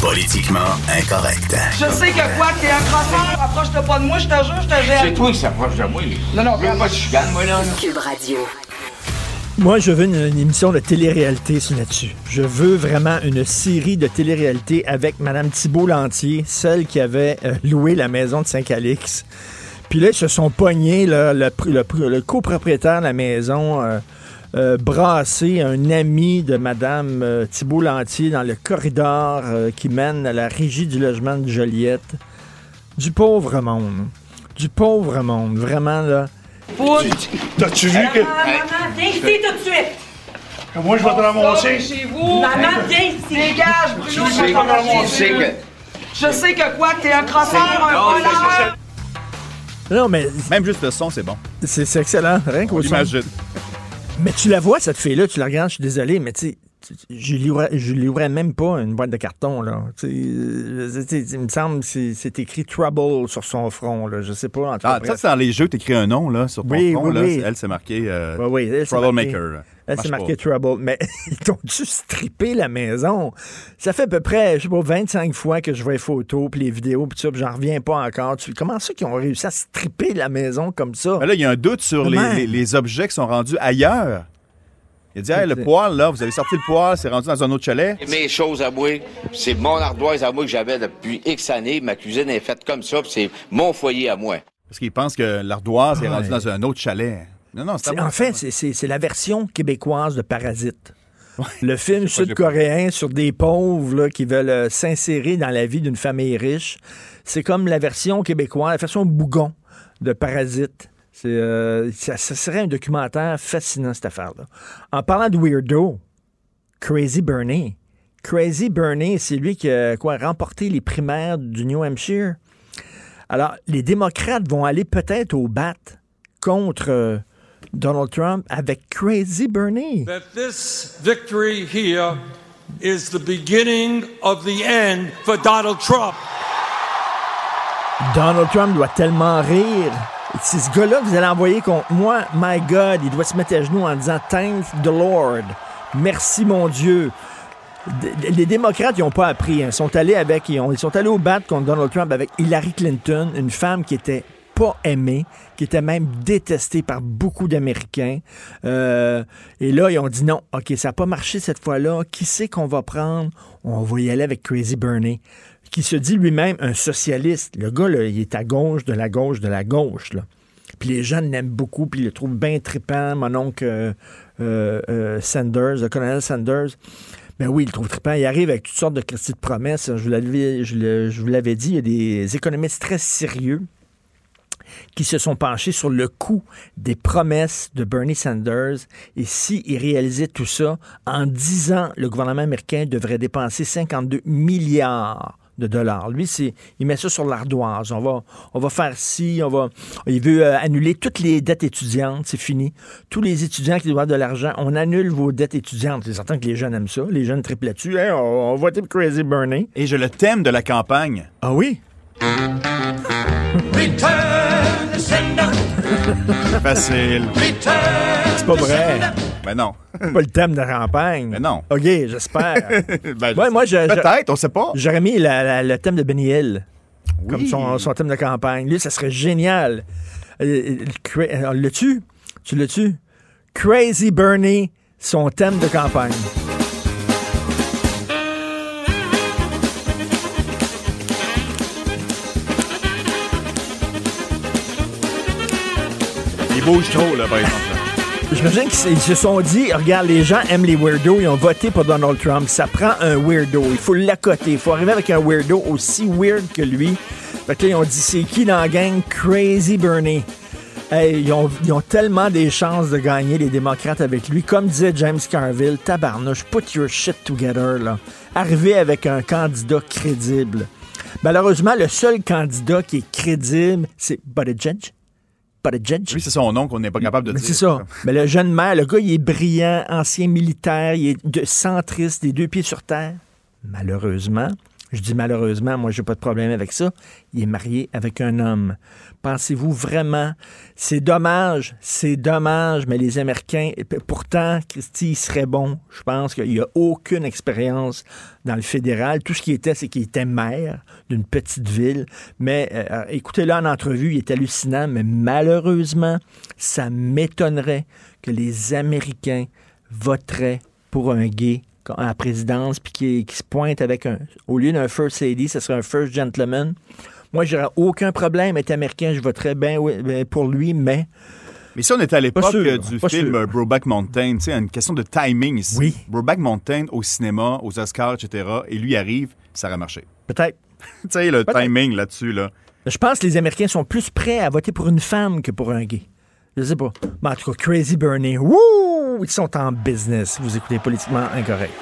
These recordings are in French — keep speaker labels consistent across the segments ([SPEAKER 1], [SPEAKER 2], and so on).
[SPEAKER 1] Politiquement incorrect.
[SPEAKER 2] Je sais que quoi, t'es un crosseur, approche-toi pas de moi, je te jure, je te
[SPEAKER 3] C'est toi qui s'approche de moi.
[SPEAKER 2] Non, non,
[SPEAKER 3] pas de chicane, moi, là. là.
[SPEAKER 4] Cube Radio.
[SPEAKER 5] Moi, je veux une, une émission de télé-réalité sur là-dessus. Je veux vraiment une série de télé-réalité avec Madame Thibault Lantier, celle qui avait euh, loué la maison de Saint-Calix. Puis là, ils se sont pognés, là, le copropriétaire de la maison, euh, euh, brassé un ami de Madame euh, Thibault Lantier dans le corridor euh, qui mène à la régie du logement de Joliette. Du pauvre monde. Du pauvre monde. Vraiment, là.
[SPEAKER 2] Poudre.
[SPEAKER 6] T'as-tu vu que.
[SPEAKER 2] Maman, viens ici tout de suite.
[SPEAKER 6] Moi, je vais te ramasser.
[SPEAKER 2] chez vous. Maman, viens ici. Dégage, Bruno, je
[SPEAKER 3] sais,
[SPEAKER 2] vais
[SPEAKER 3] que.
[SPEAKER 2] vous. Je sais que quoi, t'es un crosseur, un voleur.
[SPEAKER 5] Non, mais
[SPEAKER 7] Même juste le son, c'est bon.
[SPEAKER 5] c'est c'est excellent. Rien qu'au son.
[SPEAKER 7] Imagine.
[SPEAKER 5] Mais tu la vois, cette fille-là, tu la regardes, je suis désolé, mais tu sais, je livrerais, je même pas une boîte de carton, là. Tu sais, euh, il me semble que c'est- c'est écrit Trouble sur son front, là. Je sais pas, en tout cas.
[SPEAKER 7] Ah, ça, c'est dans les jeux, t'écris un nom là, sur ton
[SPEAKER 5] Oui,
[SPEAKER 7] front.
[SPEAKER 5] oui,
[SPEAKER 7] là.
[SPEAKER 5] oui.
[SPEAKER 7] Elle, c'est marqué euh, Troublemaker.
[SPEAKER 5] C'est marqué
[SPEAKER 7] pas.
[SPEAKER 5] Trouble. Mais ils t'ont-tu strippé la maison? Ça fait à peu près, je sais pas, 25 fois que je vois les photos, puis les vidéos, puis tout ça, puis j'en reviens pas encore. Tu, comment ça qu'ils ont réussi à stripper la maison comme ça?
[SPEAKER 7] Mais là, il y a un doute sur les,
[SPEAKER 5] Comment?
[SPEAKER 7] les- les objets qui sont rendus ailleurs. Il a dit, hey, le poêle, là, vous avez sorti le poêle, c'est rendu dans un autre chalet.
[SPEAKER 3] Mes choses à moi, c'est mon ardoise à moi que j'avais depuis X années. Ma cuisine est faite comme ça, puis c'est mon foyer à moi.
[SPEAKER 7] Parce qu'il pense que l'ardoise est
[SPEAKER 5] Ah,
[SPEAKER 7] rendue dans un autre chalet. Non, non, c'est
[SPEAKER 5] en fait, c'est- la version québécoise de Parasite. Le film sud-coréen sur des pauvres là, qui veulent euh, s'insérer dans la vie d'une famille riche. C'est comme la version québécoise, la version bougon de Parasite. C'est, euh, ça, ça serait un documentaire fascinant, cette affaire-là. En parlant de Weirdo, Crazy Bernie. Crazy Bernie, c'est lui qui a quoi, remporté les primaires du New Hampshire. Alors, les démocrates vont aller peut-être au bat contre euh, Donald Trump avec Crazy Bernie.
[SPEAKER 8] that this victory here is the beginning of the end for Donald Trump.
[SPEAKER 5] Donald Trump doit tellement rire. C'est ce gars-là que vous allez envoyer contre moi? My God, il doit se mettre à genoux en disant Thank the Lord. Merci mon Dieu. D- Les démocrates, ils n'ont pas appris. hein. Ils sont allés avec, ils, ont- ils sont allés au bat contre Donald Trump avec Hillary Clinton, une femme qui était pas aimée, qui était même détestée par beaucoup d'Américains. Euh, et là, ils ont dit non, OK, ça n'a pas marché cette fois-là. Qui c'est qu'on va prendre? On va y aller avec Crazy Bernie, qui se dit lui-même un socialiste. Le gars, il est à gauche de la gauche de la gauche. Puis les jeunes l'aiment beaucoup, puis ils le trouvent bien trippant, mon oncle euh, euh, Sanders, le colonel Sanders. Ben oui, il le trouve trippant. Il arrive avec toutes sortes de Christy de promesses. Je vous l'avais dit, il y a des économistes très sérieux qui se sont penchés sur le coût des promesses de Bernie Sanders. Et s'il réalisait tout ça, en 10 ans, le gouvernement américain devrait dépenser 52 milliards de dollars. Lui, c'est, il met ça sur l'ardoise. On va, on va faire ci, on va. Il veut euh, annuler toutes les dettes étudiantes, c'est fini. Tous les étudiants qui doivent de l'argent, on annule vos dettes étudiantes. C'est certain que les jeunes aiment ça. Les jeunes triplent là-dessus. Hey, on, on va pour Crazy Bernie.
[SPEAKER 7] Et je le thème de la campagne.
[SPEAKER 5] Ah oui?
[SPEAKER 7] Facile.
[SPEAKER 5] C'est pas vrai.
[SPEAKER 7] Ben non.
[SPEAKER 5] pas le thème de la campagne.
[SPEAKER 7] Mais non.
[SPEAKER 5] OK, j'espère.
[SPEAKER 7] Ben,
[SPEAKER 5] Ouais, moi, je-
[SPEAKER 7] Peut-être, on sait pas.
[SPEAKER 5] J'aurais mis la- la- le thème de Benny Hill comme son, son thème de campagne. Lui, ça serait génial. Euh, cra- euh, L'as-tu? Tu l'as-tu? Crazy Bernie, son thème de campagne.
[SPEAKER 7] Il bouge trop, là.
[SPEAKER 5] J'imagine qu'ils se sont dit, regarde, les gens aiment les weirdos, ils ont voté pour Donald Trump. Ça prend un weirdo. Il faut l'accoter. Il faut arriver avec un weirdo aussi weird que lui. Fait que là, ils ont dit, c'est qui dans la gang? Crazy Bernie. Hey, ils, ont, tellement des chances de gagner, les démocrates, avec lui. Comme disait James Carville, tabarnouche, put your shit together, là. Arriver avec un candidat crédible. Malheureusement, le seul candidat qui est crédible, c'est Buttigieg. Buttigieg.
[SPEAKER 7] Lui, c'est son nom qu'on n'est pas capable de
[SPEAKER 5] Mais
[SPEAKER 7] dire.
[SPEAKER 5] c'est ça. Mais le jeune maire, le gars, il est brillant, ancien militaire, il est de centriste, des deux pieds sur terre. Malheureusement, je dis malheureusement, moi, j'ai pas de problème avec ça. Il est marié avec un homme. Pensez-vous vraiment, c'est dommage, c'est dommage, mais les Américains, pourtant, Christy, il serait bon. Je pense qu'il n'y a aucune expérience dans le fédéral. Tout ce qui était, c'est qu'il était maire d'une petite ville. Mais euh, écoutez-le en entrevue, il est hallucinant, mais malheureusement, ça m'étonnerait que les Américains voteraient pour un gay à la présidence, puis qui, qui se pointe avec un. Au lieu d'un First Lady, ce serait un First Gentleman. Moi, j'aurais aucun problème. Être américain, je voterais bien ben, pour lui, mais.
[SPEAKER 7] Mais si on était à l'époque euh, du
[SPEAKER 5] pas
[SPEAKER 7] film
[SPEAKER 5] sûr.
[SPEAKER 7] euh, Mountain, tu sais, une question de timing ici.
[SPEAKER 5] Oui.
[SPEAKER 7] Brokeback Mountain au cinéma, aux Oscars, etc., et lui arrive, ça aurait marché.
[SPEAKER 5] Peut-être.
[SPEAKER 7] tu sais, le timing là-dessus, là.
[SPEAKER 5] Je pense que les Américains sont plus prêts à voter pour une femme que pour un gay. Je sais pas. Mais en tout cas, Crazy Bernie, wouh! Ils sont en business. Vous écoutez politiquement incorrect.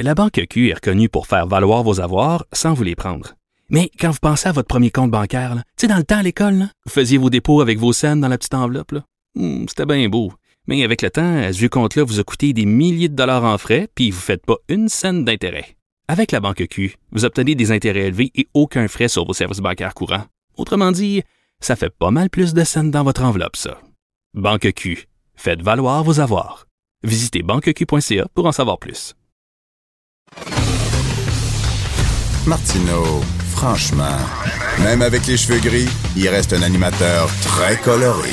[SPEAKER 9] La Banque Q est reconnue pour faire valoir vos avoirs sans vous les prendre. Mais quand vous pensez à votre premier compte bancaire, tu sais, dans le temps à l'école, vous faisiez vos dépôts avec vos scènes dans la petite enveloppe. Hmm, C'était bien beau. Mais avec le temps, à ce vieux compte-là vous a coûté des milliers de dollars en frais, puis vous ne faites pas une scène d'intérêt. Avec la Banque Q, vous obtenez des intérêts élevés et aucun frais sur vos services bancaires courants. Autrement dit, ça fait pas mal plus de scènes dans votre enveloppe, ça. Banque Q. Faites valoir vos avoirs. Visitez banqueq.ca pour en savoir plus.
[SPEAKER 1] Martineau, franchement, même avec les cheveux gris, il reste un animateur très coloré.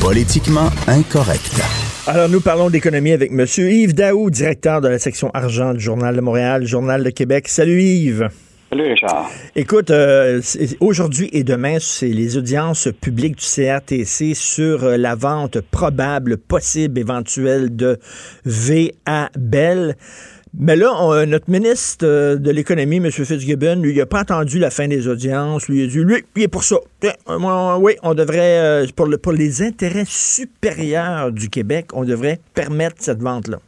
[SPEAKER 1] Politiquement incorrect.
[SPEAKER 5] Alors, nous parlons d'économie avec M. Yves Daou, directeur de la section argent du Journal de Montréal, Journal de Québec. Salut Yves.
[SPEAKER 10] Salut Richard.
[SPEAKER 5] Écoute, euh, aujourd'hui et demain, c'est les audiences publiques du CRTC sur euh, la vente probable, possible, éventuelle de V à Bell. Mais là, euh, notre ministre de l'Économie, M. Fitzgibbon, lui, il n'a pas attendu la fin des audiences. Lui, il a dit, lui, il est pour ça. Oui, on devrait, pour les intérêts supérieurs du Québec, on devrait permettre cette vente-là.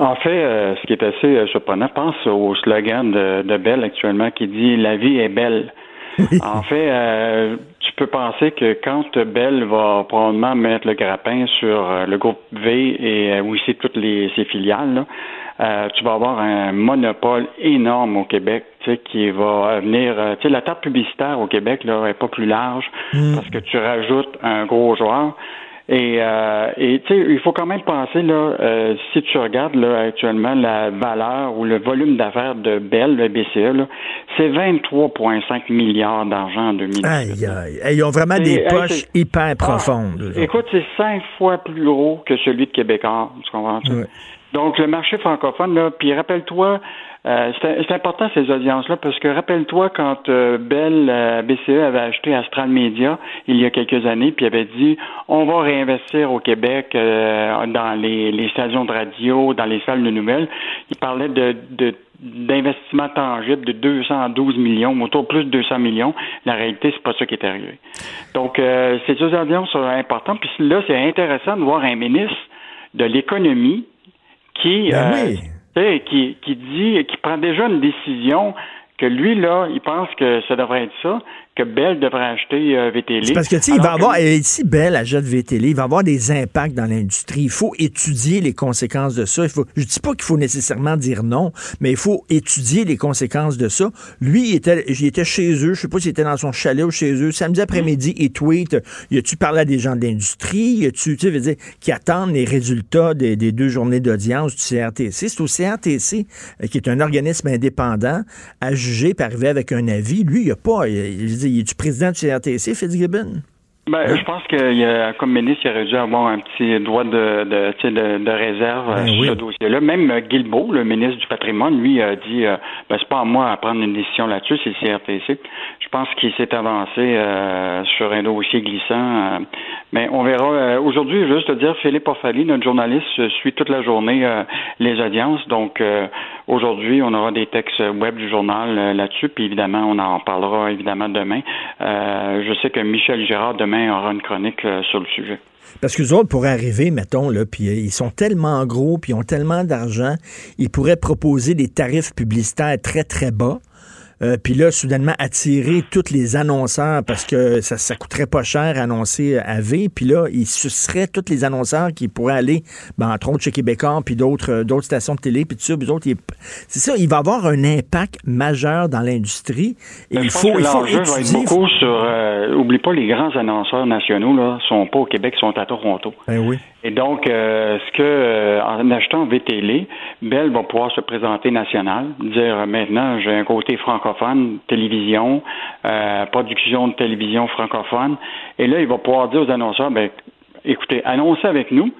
[SPEAKER 10] En fait, euh, ce qui est assez euh, surprenant, pense au slogan de, de Bell actuellement qui dit La vie est belle. En fait, euh, tu peux penser que quand Bell va probablement mettre le grappin sur euh, le groupe V et aussi toutes les, ses filiales, là, euh, tu vas avoir un monopole énorme au Québec, tu sais, qui va venir. tu sais, la table publicitaire au Québec là est pas plus large parce que tu rajoutes un gros joueur. Et, euh, et tu sais, il faut quand même penser là, euh, si tu regardes là actuellement la valeur ou le volume d'affaires de Bell, le BCE, là, c'est 23,5 milliards d'argent en 2018.
[SPEAKER 5] Aïe, aïe. Hey, Ils ont vraiment des poches hyper
[SPEAKER 10] Ah,
[SPEAKER 5] profondes.
[SPEAKER 10] écoute, c'est cinq fois plus gros que celui de Québécois. Tu comprends?
[SPEAKER 5] Ouais.
[SPEAKER 10] Donc, le marché francophone, là, puis rappelle-toi, euh, c'est important ces audiences-là, parce que rappelle-toi quand euh, Bell, euh, BCE avait acheté Astral Media il y a quelques années, puis avait dit on va réinvestir au Québec dans les, les stations de radio, dans les salles de nouvelles. Il parlait de, de d'investissement tangible de 212 millions, autour de plus de 200 millions. La réalité, c'est pas ça qui est arrivé. Donc, ces deux audiences sont importantes. Puis là, c'est intéressant de voir un ministre de l'économie qui,
[SPEAKER 5] Ben oui.
[SPEAKER 10] Qui, qui dit, qui prend déjà une décision que lui, là, il pense que ça devrait être ça, que Bell devrait acheter euh, VTL.
[SPEAKER 5] Parce que, tu sais, il va
[SPEAKER 10] que-
[SPEAKER 5] avoir, et si Bell achète VTL, il va avoir des impacts dans l'industrie. Il faut étudier les conséquences de ça. Il faut, je dis pas qu'il faut nécessairement dire non, mais il faut étudier les conséquences de ça. Lui, il était, il était chez eux, je sais pas s'il était dans son chalet ou chez eux. Samedi après-midi, il tweet, y a-tu parlé à des gens de l'industrie? Y a-tu, tu sais, veux dire, qui attendent les résultats des, des deux journées d'audience du CRTC? C'est au CRTC, euh, qui est un organisme indépendant, à juger, puis arriver avec un avis. Lui, il a pas, il, il, est-tu président du CRTC, Fitzgibbon?
[SPEAKER 10] Ben, je pense a, comme ministre, il aurait dû avoir un petit droit de, de, de, de réserve
[SPEAKER 5] Ben
[SPEAKER 10] euh, sur
[SPEAKER 5] oui.
[SPEAKER 10] ce dossier-là. Même euh, Guilbeault, le ministre du patrimoine, lui a dit euh, ben, c'est pas à moi à prendre une décision là-dessus, c'est le CRTC. Je pense qu'il s'est avancé euh, sur un dossier glissant. euh, mais on verra. Aujourd'hui, juste te dire, Philippe Orfali, notre journaliste, suit toute la journée les audiences. Donc aujourd'hui, on aura des textes web du journal euh, là-dessus. Puis évidemment, on en parlera évidemment demain. Euh, je sais que Michel Girard demain aura une chronique euh, sur le sujet.
[SPEAKER 5] Parce que autres pourraient arriver, mettons, là, puis ils sont tellement gros, puis ils ont tellement d'argent, ils pourraient proposer des tarifs publicitaires très, très bas. Euh, puis là, soudainement, attirer tous les annonceurs parce que ça, ça coûterait pas cher à annoncer à V. Puis là, ils suceraient tous les annonceurs qui pourraient aller, ben, entre autres chez Québécois, puis d'autres euh, d'autres stations de télé, puis tout ça. Puis autres, c'est ça, il va avoir un impact majeur dans l'industrie. Et
[SPEAKER 10] Ben,
[SPEAKER 5] il faut, il faut
[SPEAKER 10] l'enjeu va être
[SPEAKER 5] étudier.
[SPEAKER 10] beaucoup sur. euh, oublie pas, les grands annonceurs nationaux là sont pas au Québec, sont à Toronto.
[SPEAKER 5] Ben oui.
[SPEAKER 10] Et donc, euh, ce que euh, en achetant VTL, Bell va pouvoir se présenter national, dire euh, maintenant j'ai un côté francophone, télévision, euh, production de télévision francophone, et là il va pouvoir dire aux annonceurs, ben écoutez, annoncez avec nous.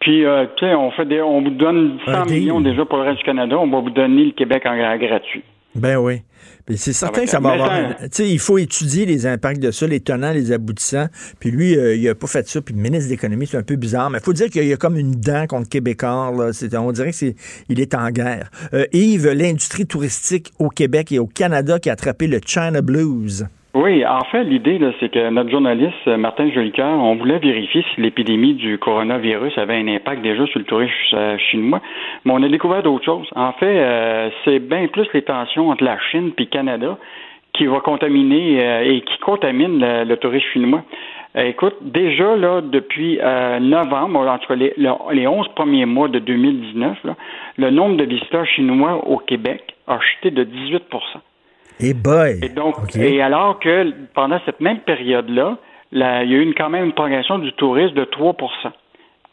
[SPEAKER 10] Puis, euh, tu sais, on fait des, on vous donne 100
[SPEAKER 5] Un deal.
[SPEAKER 10] millions déjà pour le reste du Canada, on va vous donner le Québec en gratuit.
[SPEAKER 5] Ben oui. Puis c'est certain que ça va avoir. un- Tu sais, il faut étudier les impacts de ça, les tenants, les aboutissants. Puis lui, euh, il a pas fait ça. Puis le ministre de l'économie, c'est un peu bizarre. Mais il faut dire qu'il y a comme une dent contre Québécois. Là. On dirait qu'il est en guerre. Euh, Yves, l'industrie touristique au Québec et au Canada qui a attrapé le China Blues.
[SPEAKER 10] Oui, en fait, l'idée, c'est que notre journaliste euh, Martin Jolicoeur, on voulait vérifier si l'épidémie du coronavirus avait un impact déjà sur le tourisme euh, chinois, mais on a découvert d'autres choses. En fait, euh, c'est bien plus les tensions entre la Chine et le Canada qui va contaminer euh, et qui contamine le, tourisme chinois. Euh, écoute, déjà là, depuis euh, novembre, en tout cas les, le- les 11 premiers mois de 2019, là, le nombre de visiteurs chinois au Québec a chuté de 18
[SPEAKER 5] Et boy!
[SPEAKER 10] et donc, et alors que pendant cette même période-là, là, il y a eu une, quand même une progression du tourisme de 3%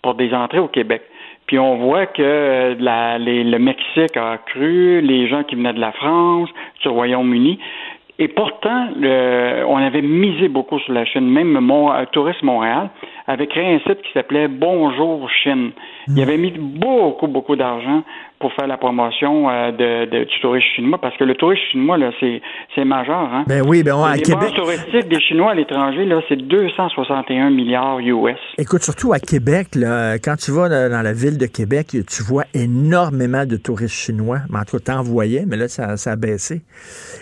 [SPEAKER 10] pour des entrées au Québec. Puis on voit que euh, la- les- le Mexique a cru, les gens qui venaient de la France, du Royaume-Uni. Et pourtant, le- on avait misé beaucoup sur la Chine. Même mon, euh, Tourisme Montréal avait créé un site qui s'appelait Bonjour Chine. Il avait mis beaucoup, beaucoup d'argent pour faire la promotion euh, de, de- du tourisme chinois, parce que le tourisme chinois, là, c'est, c'est majeur. Hein?
[SPEAKER 5] Ben oui, ben ouais, à
[SPEAKER 10] les
[SPEAKER 5] Québec.
[SPEAKER 10] touristiques des Chinois à l'étranger, là, c'est 261 milliards US.
[SPEAKER 5] Écoute, surtout à Québec, là, quand tu vas dans dans la ville de Québec, tu vois énormément de touristes chinois. Mais en tout cas, t'en voyais, mais là, ça, ça a baissé.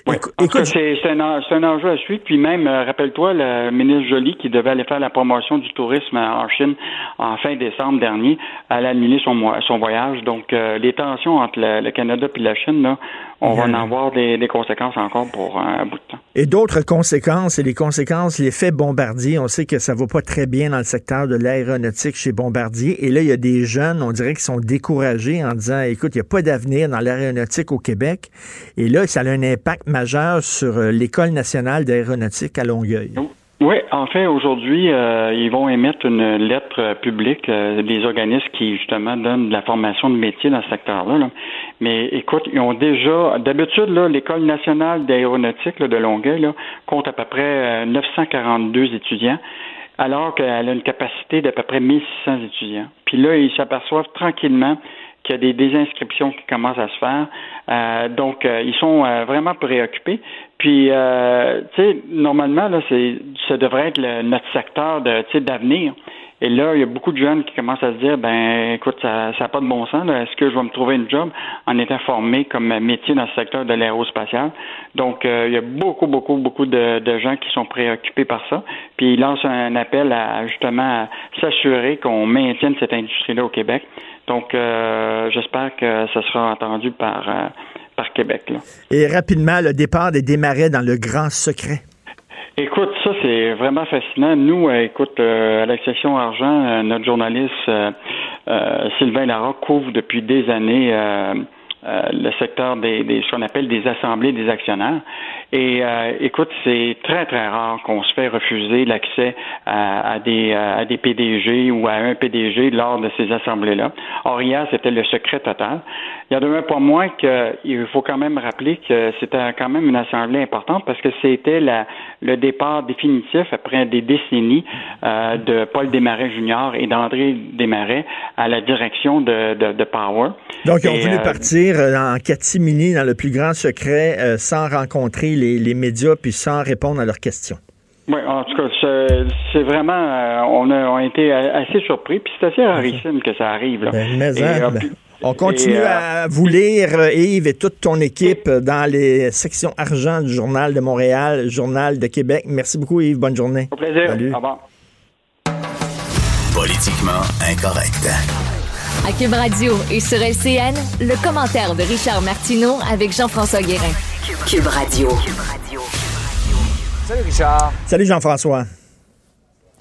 [SPEAKER 10] Oui.
[SPEAKER 5] Écoute,
[SPEAKER 10] c'est, c'est un, en- c'est un enjeu à suivre. Puis même, euh, rappelle-toi, le ministre Joly, qui devait aller faire la promotion du tourisme en Chine en fin décembre dernier, elle a annulé son, son voyage. Donc, euh, les tensions entre le, le Canada et la Chine, là, on va en avoir des, des conséquences encore pour un, un bout de temps.
[SPEAKER 5] Et d'autres conséquences, et les conséquences, l'effet Bombardier, on sait que ça va pas très bien dans le secteur de l'aéronautique chez Bombardier. Et là, il y a des jeunes, on dirait, qui sont découragés en disant, écoute, il n'y a pas d'avenir dans l'aéronautique au Québec. Et là, ça a un impact majeur sur euh, l'École nationale d'aéronautique à Longueuil.
[SPEAKER 10] Oui, en fait, aujourd'hui, euh, ils vont émettre une lettre euh, publique euh, des organismes qui, justement, donnent de la formation de métier dans ce secteur-là. là. Mais écoute, ils ont déjà, d'habitude, l'École nationale d'aéronautique de Longueuil compte à peu près euh, 942 étudiants, alors qu'elle a une capacité d'à peu près 1600 étudiants. Puis là, ils s'aperçoivent tranquillement qu'il y a des désinscriptions qui commencent à se faire. Euh, donc, euh, ils sont euh, vraiment préoccupés. Puis, euh, tu sais, normalement, là, c'est, ça devrait être le- notre secteur de, d'avenir. Et là, il y a beaucoup de jeunes qui commencent à se dire, ben, écoute, ça n'a pas de bon sens. Est-ce que je vais me trouver une job en étant formé comme métier dans ce secteur de l'aérospatial? Donc, euh, il y a beaucoup, beaucoup, beaucoup de, de gens qui sont préoccupés par ça. Puis, ils lancent un appel à, justement, à s'assurer qu'on maintienne cette industrie-là au Québec. Donc, euh, j'espère que ça sera entendu par, euh, par Québec. Là.
[SPEAKER 5] Et rapidement, le départ des démarrais dans le grand secret.
[SPEAKER 10] Écoute, ça c'est vraiment fascinant. Nous, euh, écoute, euh, à la section argent, euh, notre journaliste Sylvain Larocque couvre depuis des années euh, euh, le secteur des, des ce qu'on appelle des assemblées des actionnaires. Et euh, écoute, c'est très très rare qu'on se fait refuser l'accès à, à, des à des PDG ou à un PDG lors de ces assemblées-là. Or hier, c'était le secret total. Il y a de même pas moins qu'il faut quand même rappeler que c'était quand même une assemblée importante parce que c'était la, le départ définitif après des décennies euh, de Paul Desmarais Jr. et d'André Desmarais à la direction de, de, de Power.
[SPEAKER 5] Donc, ils ont
[SPEAKER 10] Et,
[SPEAKER 5] voulu
[SPEAKER 10] euh,
[SPEAKER 5] partir euh, en catimini dans le plus grand secret euh, sans rencontrer les, les médias puis sans répondre à leurs questions.
[SPEAKER 10] Oui, en tout cas, c'est- c'est vraiment, euh, on a, on a été assez surpris, puis c'est assez rarissime que ça arrive. Là.
[SPEAKER 5] Ben, mais,
[SPEAKER 10] Et,
[SPEAKER 5] hein,
[SPEAKER 10] euh,
[SPEAKER 5] ben,
[SPEAKER 10] puis-
[SPEAKER 5] on continue
[SPEAKER 10] et, euh,
[SPEAKER 5] à vous lire, Yves et toute ton équipe, dans les sections argent du Journal de Montréal, Journal de Québec. Merci beaucoup, Yves. Bonne journée.
[SPEAKER 10] Au plaisir.
[SPEAKER 5] Salut.
[SPEAKER 10] Au revoir.
[SPEAKER 1] Politiquement incorrect.
[SPEAKER 11] À Cube Radio et sur LCN, le commentaire de Richard Martineau avec Jean-François Guérin.
[SPEAKER 4] Cube Radio.
[SPEAKER 12] Salut Richard.
[SPEAKER 5] Salut, Jean-François.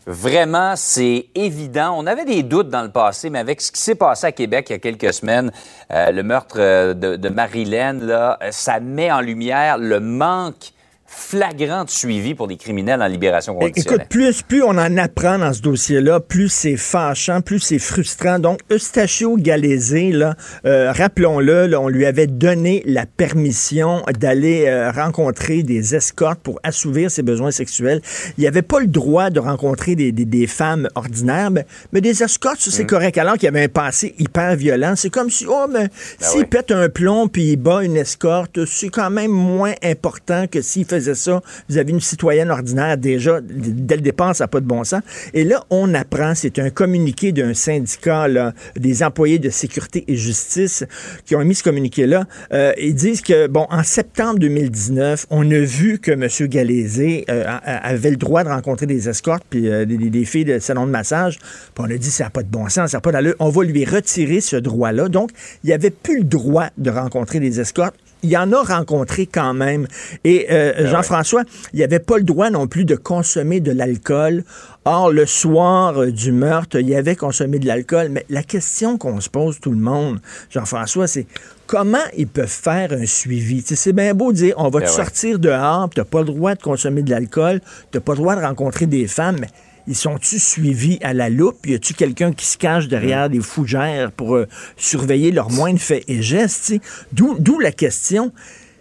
[SPEAKER 12] Vraiment, c'est évident. On avait des doutes dans le passé, mais avec ce qui s'est passé à Québec il y a quelques semaines, euh, le meurtre euh, de, de Marilyn, là, euh, ça met en lumière le manque flagrant de suivi pour des criminels en libération conditionnelle.
[SPEAKER 5] Écoute, plus, plus on en apprend dans ce dossier-là, plus c'est fâchant, plus c'est frustrant. Donc, Eustachio Galézé, là, euh, rappelons-le, là, on lui avait donné la permission d'aller euh, rencontrer des escortes pour assouvir ses besoins sexuels. Il n'avait pas le droit de rencontrer des, des- des femmes ordinaires, mais, mais des escortes, c'est correct. Alors qu'il avait un passé hyper violent, c'est comme si, oh, mais s'il
[SPEAKER 12] oui.
[SPEAKER 5] pète un plomb puis il bat une escorte, c'est quand même moins important que s'il faisait ça vis-à-vis une citoyenne ordinaire. Déjà, dès le départ, ça n'a pas de bon sens. Et là, on apprend, c'est un communiqué d'un syndicat, des employés de sécurité et justice qui ont émis ce communiqué-là. Euh, ils disent que, bon, en septembre 2019, on a vu que M. Galézé euh, avait le droit de rencontrer des escortes puis euh, des, filles de salon de massage. Puis on a dit, ça n'a pas de bon sens, ça n'a pas d'allure. On va lui retirer ce droit-là. Donc, il n'y avait plus le droit de rencontrer des escortes il y en a rencontré quand même. Et euh, Jean-François, il n'y avait pas le droit non plus de consommer de l'alcool. Or, le soir euh, du meurtre, il avait consommé de l'alcool. Mais la question qu'on se pose tout le monde, Jean-François, c'est comment ils peuvent faire un suivi? C'est bien beau de dire, on va te
[SPEAKER 12] Ben ouais.
[SPEAKER 5] sortir dehors, tu n'as pas le droit de consommer de l'alcool, tu n'as pas le droit de rencontrer des femmes, mais ils sont-tu suivis à la loupe? Y a-tu quelqu'un qui se cache derrière des fougères pour euh, surveiller leurs moindres faits et gestes? d'où la question,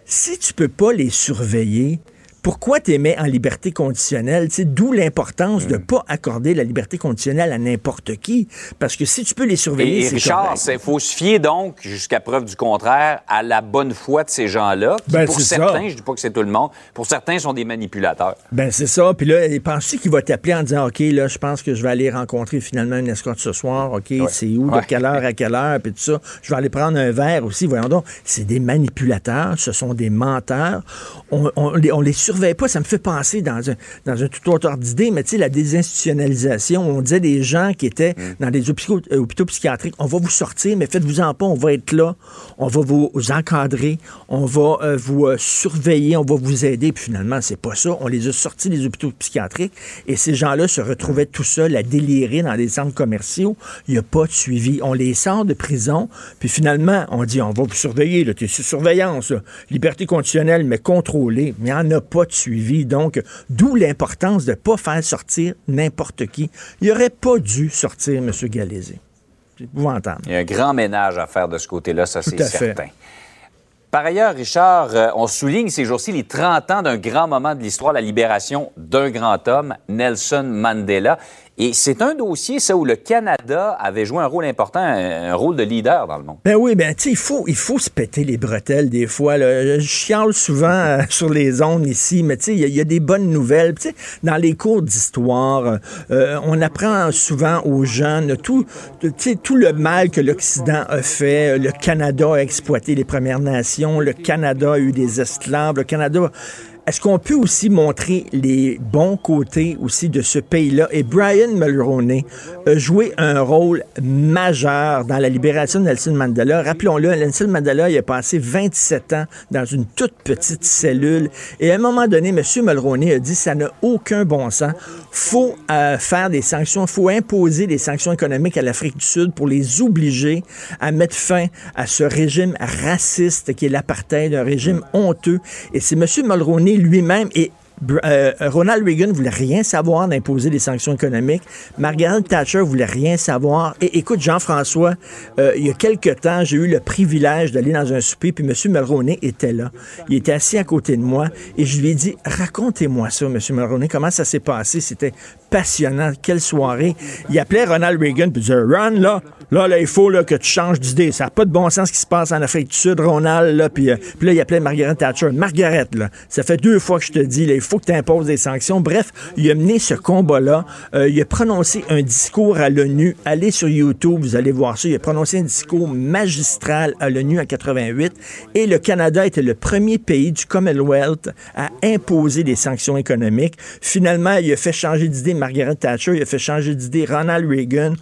[SPEAKER 5] si tu peux pas les surveiller, pourquoi tu mets en liberté conditionnelle? D'où l'importance de ne pas accorder la liberté conditionnelle à n'importe qui. Parce que si tu peux les surveiller,
[SPEAKER 12] Et, et
[SPEAKER 5] c'est
[SPEAKER 12] Richard, il faut se fier donc, jusqu'à preuve du contraire, à la bonne foi de ces gens-là, qui
[SPEAKER 5] Ben,
[SPEAKER 12] pour certains,
[SPEAKER 5] ça.
[SPEAKER 12] je dis pas que c'est tout le monde, pour certains sont des manipulateurs.
[SPEAKER 5] Ben c'est ça. Puis là, penses-tu qu'il va t'appeler en disant, OK, là, je pense que je vais aller rencontrer finalement une escorte ce soir. OK, c'est où, de
[SPEAKER 12] Ouais.
[SPEAKER 5] quelle heure à quelle heure, puis tout ça. Je vais aller prendre un verre aussi. Voyons donc, c'est des manipulateurs, ce sont des menteurs. On, on, les, on les surveille pas. Ça me fait penser dans un, dans un tout autre ordre d'idée, mais tu sais, la désinstitutionnalisation, on disait des gens qui étaient dans des hôpitaux, euh, hôpitaux psychiatriques, on va vous sortir, mais faites-vous-en pas, on va être là, on va vous encadrer, on va euh, vous euh, surveiller, on va vous aider, puis finalement, c'est pas ça. On les a sortis des hôpitaux psychiatriques et ces gens-là se retrouvaient tout seuls à délirer dans des centres commerciaux. Il n'y a pas de suivi. On les sort de prison, puis finalement, on dit, on va vous surveiller, tu es sous surveillance, là. liberté conditionnelle, mais contrôlée, mais il n'y en a pas de suivi. Donc, d'où l'importance de ne pas faire sortir n'importe qui. Il n'aurait pas dû sortir M. Galézé. C'est épouvantable.
[SPEAKER 12] Il y a un grand ménage à faire de ce côté-là, ça c'est
[SPEAKER 5] fait.
[SPEAKER 12] certain. Par ailleurs, Richard, euh, on souligne ces jours-ci les 30 ans d'un grand moment de l'histoire, la libération d'un grand homme, Nelson Mandela. Et c'est un dossier, ça, où le Canada avait joué un rôle important, un, rôle de leader dans le monde.
[SPEAKER 5] Ben oui, ben tu sais, il faut, il faut se péter les bretelles des fois. Je chiale souvent euh, sur les ondes ici, mais tu sais, il y a- des bonnes nouvelles. Dans les cours d'histoire, euh, on apprend souvent aux jeunes tout, tout le mal que l'Occident a fait. Le Canada a exploité les Premières Nations, le Canada a eu des esclaves, le Canada est-ce qu'on peut aussi montrer les bons côtés aussi de ce pays-là? Et Brian Mulroney a joué un rôle majeur dans la libération de Mandela. Rappelons-le, Nelson Mandela, il a passé 27 ans dans une toute petite cellule. Et à un moment donné, M. Mulroney a dit, ça n'a aucun bon sens. faut euh, faire des sanctions, faut imposer des sanctions économiques à l'Afrique du Sud pour les obliger à mettre fin à ce régime raciste qui est l'apartheid, un régime honteux. Et c'est M. Mulroney lui-même et euh, Ronald Reagan voulait rien savoir d'imposer des sanctions économiques. Margaret Thatcher voulait rien savoir. Et écoute, Jean-François, euh, il y a quelque temps, j'ai eu le privilège d'aller dans un souper, puis M. Mulroney était là. Il était assis à côté de moi, et je lui ai dit, racontez-moi ça, M. Mulroney, comment ça s'est passé? C'était passionnant. Quelle soirée. Il appelait Ronald Reagan, puis il disait, Ron, là, là, là, il faut là, que tu changes d'idée. Ça n'a pas de bon sens ce qui se passe en Afrique du Sud, Ronald, là, puis, euh, puis là, il appelait Margaret Thatcher. Margaret, là, ça fait deux fois que je te dis, que tu imposes des sanctions. Bref, il a mené ce combat-là. Euh, il a prononcé un discours à l'ONU. Allez sur YouTube, vous allez voir ça. Il a prononcé un discours magistral à l'ONU en 88. Et le Canada était le premier pays du Commonwealth à imposer des sanctions économiques. Finalement, il a fait changer d'idée Margaret Thatcher, il a fait changer d'idée Ronald Reagan.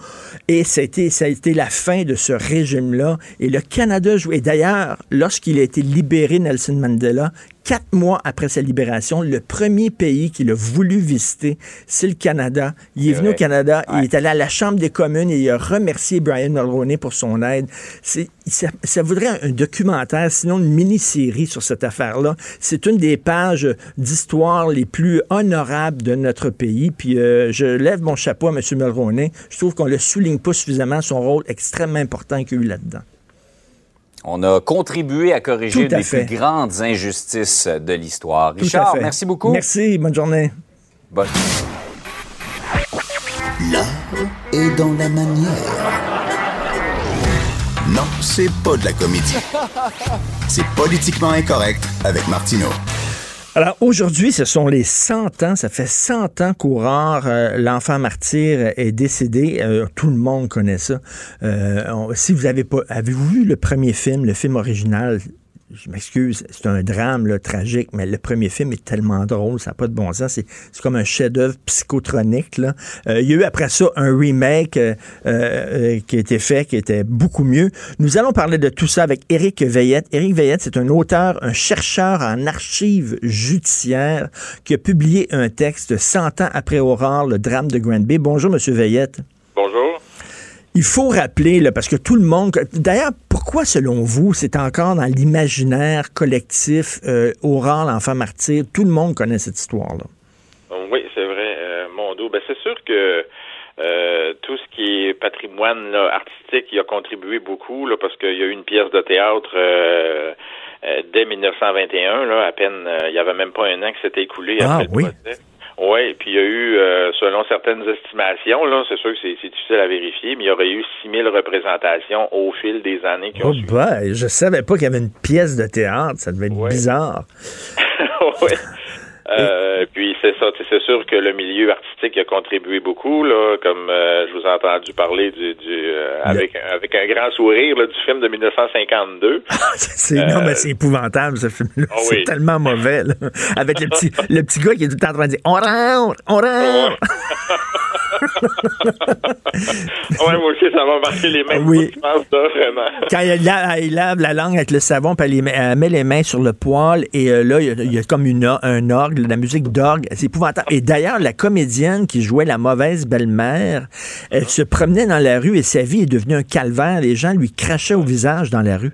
[SPEAKER 5] Et ça a été, ça a été la fin de ce régime-là. Et le Canada jouait. D'ailleurs, lorsqu'il a été libéré, Nelson Mandela, quatre mois après sa libération, le premier pays qu'il a voulu visiter, c'est le Canada. Il est, venu au Canada, il est allé à la Chambre des communes et il a remercié Brian Mulroney pour son aide. Ça, ça, voudrait un, documentaire, sinon une mini-série sur cette affaire-là. C'est une des pages d'histoire les plus honorables de notre pays. Puis euh, je lève mon chapeau à M. Mulroney. Je trouve qu'on ne le souligne pas suffisamment, son rôle extrêmement important qu'il a eu là-dedans.
[SPEAKER 12] On a contribué à corriger les plus grandes injustices de l'histoire. Richard, merci beaucoup.
[SPEAKER 5] Merci, bonne journée.
[SPEAKER 12] Bonne.
[SPEAKER 1] L'art est dans la manière. Non, c'est pas de la comédie. C'est politiquement incorrect avec Martineau.
[SPEAKER 5] Alors aujourd'hui, ce sont les 100 ans, ça fait 100 ans qu'Aurore, euh, l'enfant martyr, est décédé. Euh, tout le monde connaît ça. Euh, si vous avez pas, avez-vous vu le premier film, le film original je m'excuse, c'est un drame là, tragique, mais le premier film est tellement drôle, ça n'a pas de bon sens. C'est comme un chef-d'œuvre psychotronique. Là. Euh, il y a eu après ça un remake euh, euh, qui a été fait, qui était beaucoup mieux. Nous allons parler de tout ça avec Éric Veillette. Éric Veillette, c'est un auteur, un chercheur en archives judiciaires qui a publié un texte 100 ans après Aurore, le drame de Granby. Bonjour, Monsieur Veillette. Il faut rappeler, là, parce que tout le monde... D'ailleurs, pourquoi, selon vous, c'est encore dans l'imaginaire collectif euh, Aurore, l'enfant martyr? Tout le monde connaît cette histoire-là.
[SPEAKER 13] Oui, c'est vrai, euh, mon dos. Ben, c'est sûr que euh, tout ce qui est patrimoine artistique, il a contribué beaucoup, là, parce qu'il y a eu une pièce de théâtre euh, dès 1921, là, à peine, il y avait même pas un an que c'était écoulé
[SPEAKER 5] ah,
[SPEAKER 13] après le
[SPEAKER 5] oui.
[SPEAKER 13] procès. Oui, puis il y a eu, euh, selon certaines estimations, là, c'est sûr que c'est difficile à vérifier, mais il y aurait eu 6000 représentations au fil des années qui ont
[SPEAKER 5] oh
[SPEAKER 13] suivi.
[SPEAKER 5] Ben, je savais pas qu'il y avait une pièce de théâtre, ça devait être bizarre.
[SPEAKER 13] oui. Euh, puis c'est ça, c'est sûr que le milieu artistique a contribué beaucoup, là, comme euh, je vous ai entendu parler du, du euh, avec avec un grand sourire là, du film de 1952.
[SPEAKER 5] c'est non, mais c'est épouvantable ce film-là.
[SPEAKER 13] Oh
[SPEAKER 5] c'est
[SPEAKER 13] oui.
[SPEAKER 5] tellement mauvais. Là. Avec le petit le petit gars qui est tout le temps en train de dire on rentre, on rentre.
[SPEAKER 13] ouais, moi aussi, ça m'a marqué les mêmes
[SPEAKER 5] Oui.
[SPEAKER 13] je pense, là, vraiment.
[SPEAKER 5] Quand il lave, il lave la langue avec le savon, puis elle, met- elle met les mains sur le poil, et là, il y, a, il y a comme une, un orgue, la musique d'orgue. C'est épouvantable. Et d'ailleurs, la comédienne qui jouait la mauvaise belle-mère, elle se promenait dans la rue et sa vie est devenue un calvaire. Les gens lui crachaient au visage dans la rue.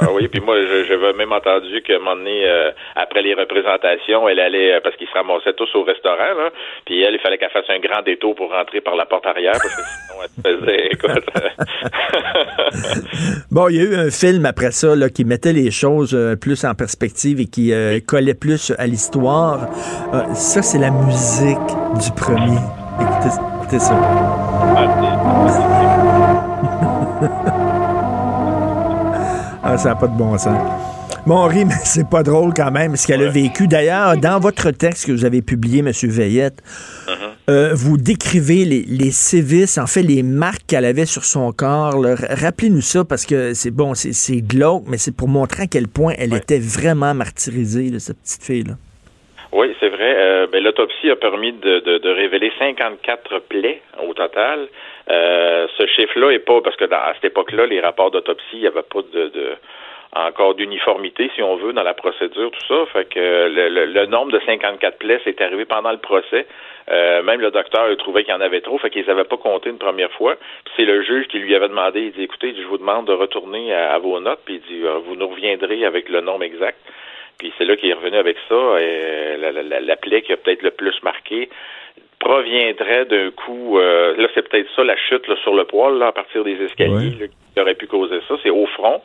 [SPEAKER 13] Ah oui, puis moi, je- j'avais même entendu qu'à un moment donné, euh, après les représentations, elle allait, euh, parce qu'ils se ramassaient tous au restaurant, là, puis elle, il fallait qu'elle fasse un grand détour pour rentrer par la porte arrière, parce que sinon, elle se faisait, écoute...
[SPEAKER 5] Bon, il y a eu un film après ça là, qui mettait les choses euh, plus en perspective et qui euh, collait plus à l'histoire. Ça, c'est la musique du premier. Écoutez, écoutez ça. Ah, ça n'a pas de bon sens. Bon, on rit, mais c'est pas drôle quand même ce qu'elle a vécu. D'ailleurs, dans votre texte que vous avez publié, M. Veillette, Euh, vous décrivez les, les sévices, en fait, les marques qu'elle avait sur son corps. Rappelez-nous ça parce que c'est bon, c'est- glauque, mais c'est pour montrer à quel point elle était vraiment martyrisée, là, cette petite fille-là.
[SPEAKER 13] Oui, c'est vrai. Euh, ben, L'autopsie a permis de, de, de révéler 54 plaies au total. Euh, ce chiffre-là est pas parce que dans, à cette époque-là, les rapports d'autopsie, il n'y avait pas de, de encore d'uniformité, si on veut, dans la procédure, tout ça. Fait que le, le, le nombre de 54 plaies, c'est arrivé pendant le procès. Euh, même le docteur a trouvé qu'il y en avait trop, fait qu'ils n'avaient pas compté une première fois. C'est le juge qui lui avait demandé, il dit, écoutez, je vous demande de retourner à, à vos notes, puis il dit, euh, vous nous reviendrez avec le nombre exact. Puis c'est là qu'il est revenu avec ça. Et la, la, la, la plaie qui a peut-être le plus marqué proviendrait d'un coup, euh, là c'est peut-être ça la chute là, sur le poil là, à partir des escaliers là, qui aurait pu causer ça, c'est au front.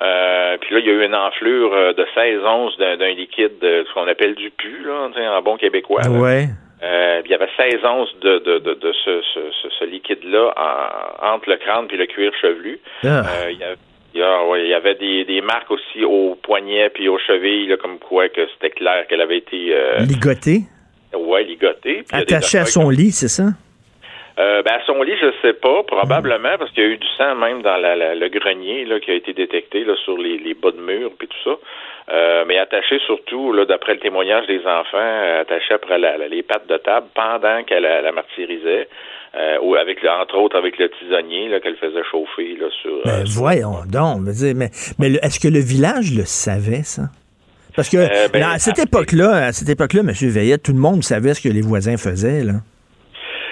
[SPEAKER 13] Euh, puis là, il y a eu une enflure euh, de 16 onces d'un liquide, de, ce qu'on appelle du pu, là, en bon québécois.
[SPEAKER 5] Ouais.
[SPEAKER 13] Euh, il y avait 16 onces de, de, de, de ce, ce, ce, ce liquide-là en- entre le crâne puis le cuir chevelu.
[SPEAKER 5] Ah.
[SPEAKER 13] Euh, il y a- il y, a- ouais, il y avait des, des marques aussi au poignet puis aux chevilles, là, comme quoi que c'était clair qu'elle avait été euh,
[SPEAKER 5] Ligotée,
[SPEAKER 13] ouais, ligotée.
[SPEAKER 5] Attachée à son lit, c'est ça?
[SPEAKER 13] euh, ben, à son lit, je sais pas, probablement, parce qu'il y a eu du sang même dans la, la- le grenier là, qui a été détecté là, sur les, les bas de mur puis tout ça. Euh, mais attaché surtout, là, d'après le témoignage des enfants, attaché après la- les pattes de table pendant qu'elle la martyrisait, euh, avec entre autres avec le tisonnier qu'elle faisait chauffer là, sur. euh,
[SPEAKER 5] Ben, voyons donc. dire, mais mais est-ce que le village le savait, ça? Parce que
[SPEAKER 13] Euh, ben,
[SPEAKER 5] là, à cette époque-là, à cette époque-là, M. Veillette, tout le monde savait ce que les voisins faisaient, là.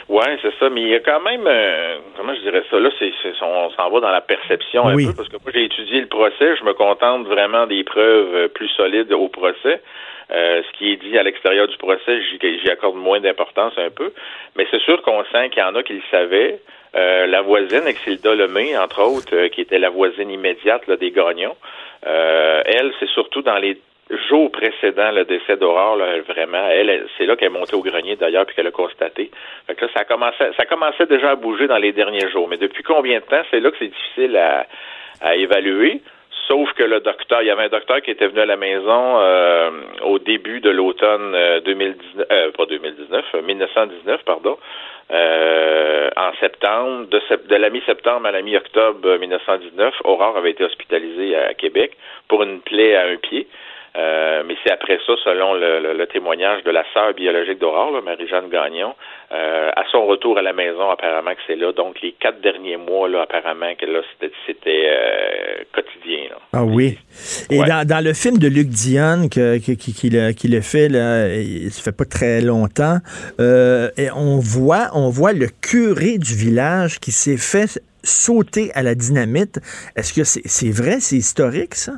[SPEAKER 13] Ouais, c'est ça, mais il y a quand même, euh, comment je dirais ça, là, c'est, on s'en va dans la perception un
[SPEAKER 5] Oui.
[SPEAKER 13] peu, parce que moi, j'ai étudié le procès, je me contente vraiment des preuves euh, plus solides au procès. Euh, ce qui est dit à l'extérieur du procès, j'y, accorde moins d'importance un peu, mais c'est sûr qu'on sent qu'il y en a qui le savaient. Euh, la voisine, Exilda Lemay, entre autres, euh, qui était la voisine immédiate là, des gagnons, euh, elle, c'est surtout dans les jours précédents le décès d'Aurore, vraiment, elle, c'est là qu'elle est montée au grenier d'ailleurs, puis qu'elle a constaté. Fait que ça commençait, ça commençait déjà à bouger dans les derniers jours. Mais depuis combien de temps, c'est là que c'est difficile à, à évaluer. Sauf que le docteur, il y avait un docteur qui était venu à la maison euh, au début de l'automne euh, 2019, euh, pas 2019, euh, 1919, pardon, euh, en septembre, de, la mi-septembre à la mi-octobre euh, 1919, Aurore avait été hospitalisée à Québec pour une plaie à un pied. Euh, mais c'est après ça, selon le, le- le témoignage de la sœur biologique d'Aurore, Marie-Jeanne Gagnon, euh, à son retour à la maison, apparemment que c'est là. Donc, les quatre derniers mois, là, apparemment que là, c'était, euh, quotidien. Là.
[SPEAKER 5] Ah oui. Et
[SPEAKER 13] Ouais.
[SPEAKER 5] dans, dans le film de Luc Dion que, qui, qui le, qui le fait, là, il ça fait pas très longtemps, et on voit, on voit le curé du village qui s'est fait sauter à la dynamite. Est-ce que c'est c'est vrai, c'est historique, ça?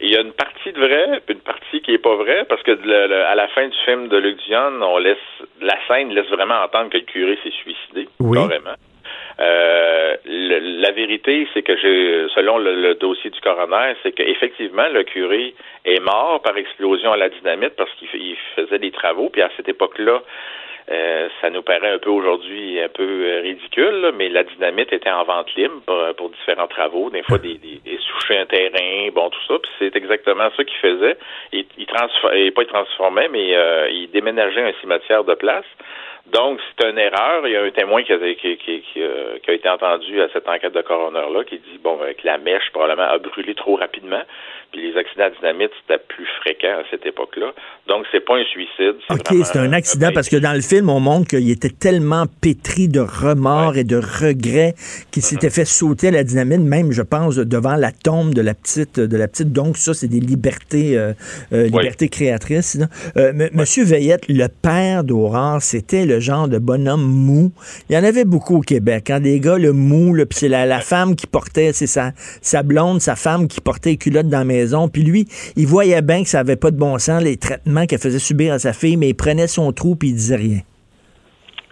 [SPEAKER 13] Il y a une partie de vrai, puis une partie qui est pas vraie, parce que le- le- à la fin du film de Luc Dion, on laisse la scène laisse vraiment entendre que le curé s'est suicidé,
[SPEAKER 5] Oui.
[SPEAKER 13] carrément. Euh, le- la vérité, c'est que j'ai, selon le, le dossier du coroner, c'est qu'effectivement le curé est mort par explosion à la dynamite parce qu'il faisait des travaux, puis à cette époque-là, euh, ça nous paraît un peu aujourd'hui un peu euh, ridicule, là, mais la dynamite était en vente libre pour, pour différents travaux, des fois des, des, des un terrain, bon tout ça, puis c'est exactement ça qu'il faisait. Il, il transformait, pas il transformait, mais euh, il déménageait un cimetière de place. Donc, c'est une erreur. Il y a un témoin qui a, qui, qui, qui, euh, qui a été entendu à cette enquête de coroner-là qui dit, bon, que la mèche probablement a brûlé trop rapidement. Puis les accidents à dynamite, c'était plus fréquent à cette époque-là. Donc, c'est pas un suicide.
[SPEAKER 5] OK, c'est un accident parce que dans le film, on montre qu'il était tellement pétri de remords et de regrets qu'il s'était fait sauter à la dynamite, même, je pense, devant la tombe de la petite. De la petite. Donc, ça, c'est des libertés, euh, euh, libertés créatrices. Euh, M- Monsieur Veillette, le père d'Aurore, c'était le genre de bonhomme mou. Il y en avait beaucoup au Québec. Hein, des gars, le mou, là, puis c'est la, la femme qui portait, c'est sa, sa blonde, sa femme qui portait les culottes dans la maison. Puis lui, il voyait bien que ça avait pas de bon sens, les traitements qu'elle faisait subir à sa fille, mais il prenait son trou puis il disait rien.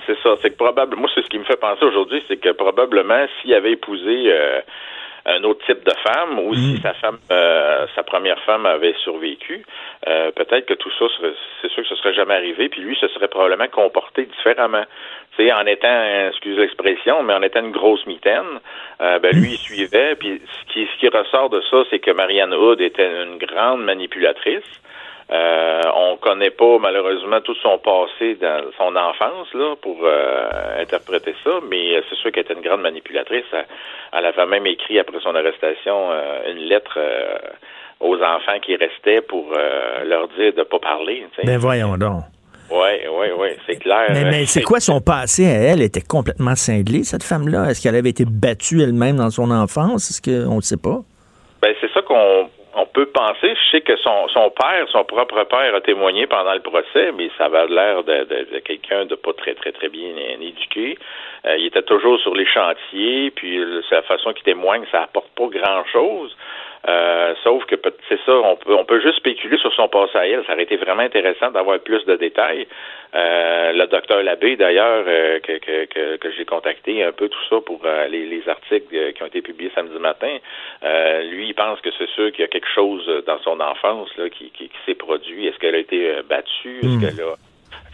[SPEAKER 13] C'est ça. C'est que probablement, moi, c'est ce qui me fait penser aujourd'hui, c'est que probablement, s'il avait épousé euh, un autre type de femme, ou si sa femme, euh, sa première femme avait survécu, euh, peut-être que tout ça, serait- c'est sûr que ce serait jamais arrivé, puis lui, se serait probablement comporté différemment. Tu sais, en étant, excuse l'expression, mais en étant une grosse mitaine, euh, ben lui, il suivait, puis ce qui, ce qui ressort de ça, c'est que Marianne Hood était une grande manipulatrice. Euh, on connaît pas malheureusement tout son passé dans son enfance là pour euh, interpréter ça, mais c'est sûr qu'elle était une grande manipulatrice. Elle, avait même écrit après son arrestation euh, une lettre euh, aux enfants qui restaient pour leur dire de pas parler.
[SPEAKER 5] Ben voyons donc.
[SPEAKER 13] Oui, oui, oui, c'est clair.
[SPEAKER 5] Mais, mais c'est quoi son passé à elle? Elle était complètement cinglée, cette femme-là? Est-ce qu'elle avait été battue elle-même dans son enfance? Est-ce qu'on ne sait pas?
[SPEAKER 13] Ben, c'est ça qu'on on peut penser. Je sais que son, père, son propre père, a témoigné pendant le procès, mais ça avait l'air de, quelqu'un de pas très, très, très bien éduqué. Euh, il était toujours sur les chantiers, puis la façon qu'il témoigne, ça apporte pas grand-chose. Euh, sauf que c'est ça, on peut, on peut juste spéculer sur son passé à elle. Ça aurait été vraiment intéressant d'avoir plus de détails. Euh, le docteur Labbé, d'ailleurs, euh, que, que, que, j'ai contacté un peu tout ça pour les, les, articles qui ont été publiés samedi matin, lui, il pense que c'est sûr qu'il y a quelque chose dans son enfance là, qui, qui, s'est produit. Est-ce qu'elle a été battue? Est-ce hmm. qu'elle a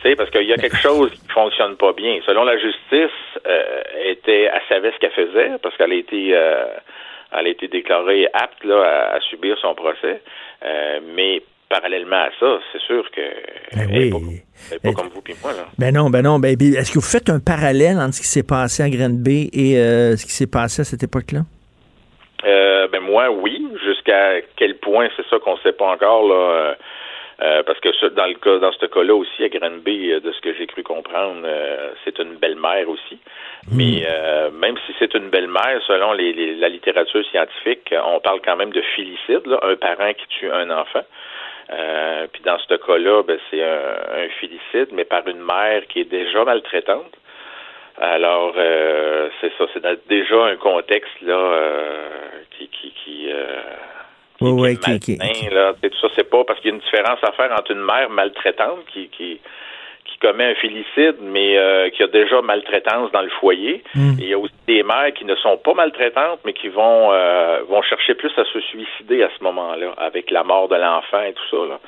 [SPEAKER 13] sais, parce qu'il y a quelque chose qui fonctionne pas bien. Selon la justice, euh, était, elle savait ce qu'elle faisait parce qu'elle a été elle a été déclarée apte là, à, subir son procès. Euh, mais parallèlement à ça, c'est sûr que
[SPEAKER 5] ben
[SPEAKER 13] elle n'est pas, comme vous et moi. Là.
[SPEAKER 5] Ben non, ben non. Ben, est-ce que vous faites un parallèle entre ce qui s'est passé à Granby et euh, ce qui s'est passé à cette époque-là?
[SPEAKER 13] Euh, ben moi, oui. Jusqu'à quel point, c'est ça qu'on ne sait pas encore. Là. Euh, parce que dans le cas, dans ce cas-là aussi, à Granby, euh, de ce que j'ai cru comprendre, euh, c'est une belle-mère aussi. Hmm. Mais même si c'est une belle-mère, selon les, la littérature scientifique, on parle quand même de filicide, là, un parent qui tue un enfant. puis dans ce cas-là, ben, c'est un, un, filicide, mais par une mère qui est déjà maltraitante. Alors, c'est ça, c'est déjà un contexte là qui, qui, qui
[SPEAKER 5] oui, qui, qui,
[SPEAKER 13] là, tout ça, c'est pas parce qu'il y a une différence à faire entre une mère maltraitante qui commet un félicide, mais euh, qui a déjà maltraitance dans le foyer. Hmm. Et il y a aussi des mères qui ne sont pas maltraitantes, mais qui vont euh, vont chercher plus à se suicider à ce moment-là, avec la mort de l'enfant et tout ça. Là.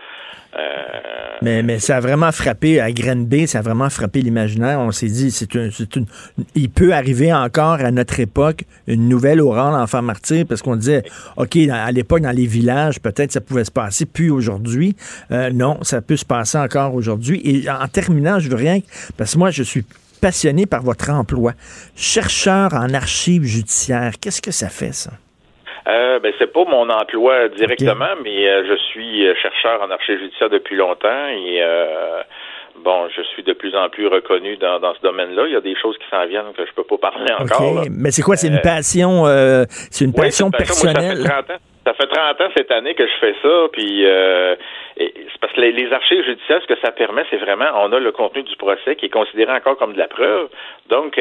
[SPEAKER 5] Euh, mais, mais ça a vraiment frappé à Granby, ça a vraiment frappé l'imaginaire. On s'est dit, c'est une, une, il peut arriver encore à notre époque une nouvelle au rang d'enfant martyr parce qu'on disait, OK, à l'époque, dans les villages, peut-être ça pouvait se passer, puis aujourd'hui. Euh, non, ça peut se passer encore aujourd'hui. Et en terminant, je veux rien, parce que moi, je suis passionné par votre emploi. Chercheur en archives judiciaires, qu'est-ce que ça fait, ça?
[SPEAKER 13] Euh, ben, c'est pas mon emploi directement, mais euh, je suis euh, chercheur en archives judiciaire depuis longtemps et euh, bon, je suis de plus en plus reconnu dans, dans ce domaine-là. Il y a des choses qui s'en viennent que je peux pas parler encore.
[SPEAKER 5] Mais c'est quoi? C'est une passion, c'est une passion personnelle?
[SPEAKER 13] ça, fait 30 ans. Cette année que je fais ça, puis c'est parce que les, archives judiciaires, ce que ça permet, c'est vraiment, on a le contenu du procès qui est considéré encore comme de la preuve. Donc,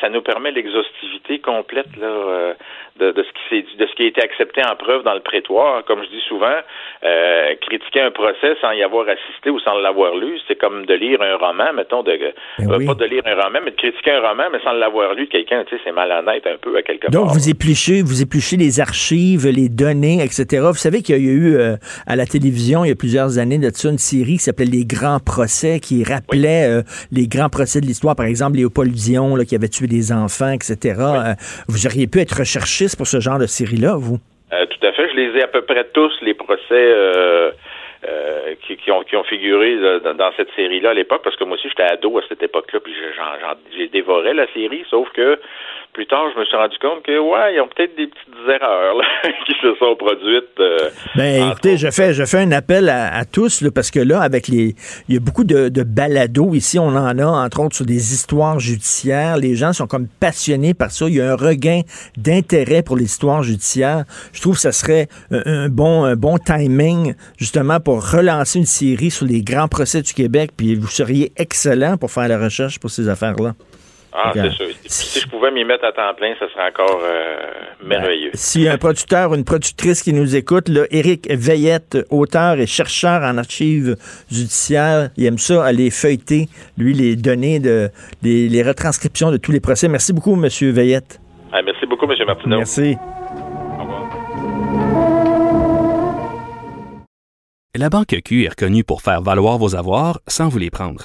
[SPEAKER 13] ça nous permet l'exhaustivité complète là, de, de, ce qui de ce qui a été accepté en preuve dans le prétoire. Comme je dis souvent, euh, critiquer un procès sans y avoir assisté ou sans l'avoir lu, c'est comme de lire un roman, mettons, de ben euh, pas de lire un roman, mais de critiquer un roman, mais sans l'avoir lu, quelqu'un, tu sais, c'est malhonnête un peu à quelque part.
[SPEAKER 5] Donc vous épluchez, vous épluchez les archives, les données, etc. Vous savez qu'il y a eu euh, à la télévision il y a plusieurs années de ça une série qui s'appelait Les Grands Procès, qui rappelait les grands procès de l'histoire, par exemple Léopold Dion là, qui avait tué des enfants, etc. vous auriez pu être recherché pour ce genre de série-là, vous?
[SPEAKER 13] Euh, tout à fait. Je les ai à peu près tous, les procès euh, euh, qui, ont, qui ont figuré dans, cette série-là à l'époque, parce que moi aussi, j'étais ado à cette époque-là, puis j'ai dévoré la série, sauf que plus tard, je me suis rendu compte que, ouais, ils ont peut-être des petites erreurs qui se sont produites. Euh,
[SPEAKER 5] ben, écoutez, je fais, je fais un appel à, tous, parce que là, avec les. Il y a beaucoup de, de balados. Ici, on en a, entre autres, sur des histoires judiciaires. Les gens sont comme passionnés par ça. Il y a un regain d'intérêt pour l'histoire judiciaire. Je trouve que ça serait un, bon, un bon timing, justement, pour relancer une série sur les grands procès du Québec. Puis vous seriez excellent pour faire la recherche pour ces affaires-là.
[SPEAKER 13] Ah, c'est sûr. Si je pouvais m'y mettre à temps plein, ce serait encore euh, merveilleux.
[SPEAKER 5] si un producteur ou une productrice qui nous écoute, là, Éric Veillette, auteur et chercheur en archives judiciaires, il aime ça, aller feuilleter, lui, les données, de, les, retranscriptions de tous les procès. Merci beaucoup, M. Veillette.
[SPEAKER 13] Ah, merci beaucoup, M. Martineau.
[SPEAKER 5] Merci. Au revoir.
[SPEAKER 9] La Banque Q est reconnue pour faire valoir vos avoirs sans vous les prendre.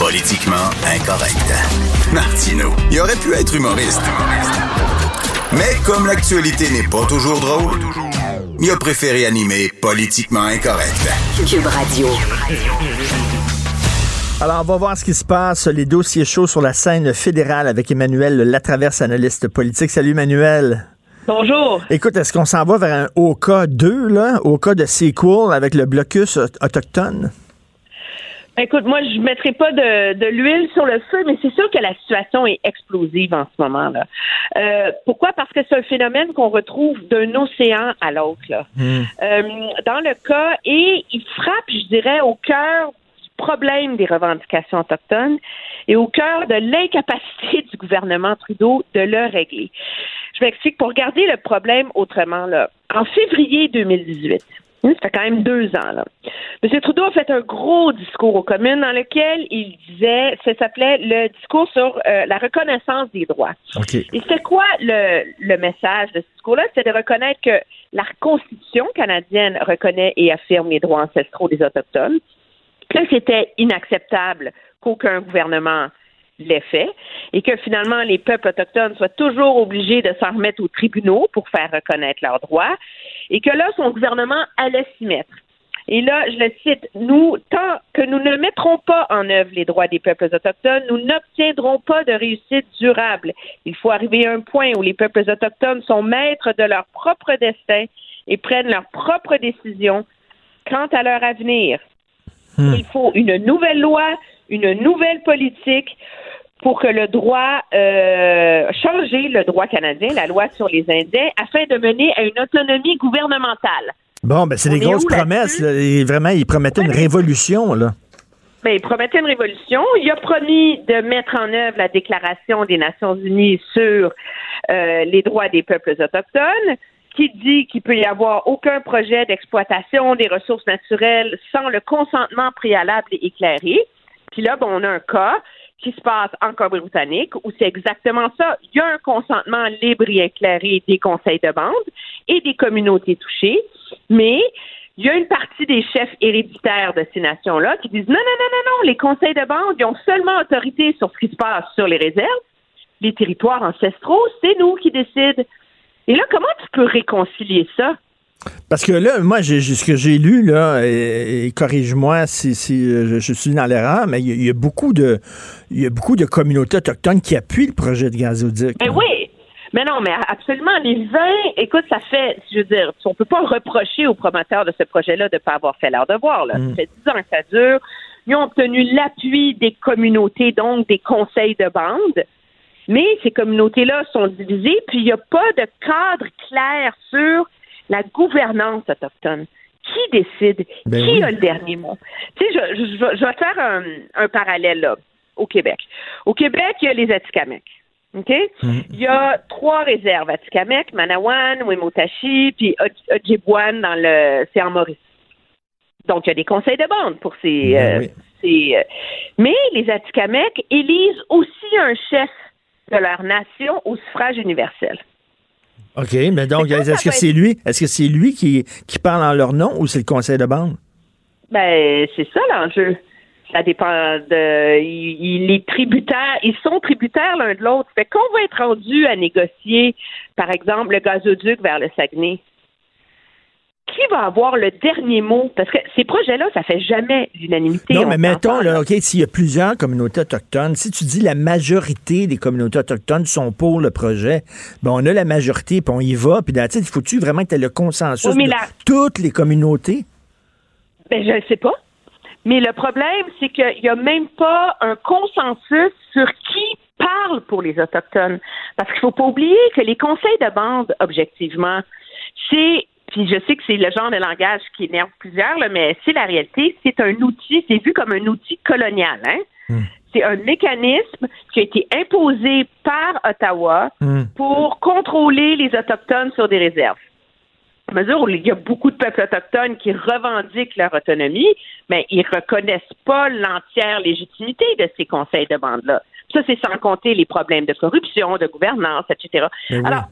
[SPEAKER 1] Politiquement incorrect. Martino, il aurait pu être humoriste. Mais comme l'actualité n'est pas toujours drôle, il a préféré animer Politiquement incorrect.
[SPEAKER 4] Cube Radio.
[SPEAKER 5] Alors, on va voir ce qui se passe, les dossiers chauds sur la scène fédérale avec Emmanuel Latraverse, analyste politique. Salut, Emmanuel.
[SPEAKER 14] Bonjour.
[SPEAKER 5] Écoute, est-ce qu'on s'en va vers un OK 2, là, OK de sequel avec le blocus autochtone?
[SPEAKER 14] Écoute, moi, je ne mettrai pas de, de l'huile sur le feu, mais c'est sûr que la situation est explosive en ce moment. là. Euh, pourquoi? Parce que c'est un phénomène qu'on retrouve d'un océan à l'autre. là. Euh, dans le cas, et il frappe, je dirais, au cœur du problème des revendications autochtones et au cœur de l'incapacité du gouvernement Trudeau de le régler. Je m'explique pour regarder le problème autrement. Là. En février 2018, Hum, Ça fait quand même deux ans. Là. M. Trudeau a fait un gros discours aux communes dans lequel il disait, ça s'appelait le discours sur euh, la reconnaissance des droits. Et c'est quoi le, le message de ce discours-là? C'est de reconnaître que la Constitution canadienne reconnaît et affirme les droits ancestraux des Autochtones, que c'était inacceptable qu'aucun gouvernement l'ait fait et que finalement les peuples autochtones soient toujours obligés de s'en remettre aux tribunaux pour faire reconnaître leurs droits et que là, son gouvernement allait s'y mettre. Et là, je le cite, nous, tant que nous ne mettrons pas en œuvre les droits des peuples autochtones, nous n'obtiendrons pas de réussite durable. Il faut arriver à un point où les peuples autochtones sont maîtres de leur propre destin et prennent leurs propres décisions quant à leur avenir. Il faut une nouvelle loi, une nouvelle politique pour que le droit euh, changer le droit canadien, la loi sur les Indiens, afin de mener à une autonomie gouvernementale.
[SPEAKER 5] Bon, ben c'est des grosses promesses. là. Et vraiment, ils promettaient une révolution, là.
[SPEAKER 14] Ben, il promettait une révolution. Il a promis de mettre en œuvre la Déclaration des Nations Unies sur euh, les droits des peuples autochtones, qui dit qu'il peut y avoir aucun projet d'exploitation des ressources naturelles sans le consentement préalable et éclairé. Puis là, bon, on a un cas qui se passe en Colombie-Britannique où c'est exactement ça. Il y a un consentement libre et éclairé des conseils de bande et des communautés touchées, mais il y a une partie des chefs héréditaires de ces nations-là qui disent non, non, non, non, non, les conseils de bande, ils ont seulement autorité sur ce qui se passe sur les réserves. Les territoires ancestraux, c'est nous qui décident. Et là, comment tu peux réconcilier ça?
[SPEAKER 5] Parce que là, moi, ce que j'ai lu, là, et, et corrige-moi si, si euh, je, je suis dans l'erreur, mais il y, a- il y a beaucoup de, il y a beaucoup de communautés autochtones qui appuient le projet de gazoduc.
[SPEAKER 14] Ben oui. Mais non, mais absolument. Les vins, écoute, ça fait, je veux dire, on peut pas reprocher aux promoteurs de ce projet-là de ne pas avoir fait leur devoir. Là.
[SPEAKER 15] Mm.
[SPEAKER 14] Ça fait dix ans que ça dure. Ils ont obtenu l'appui des communautés, donc des conseils de bande. Mais ces communautés-là sont divisées, puis il n'y a pas de cadre clair sur la gouvernance autochtone. Qui décide?
[SPEAKER 15] Ben
[SPEAKER 14] qui
[SPEAKER 15] oui.
[SPEAKER 14] a le dernier mot? Tu sais, je, je- je vais- faire un, un parallèle là, au Québec. Au Québec, il y a les Atikamekw. OK? Il y a trois réserves, Atikamekw, Manawan, Wimotashi, puis Oj- Ojibwan dans le c'est en Mauricie. Donc, il y a des conseils de bande pour ces.
[SPEAKER 5] Ben
[SPEAKER 14] euh,
[SPEAKER 5] oui.
[SPEAKER 14] ces, euh, mais les Atikamekw élisent aussi un chef de leur nation au suffrage universel.
[SPEAKER 5] OK, mais donc, est-ce que c'est lui, est-ce que c'est lui qui, qui parle en leur nom ou c'est le conseil de bande?
[SPEAKER 14] Ben, c'est ça l'enjeu. Ça dépend de. Il, il est tributaire. Ils sont tributaires l'un de l'autre. Fait qu'on va être rendu à négocier, par exemple, le gazoduc vers le Saguenay. Qui va avoir le dernier mot? Parce que ces projets-là, ça fait jamais l'unanimité.
[SPEAKER 5] Non,
[SPEAKER 14] on
[SPEAKER 5] mais mettons, là, OK, s'il y a plusieurs communautés autochtones, si tu dis la majorité des communautés autochtones sont pour le projet, ben on a la majorité, puis on y va, puis il faut-tu vraiment que tu aies le consensus
[SPEAKER 14] Oui, mais
[SPEAKER 5] de
[SPEAKER 14] la-
[SPEAKER 5] toutes les communautés?
[SPEAKER 14] Ben, je ne sais pas. Mais le problème, c'est qu'il n'y a même pas un consensus sur qui parle pour les Autochtones. Parce qu'il ne faut pas oublier que les conseils de bande, objectivement, c'est, puis je sais que c'est le genre de langage qui énerve plusieurs, là, mais c'est la réalité, c'est un outil, c'est vu comme un outil colonial. Hein? C'est un mécanisme qui a été imposé par Ottawa pour contrôler les Autochtones sur des réserves. mesure où il y a beaucoup de peuples autochtones qui revendiquent leur autonomie, mais ils reconnaissent pas l'entière légitimité de ces conseils de bande-là. Ça, c'est sans compter les problèmes de corruption, de gouvernance, etc.
[SPEAKER 5] Ben oui.
[SPEAKER 14] Alors,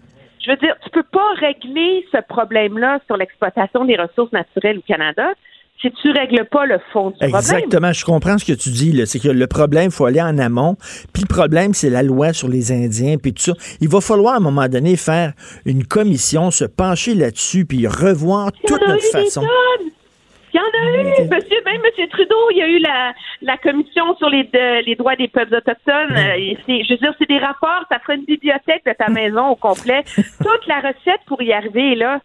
[SPEAKER 14] je veux dire, tu peux pas régler ce problème-là sur l'exploitation des ressources naturelles au Canada si tu règles pas le fond du problème.
[SPEAKER 5] Exactement, je comprends ce que tu dis. là. C'est que le problème, il faut aller en amont. Puis le problème, c'est la loi sur les Indiens, puis tout ça. Il va falloir, à un moment donné, faire une commission, se pencher là-dessus, puis revoir toute notre façon.
[SPEAKER 14] tonnes. Il y en a eu. Monsieur, même M. Trudeau, il y a eu la, la commission sur les, de- les droits des peuples autochtones. Euh, et je veux dire, c'est des rapports. Ça ferait une bibliothèque de ta maison au complet. Toute la recette pour y arriver, là.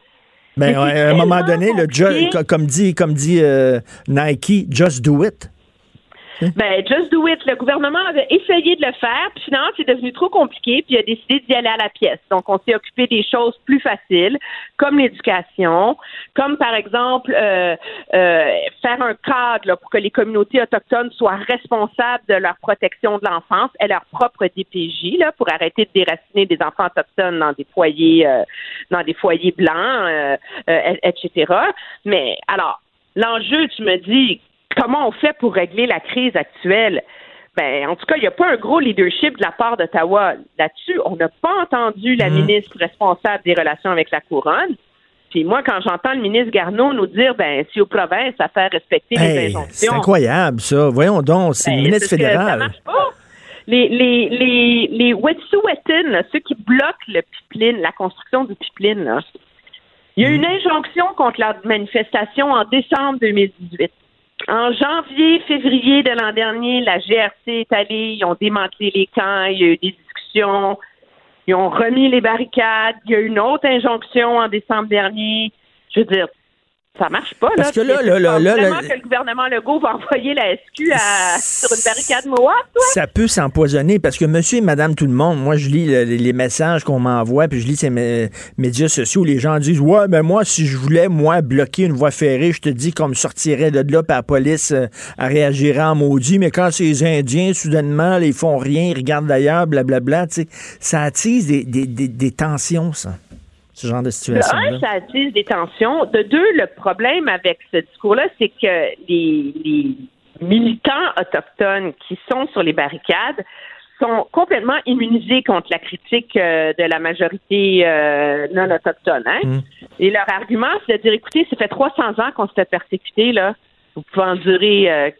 [SPEAKER 5] Ben, à un moment donné,
[SPEAKER 14] compliqué.
[SPEAKER 5] comme dit, comme dit euh, Nike, just do it.
[SPEAKER 14] Ben, just do it. Le gouvernement avait essayé de le faire, puis finalement, c'est devenu trop compliqué, puis il a décidé d'y aller à la pièce. Donc, on s'est occupé des choses plus faciles, comme l'éducation, comme par exemple euh, euh, faire un cadre là, pour que les communautés autochtones soient responsables de leur protection de l'enfance et leur propre DPJ, là, pour arrêter de déraciner des enfants autochtones dans des foyers, euh, dans des foyers blancs, euh, euh, etc. Mais alors, l'enjeu, tu me dis, comment on fait pour régler la crise actuelle? Ben, en tout cas, il n'y a pas un gros leadership de la part d'Ottawa là-dessus. On n'a pas entendu la ministre responsable des relations avec la couronne. Puis moi, quand j'entends le ministre Garneau nous dire, ben, si aux provinces à faire respecter les injonctions.
[SPEAKER 5] c'est incroyable, ça. Voyons donc, c'est
[SPEAKER 14] Ben,
[SPEAKER 5] le ministre
[SPEAKER 14] Ça
[SPEAKER 5] fédéral.
[SPEAKER 14] marche pas. Les, les, les, les Wet'suwet'en, là, ceux qui bloquent le pipeline, la construction du pipeline, là, il y a
[SPEAKER 5] Hmm.
[SPEAKER 14] une injonction contre la manifestation en décembre 2018. En janvier, février de l'an dernier, la GRC est allée, ils ont démantelé les camps, il y a eu des discussions, ils ont remis les barricades, il y a eu une autre injonction en décembre dernier. Je veux dire, ça marche pas,
[SPEAKER 5] Parce
[SPEAKER 14] là.
[SPEAKER 5] que là, là, là, là,
[SPEAKER 14] que le gouvernement Legault va envoyer la SQ à- sur une barricade Mohawk, toi?
[SPEAKER 5] Ça peut s'empoisonner parce que monsieur et madame tout le monde, moi je lis le- les messages qu'on m'envoie, puis je lis ces mé- médias sociaux, les gens disent Ouais, mais moi, si je voulais, moi, bloquer une voie ferrée, je te dis qu'on me sortirait de là, puis la police euh, elle réagirait en maudit, mais quand les Indiens, soudainement, là, ils font rien, ils regardent d'ailleurs, blablabla, tu sais, ça attise des, des- des- des tensions, ça, ce genre de
[SPEAKER 14] De
[SPEAKER 5] situation-là.
[SPEAKER 14] un, ça attise des tensions. De deux, le problème avec ce discours-là, c'est que les, les militants autochtones qui sont sur les barricades sont complètement immunisés contre la critique euh, de la majorité euh, non autochtone. Hein?
[SPEAKER 5] Mm.
[SPEAKER 14] Et leur argument, c'est de dire, écoutez, ça fait 300 ans qu'on se fait persécuter, là. Vous pouvez endurer euh,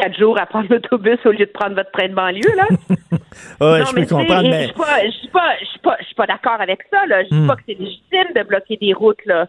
[SPEAKER 14] quatre jours à prendre l'autobus au lieu de prendre votre train de banlieue, là.
[SPEAKER 5] Ouais,
[SPEAKER 14] Non,
[SPEAKER 5] je peux comprendre, mais.
[SPEAKER 14] suis pas, je suis pas, pas, suis pas d'accord avec ça. Là. Je dis
[SPEAKER 5] Hmm.
[SPEAKER 14] pas que c'est légitime de bloquer des routes là.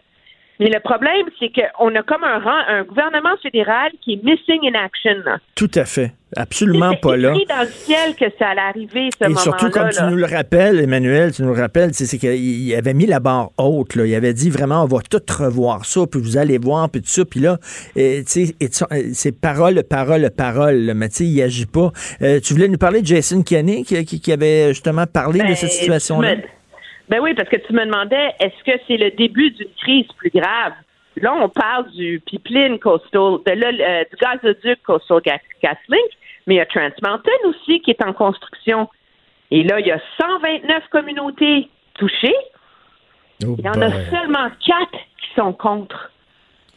[SPEAKER 14] Mais le problème, c'est qu'on a comme un rang, un gouvernement fédéral qui est missing in action. là.
[SPEAKER 5] Tout à fait. Absolument pas là.
[SPEAKER 14] écrit dans le ciel que ça allait arriver, ce
[SPEAKER 5] Et surtout, comme tu
[SPEAKER 14] là.
[SPEAKER 5] nous le rappelles, Emmanuel, tu nous le rappelles, c'est c'est qu'il avait mis la barre haute. Là. Il avait dit vraiment, on va tout revoir ça, puis vous allez voir, puis tout ça. Puis là, tu sais, et euh, c'est parole, parole, parole. là, mais tu sais, il agit pas. Euh, tu voulais nous parler de Jason Kenney, qui, qui- qui avait justement parlé de
[SPEAKER 14] Ben,
[SPEAKER 5] cette situation-là?
[SPEAKER 14] Ben oui, parce que tu me demandais, est-ce que c'est le début d'une crise plus grave? Là, on parle du pipeline coastal, de euh, du gazoduc coastal gas, GasLink, mais il y a Trans Mountain aussi qui est en construction. Et là, il y a 129 communautés touchées.
[SPEAKER 5] Oh
[SPEAKER 14] Il y en a seulement quatre qui sont contre.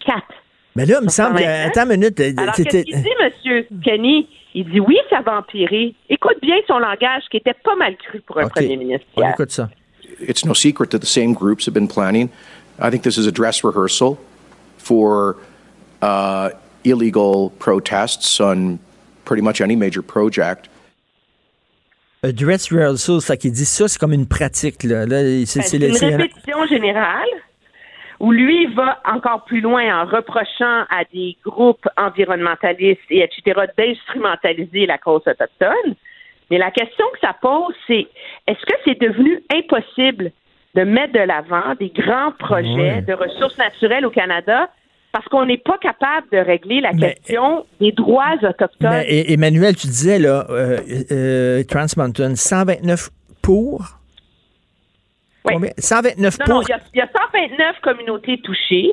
[SPEAKER 14] Quatre.
[SPEAKER 5] Mais là, il me semble que.
[SPEAKER 14] 129.
[SPEAKER 5] Attends une minute. euh,
[SPEAKER 14] Alors, qu'est-ce qu'il dit, Monsieur Kenny? Il dit oui, ça va empirer. Écoute bien son langage qui était pas mal cru pour un premier ministre.
[SPEAKER 5] On écoute ça.
[SPEAKER 15] It's no secret that the same groups have been planning. I think this is a dress rehearsal for uh, illegal protests on pretty much any major project.
[SPEAKER 5] A dress rehearsal, ça qui dit ça, c'est comme une pratique. Là. Là, c'est,
[SPEAKER 14] Ben,
[SPEAKER 5] c'est
[SPEAKER 14] C'est
[SPEAKER 5] le-
[SPEAKER 14] une répétition générale où lui va encore plus loin en reprochant à des groupes environnementalistes et etc. d'instrumentaliser la cause autochtone. Mais la question que ça pose, c'est est-ce que c'est devenu impossible de mettre de l'avant des grands projets de ressources naturelles au Canada parce qu'on n'est pas capable de régler la
[SPEAKER 5] Mais-
[SPEAKER 14] question des droits autochtones?
[SPEAKER 5] Mais, Emmanuel, tu disais, là, euh, euh, Trans Mountain, 129 pour?
[SPEAKER 14] Oui.
[SPEAKER 5] Combien? 129
[SPEAKER 14] Non,
[SPEAKER 5] pour?
[SPEAKER 14] non, il y, y a 129 communautés touchées.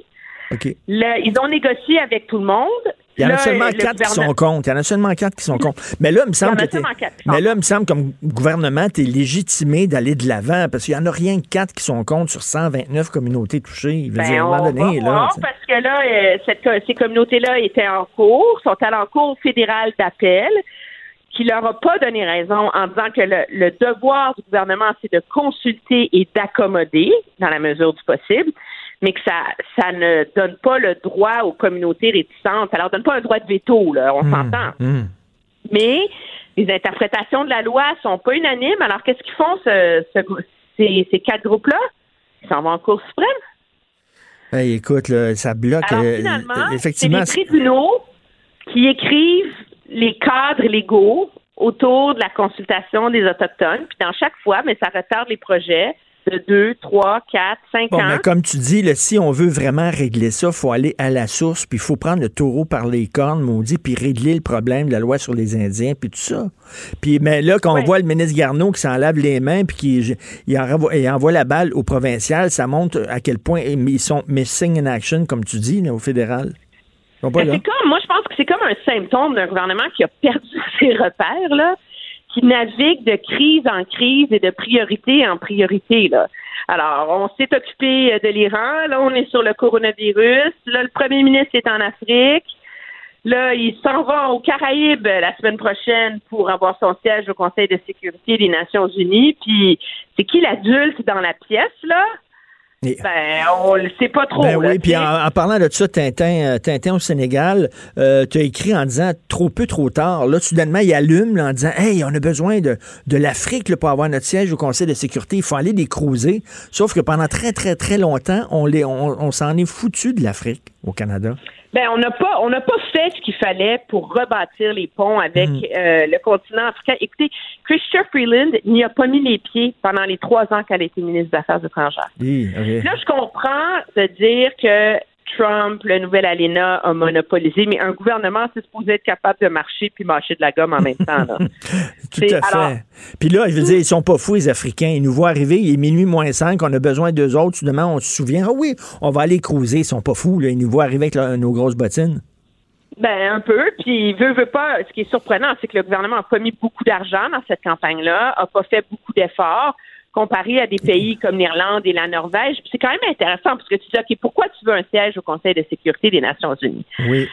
[SPEAKER 14] Ils ont négocié avec tout le monde.
[SPEAKER 5] Il y en a
[SPEAKER 14] Là,
[SPEAKER 5] seulement
[SPEAKER 14] le
[SPEAKER 5] quatre qui sont contre. Il y en a seulement quatre qui sont contre. Mais là, il me semble
[SPEAKER 14] Il y en a
[SPEAKER 5] que
[SPEAKER 14] seulement quatre
[SPEAKER 5] Mais là, il me semble comme gouvernement, tu es légitimé d'aller de l'avant parce qu'il y en a rien que quatre qui sont contre sur 129 communautés touchées. Veux
[SPEAKER 14] Ben,
[SPEAKER 5] dire, à un moment
[SPEAKER 14] on
[SPEAKER 5] donné,
[SPEAKER 14] va
[SPEAKER 5] là.
[SPEAKER 14] parce que là, euh, cette ces communautés-là étaient en cours, sont allées en cours fédéral d'appel, qui leur a pas donné raison en disant que le, le devoir du gouvernement, c'est de consulter et d'accommoder dans la mesure du possible, mais que ça, ça ne donne pas le droit aux communautés réticentes. Ça leur donne pas un droit de veto, là, on s'entend.
[SPEAKER 5] Hum.
[SPEAKER 14] Mais les interprétations de la loi sont pas unanimes. Alors, qu'est-ce qu'ils font, ce- ce grou- ces, ces quatre groupes-là? Ils s'en vont en Cour suprême.
[SPEAKER 5] Hey, écoute, là, ça bloque.
[SPEAKER 14] Alors,
[SPEAKER 5] euh,
[SPEAKER 14] finalement, c'est
[SPEAKER 5] effectivement,
[SPEAKER 14] les tribunaux qui écrivent les cadres légaux autour de la consultation des Autochtones. Puis dans chaque fois, mais ça retarde les projets de deux, trois, quatre, cinq
[SPEAKER 5] Bon,
[SPEAKER 14] ans.
[SPEAKER 5] mais comme tu dis, là, si on veut vraiment régler ça, il faut aller à la source, puis il faut prendre le taureau par les cornes, maudit, puis régler le problème de la loi sur les Indiens, puis tout ça. Puis mais là, quand on voit le ministre Garneau qui s'en lave les mains, puis qui il envoie, il envoie la balle au provincial, ça montre à quel point ils sont missing in action, comme tu dis, là, au fédéral. Là.
[SPEAKER 14] c'est comme, moi, je pense que c'est comme un symptôme d'un gouvernement qui a perdu ses repères, là, qui navigue de crise en crise et de priorité en priorité, là. Alors, on s'est occupé de l'Iran, là, on est sur le coronavirus, là, le premier ministre est en Afrique, là, il s'en va aux Caraïbes la semaine prochaine pour avoir son siège au Conseil de sécurité des Nations Unies, puis c'est qui l'adulte dans la pièce, là? Ben, on le sait pas trop.
[SPEAKER 5] Ben
[SPEAKER 14] là,
[SPEAKER 5] oui, puis en, en parlant de ça, Tintin, euh, Tintin au Sénégal, euh, tu as écrit en disant trop peu, trop tard. Là, soudainement, il allume là, en disant Hey, on a besoin de, de l'Afrique pour avoir notre siège au Conseil de sécurité. Il faut aller les cruiser. Sauf que pendant très, très, très longtemps, on, les, on, on s'en est foutu de l'Afrique au Canada?
[SPEAKER 14] Ben, on n'a pas, on n'a pas fait ce qu'il fallait pour rebâtir les ponts avec
[SPEAKER 5] Mm.
[SPEAKER 14] euh, le continent africain. Écoutez, Chrystia Freeland n'y a pas mis les pieds pendant les trois ans qu'elle a été ministre des Affaires étrangères. Là, je comprends de dire que Trump, le nouvel ALENA, a monopolisé, mais un gouvernement, c'est supposé être capable de marcher puis mâcher de la gomme en même temps. Là.
[SPEAKER 5] Tout à fait.
[SPEAKER 14] alors-
[SPEAKER 5] Puis là, je veux dire, ils sont pas fous, les Africains. Ils nous voient arriver, il est minuit moins 5, on a besoin d'eux autres. Soudainement, on se souvient, ah oui, on va aller cruiser. Ils sont pas fous, là. Ils nous voient arriver avec leur- nos grosses bottines.
[SPEAKER 14] Ben un peu. Puis veut veut pas. Ce qui est surprenant, c'est que le gouvernement a pas mis beaucoup d'argent dans cette campagne-là, a pas fait beaucoup d'efforts comparé à des pays comme l'Irlande et la Norvège. C'est quand même intéressant parce que tu dis ok, pourquoi tu veux un siège au Conseil de sécurité des Nations Unies?
[SPEAKER 5] Oui.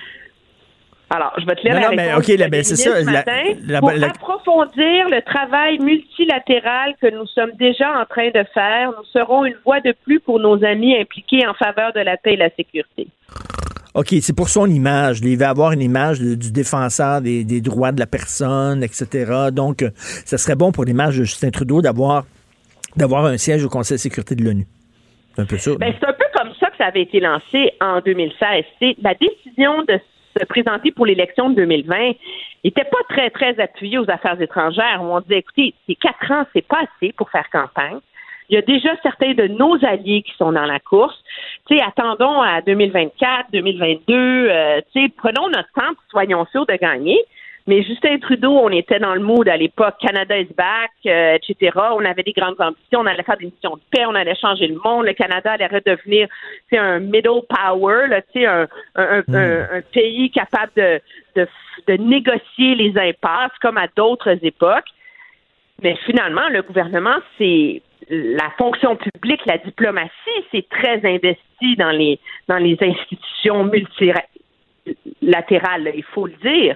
[SPEAKER 14] Alors, je vais te lire
[SPEAKER 5] Non,
[SPEAKER 14] la
[SPEAKER 5] non, mais
[SPEAKER 14] réponse
[SPEAKER 5] OK, là, ben, c'est ça,
[SPEAKER 14] ce
[SPEAKER 5] la-
[SPEAKER 14] matin.
[SPEAKER 5] la-
[SPEAKER 14] pour
[SPEAKER 5] la-
[SPEAKER 14] approfondir le travail multilatéral que nous sommes déjà en train de faire, nous serons une voix de plus pour nos amis impliqués en faveur de la paix et la sécurité.
[SPEAKER 5] OK, c'est pour son image. Il va avoir une image de- du défenseur des, des droits de la personne, etc. Donc, euh, ça serait bon pour l'image de Justin Trudeau d'avoir d'avoir un siège au Conseil de sécurité de l'ONU. C'est un peu ça.
[SPEAKER 14] Ben, c'est un peu comme ça que ça avait été lancé en 2016. C'est la décision de se présenter pour l'élection de 2020 n'était pas très, très appuyée aux affaires étrangères. Où on disait, écoutez, ces quatre ans, c'est pas assez pour faire campagne. Il y a déjà certains de nos alliés qui sont dans la course. Tu sais, attendons à 2024, 2022. euh, tu sais, prenons notre temps, soyons sûrs de gagner. Mais Justin Trudeau, on était dans le mood à l'époque, Canada is back, euh, etc. On avait des grandes ambitions, on allait faire des missions de paix, on allait changer le monde. Le Canada allait redevenir tu sais, un middle power, là, tu sais, un, un, un- un- un pays capable de, de, de négocier les impasses comme à d'autres époques. Mais finalement, le gouvernement, c'est la fonction publique, la diplomatie, c'est très investi dans les dans les institutions multilatérales, là, il faut le dire.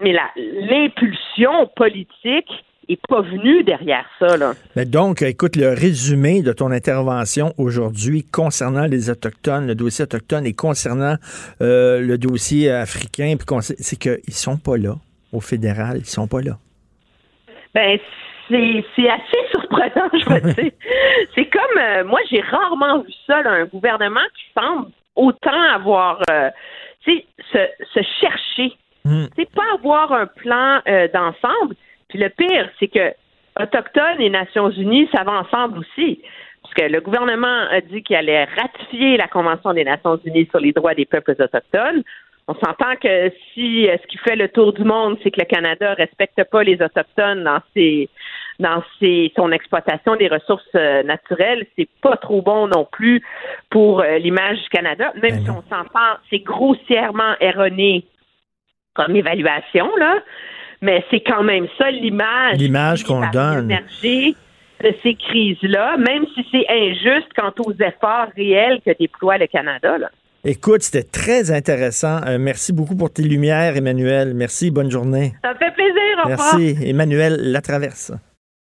[SPEAKER 14] Mais l'impulsion politique est pas venue derrière ça. Là.
[SPEAKER 5] Mais donc, écoute, le résumé de ton intervention aujourd'hui concernant les Autochtones, le dossier autochtone et concernant euh, le dossier africain, c'est qu'ils sont pas là au fédéral, ils sont pas là.
[SPEAKER 14] Ben, c'est assez surprenant, je veux dire. C'est comme, euh, moi, j'ai rarement vu ça, là, un gouvernement qui semble autant avoir, euh, se, se chercher. C'est pas avoir un plan euh, d'ensemble. Puis le pire, c'est que Autochtones et Nations Unies, ça va ensemble aussi. Parce que le gouvernement a dit qu'il allait ratifier la Convention des Nations Unies sur les droits des peuples autochtones. On s'entend que si euh, ce qui fait le tour du monde, c'est que le Canada respecte pas les Autochtones dans ses dans ses, son exploitation des ressources euh, naturelles, c'est pas trop bon non plus pour euh, l'image du Canada, même
[SPEAKER 5] Ben
[SPEAKER 14] si on s'entend, c'est grossièrement erroné comme évaluation, là, mais c'est quand même ça l'image
[SPEAKER 5] L'image qu'on donne.
[SPEAKER 14] de ces crises-là, même si c'est injuste quant aux efforts réels que déploie le Canada. Là.
[SPEAKER 5] Écoute, c'était très intéressant. Euh, merci beaucoup pour tes lumières, Emmanuel. Merci, bonne journée.
[SPEAKER 14] Ça me fait plaisir, au revoir.
[SPEAKER 5] Merci, Emmanuel Latraverse.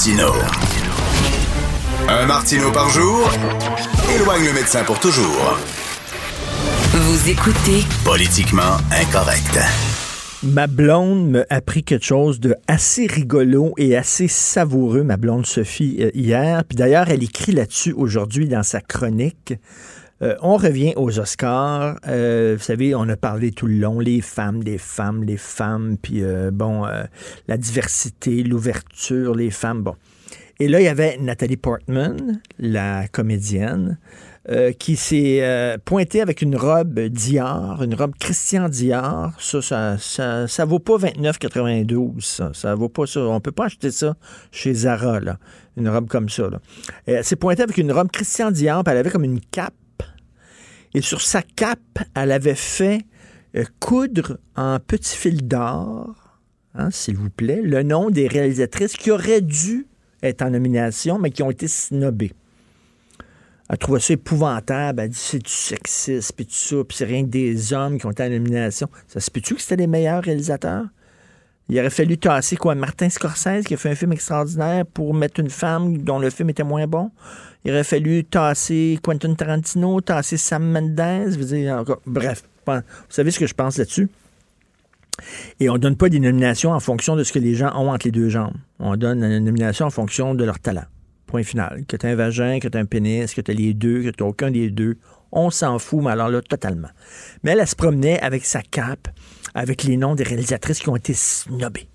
[SPEAKER 1] Martino. Un Martino par jour éloigne le médecin pour toujours.
[SPEAKER 4] Vous écoutez
[SPEAKER 1] Politiquement incorrect.
[SPEAKER 5] Ma blonde m'a appris quelque chose de assez rigolo et assez savoureux, ma blonde Sophie, euh, hier. Puis d'ailleurs, elle écrit là-dessus aujourd'hui dans sa chronique. Euh, on revient aux Oscars. Euh, vous savez, on a parlé tout le long, les femmes, les femmes, les femmes, puis euh, bon, euh, la diversité, l'ouverture, les femmes, bon. Et là, il y avait Nathalie Portman, la comédienne, euh, qui s'est euh, pointée avec une robe Dior, une robe Christian Dior. Ça, ça, ça, ça vaut pas 29,92. Ça, ça vaut pas ça. On peut pas acheter ça chez Zara, là. Une robe comme ça, là. Elle s'est pointée avec une robe Christian Dior, puis elle avait comme une cape. Et sur sa cape, elle avait fait euh, coudre en petit fil d'or, hein, s'il vous plaît, le nom des réalisatrices qui auraient dû être en nomination, mais qui ont été snobées. Elle trouvait ça épouvantable. Elle dit c'est du sexisme, puis tout ça, puis c'est rien des hommes qui ont été en nomination. Ça se peut-tu que c'était les meilleurs réalisateurs? Il aurait fallu tasser quoi? Martin Scorsese qui a fait un film extraordinaire pour mettre une femme dont le film était moins bon. Il aurait fallu tasser Quentin Tarantino, tasser Sam Mendes. veux dire, encore- bref, vous savez ce que je pense là-dessus? Et on ne donne pas des nominations en fonction de ce que les gens ont entre les deux jambes. On donne une nomination en fonction de leur talent. Point final. Que tu un vagin, que tu un pénis, que tu les deux, que tu aucun des deux. On s'en fout, mais alors là, totalement. Mais elle, se promenait avec sa cape, avec les noms des réalisatrices qui ont été snobées.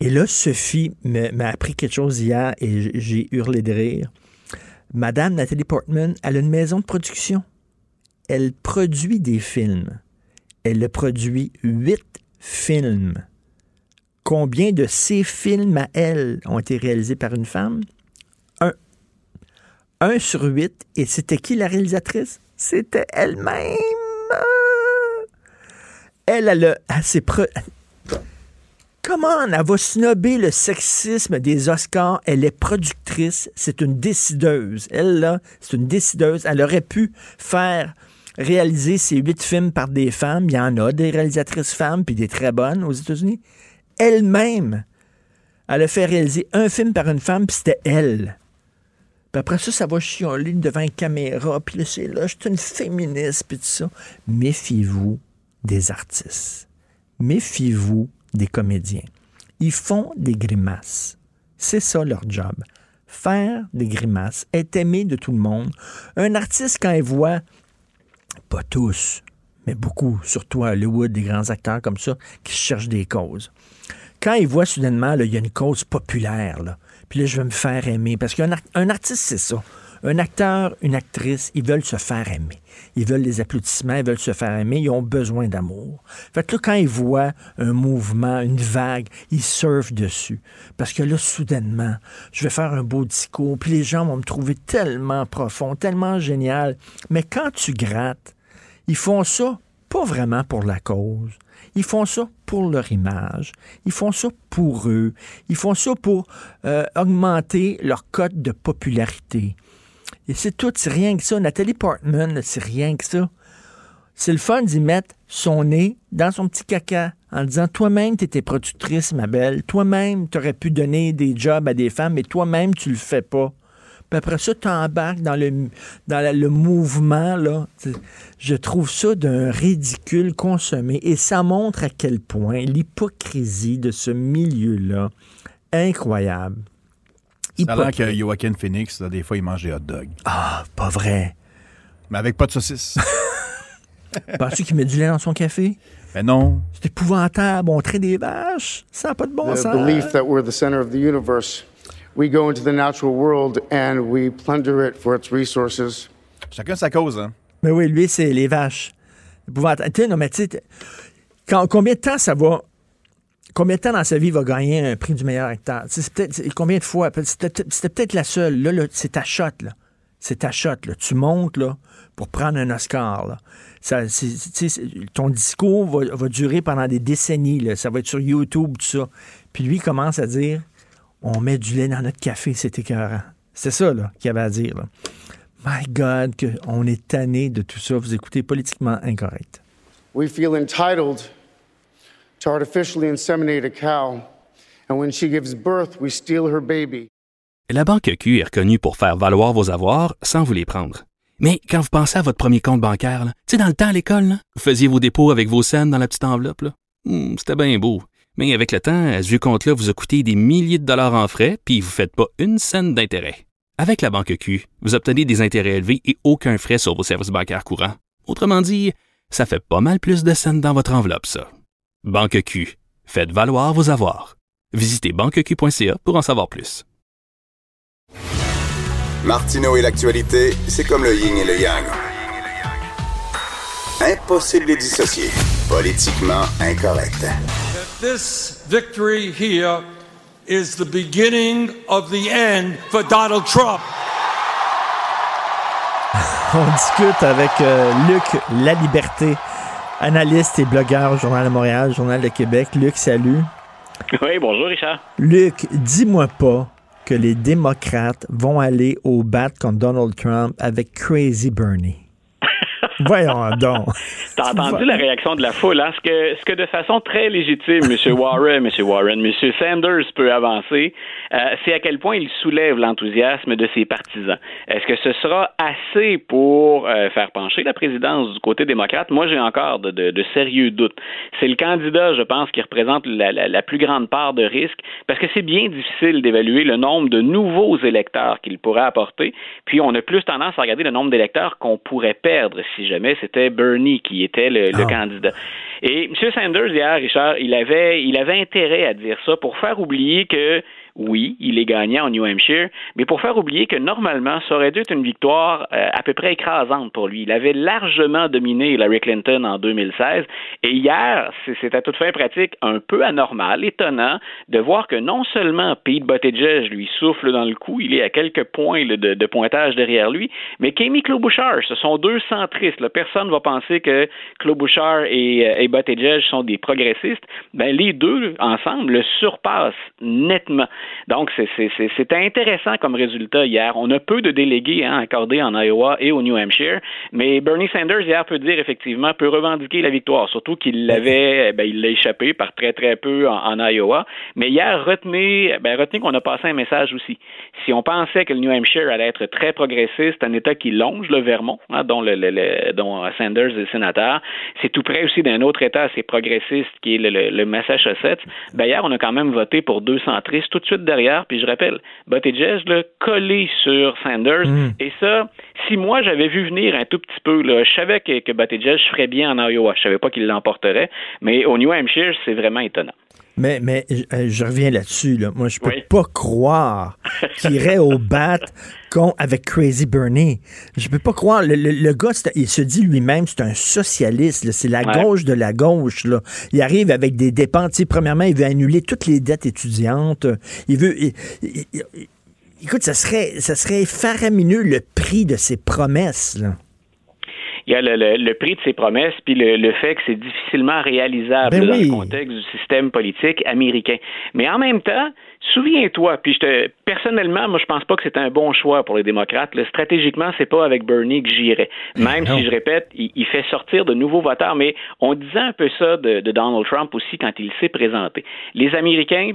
[SPEAKER 5] Et là, Sophie m'a appris quelque chose hier et j'ai hurlé de rire. Madame Nathalie Portman, elle a une maison de production. Elle produit des films. Elle a produit huit films. Combien de ces films à elle ont été réalisés par une femme? Un. Un sur huit. Et c'était qui la réalisatrice? C'était elle-même. Elle, elle, a- elle s'est pre- Comment elle va snobber le sexisme des Oscars? Elle est productrice, c'est une décideuse. Elle, là, c'est une décideuse. Elle aurait pu faire réaliser ces huit films par des femmes. Il y en a des réalisatrices femmes, puis des très bonnes aux États-Unis. Elle-même, elle a fait réaliser un film par une femme, puis c'était elle. Puis après ça, ça va chialer devant une caméra, puis là, c'est là, je suis une féministe, puis tout ça. Méfiez-vous des artistes. Méfiez-vous des comédiens. Ils font des grimaces. C'est ça leur job. Faire des grimaces, être aimé de tout le monde. Un artiste, quand il voit, pas tous, mais beaucoup, surtout à Hollywood, des grands acteurs comme ça, qui cherchent des causes. Quand il voit soudainement, il y a une cause populaire, là, puis là, je vais me faire aimer. Parce qu'un ar- un artiste, c'est ça. Un acteur, une actrice, ils veulent se faire aimer. Ils veulent les applaudissements, ils veulent se faire aimer, ils ont besoin d'amour. Fait que là, quand ils voient un mouvement, une vague, ils surfent dessus. Parce que là, soudainement, je vais faire un beau discours, puis les gens vont me trouver tellement profond, tellement génial. Mais quand tu grattes, ils font ça pas vraiment pour la cause. Ils font ça pour leur image. Ils font ça pour eux. Ils font ça pour euh, augmenter leur cote de popularité. Et c'est tout, c'est rien que ça. Nathalie Portman, c'est rien que ça. C'est le fun d'y mettre son nez dans son petit caca en disant Toi-même, tu étais productrice, ma belle. Toi-même, tu aurais pu donner des jobs à des femmes, mais toi-même, tu le fais pas. Puis après ça, tu embarques dans le, dans la- le mouvement. Là. Je trouve ça d'un ridicule consommé. Et ça montre à quel point l'hypocrisie de ce milieu-là incroyable.
[SPEAKER 7] L'air que Joaquin Phoenix, là, des fois, il mange des hot dogs.
[SPEAKER 5] Ah, pas vrai.
[SPEAKER 7] Mais avec pas de saucisse.
[SPEAKER 5] Penses-tu qu'il met du lait dans son café?
[SPEAKER 7] Ben non.
[SPEAKER 5] C'est épouvantable. On traite des vaches. Ça n'a pas de bon
[SPEAKER 16] the
[SPEAKER 5] sens.
[SPEAKER 16] belief that we're the center of the universe. We go into the natural world and we plunder it for its resources.
[SPEAKER 7] Chacun sa cause, hein?
[SPEAKER 5] Mais oui, lui, c'est les vaches. Épouvantable. Tu sais, non, mais tu sais, quand- combien de temps ça va. Combien de temps dans sa vie il va gagner un prix du meilleur acteur? C'est peut-être- combien de fois? C'était peut-être la seule. Là, là, c'est ta shot, là. C'est ta shot, là. Tu montes, là, pour prendre un Oscar, là. Ça, ton discours va, va durer pendant des décennies, là. Ça va être sur YouTube, tout ça. Puis lui, il commence à dire on met du lait dans notre café, c'est écœurant. C'est ça, là, qu'il avait à dire, là. My God, que on est tanné de tout ça. Vous écoutez politiquement incorrect.
[SPEAKER 16] We feel entitled to artificially inseminate a cow, and when she gives birth, we steal her baby.
[SPEAKER 9] La Banque Q est reconnue pour faire valoir vos avoirs sans vous les prendre. Mais quand vous pensez à votre premier compte bancaire, tu sais, dans le temps à l'école, vous faisiez vos dépôts avec vos scènes dans la petite enveloppe. là. Hmm, C'était bien beau. Mais avec le temps, ce vieux compte-là vous a coûté des milliers de dollars en frais, puis vous ne faites pas une scène d'intérêt. Avec la Banque Q, vous obtenez des intérêts élevés et aucun frais sur vos services bancaires courants. Autrement dit, ça fait pas mal plus de scènes dans votre enveloppe, ça. Banque Q. Faites valoir vos avoirs. Visitez banqueq.ca pour en savoir plus.
[SPEAKER 1] Martineau et l'actualité, c'est comme le yin et le yang. Impossible de dissocier. Politiquement incorrect.
[SPEAKER 8] This victory here is the beginning of the end for Donald Trump.
[SPEAKER 5] On discute avec euh, Luc La Liberté, analyste et blogueur au Journal de Montréal, Journal de Québec. Luc, salut.
[SPEAKER 17] Oui, bonjour Richard.
[SPEAKER 5] Luc, dis-moi pas que les démocrates vont aller au bat contre Donald Trump avec Crazy Bernie. Voyons donc.
[SPEAKER 17] T'as entendu la réaction de la foule, hein? Ce que, ce que de façon très légitime, M. Warren, M. Warren, M. Sanders peut avancer, euh, c'est à quel point il soulève l'enthousiasme de ses partisans. Est-ce que ce sera assez pour euh, faire pencher la présidence du côté démocrate? Moi, j'ai encore de, de- de sérieux doutes. C'est le candidat, je pense, qui représente la, la- la plus grande part de risque, parce que c'est bien difficile d'évaluer le nombre de nouveaux électeurs qu'il pourrait apporter, puis on a plus tendance à regarder le nombre d'électeurs qu'on pourrait perdre si jamais c'était Bernie qui était le, le candidat. Et M. Sanders, hier, Richard, il avait, il avait intérêt à dire ça pour faire oublier que oui, il est gagnant en New Hampshire, mais pour faire oublier que normalement, ça aurait dû être une victoire euh, à peu près écrasante pour lui. Il avait largement dominé Hillary Clinton en 2016, et hier, c'est à toute fin pratique un peu anormal, étonnant, de voir que non seulement Pete Buttigieg lui souffle dans le cou, il est à quelques points de, pointage derrière lui, mais qu'Amy Klobuchar, ce sont deux centristes. Personne ne va penser que Klobuchar et, euh, et Buttigieg sont des progressistes. Ben, les deux, ensemble, le surpassent nettement. Donc, c'est- intéressant comme résultat hier. On a peu de délégués hein, accordés en Iowa et au New Hampshire, mais Bernie Sanders, hier, peut dire effectivement, peut revendiquer la victoire, surtout qu'il l'avait, ben, il l'a échappé par très, très peu en, en Iowa. Mais hier, retenez, ben, retenez qu'on a passé un message aussi. Si on pensait que le New Hampshire allait être très progressiste, un État qui longe le Vermont, hein, dont, le, le- le- dont Sanders est sénateur, c'est tout près aussi d'un autre État assez progressiste qui est le, le- le Massachusetts. Hier, on a quand même voté pour deux centristes tout de suite derrière. Puis je rappelle, Buttigieg, là, collé sur Sanders. Et ça, si moi j'avais vu venir un tout petit peu, là, je savais que, que Buttigieg ferait bien en Iowa. Je savais pas qu'il l'emporterait. Mais au New Hampshire, c'est vraiment étonnant.
[SPEAKER 5] Mais, mais euh, je reviens là-dessus. Là. Moi, je peux pas croire qu'il irait au bat avec Crazy Bernie. Je peux pas croire. Le, le- le gars, il se dit lui-même, c'est un socialiste. C'est la
[SPEAKER 17] Ouais.
[SPEAKER 5] gauche de la gauche. Là. Il arrive avec des dépenses. Premièrement, il veut annuler toutes les dettes étudiantes. Il veut. il- il- il- écoute, ça serait, ça serait faramineux le prix de ses promesses. Là.
[SPEAKER 17] Il y a le, le- le prix de ses promesses, puis le, le fait que c'est difficilement réalisable
[SPEAKER 5] Ben
[SPEAKER 17] dans
[SPEAKER 5] oui.
[SPEAKER 17] le contexte du système politique américain. Mais en même temps, souviens-toi, puis je te, personnellement, moi je pense pas que c'est un bon choix pour les démocrates. Là, stratégiquement, c'est pas avec Bernie que j'irais. Même
[SPEAKER 5] non.
[SPEAKER 17] si je répète, il, il fait sortir de nouveaux voteurs, mais on disait un peu ça de, de Donald Trump aussi quand il s'est présenté. Les Américains,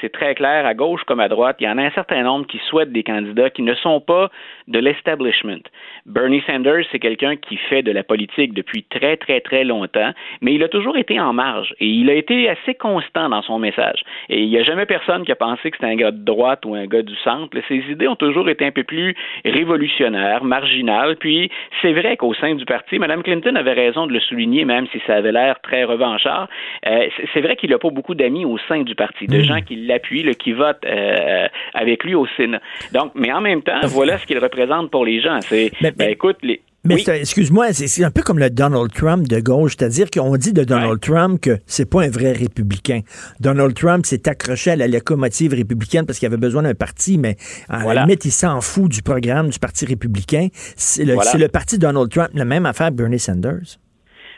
[SPEAKER 17] c'est, très clair, à gauche comme à droite, il y en a un certain nombre qui souhaitent des candidats qui ne sont pas de l'establishment. Bernie Sanders, c'est quelqu'un qui fait de la politique depuis très, très, très longtemps, mais il a toujours été en marge et il a été assez constant dans son message. Et il n'y a jamais personne qui a penser que c'est un gars de droite ou un gars du centre. Ses idées ont toujours été un peu plus révolutionnaires, marginales. Puis c'est vrai qu'au sein du parti, Mme Clinton avait raison de le souligner, même si ça avait l'air très revanchard. Euh, c'est vrai qu'il n'a pas beaucoup d'amis au sein du parti, de
[SPEAKER 5] Mm.
[SPEAKER 17] gens qui l'appuient, qui votent euh, avec lui au Sénat. Donc, mais en même temps, voilà ce qu'il représente pour les gens. C'est, ben, écoute, les,
[SPEAKER 5] Mais
[SPEAKER 17] oui.
[SPEAKER 5] excuse-moi, c'est un peu comme le Donald Trump de gauche, c'est-à-dire qu'on dit de Donald Trump que c'est pas un vrai républicain. Donald Trump s'est accroché à la locomotive républicaine parce qu'il avait besoin d'un parti, mais à
[SPEAKER 17] Voilà.
[SPEAKER 5] la limite, il s'en fout du programme du Parti républicain. C'est le,
[SPEAKER 17] Voilà.
[SPEAKER 5] le parti Donald Trump, la même affaire Bernie Sanders.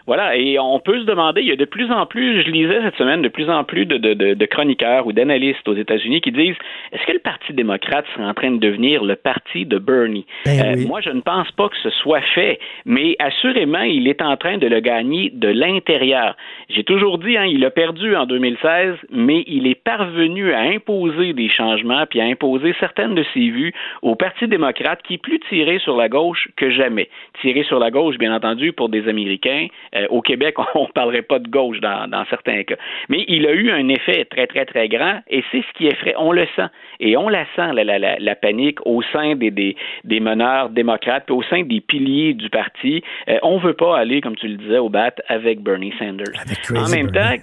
[SPEAKER 17] Voilà, et on peut se demander, il y a de plus en plus, je lisais cette semaine, de plus en plus de, de, chroniqueurs ou d'analystes aux États-Unis qui disent est-ce que le Parti démocrate serait en train de devenir le parti de Bernie?
[SPEAKER 5] Ben
[SPEAKER 17] Euh. Moi, je ne pense pas que ce soit fait, mais assurément, il est en train de le gagner de l'intérieur. J'ai toujours dit, hein, il a perdu en 2016, mais il est parvenu à imposer des changements puis à imposer certaines de ses vues au Parti démocrate qui est plus tiré sur la gauche que jamais. Tiré sur la gauche, bien entendu, pour des Américains. Euh, au Québec, on ne parlerait pas de gauche dans, dans certains cas. Mais il a eu un effet très, très, très grand et c'est ce qui effraie. On le sent. Et on la sent, la, la, la, la panique au sein des, des, des meneurs démocrates puis au sein des piliers du parti. Euh, on ne veut pas aller, comme tu le disais, au bat avec Bernie Sanders. en même temps,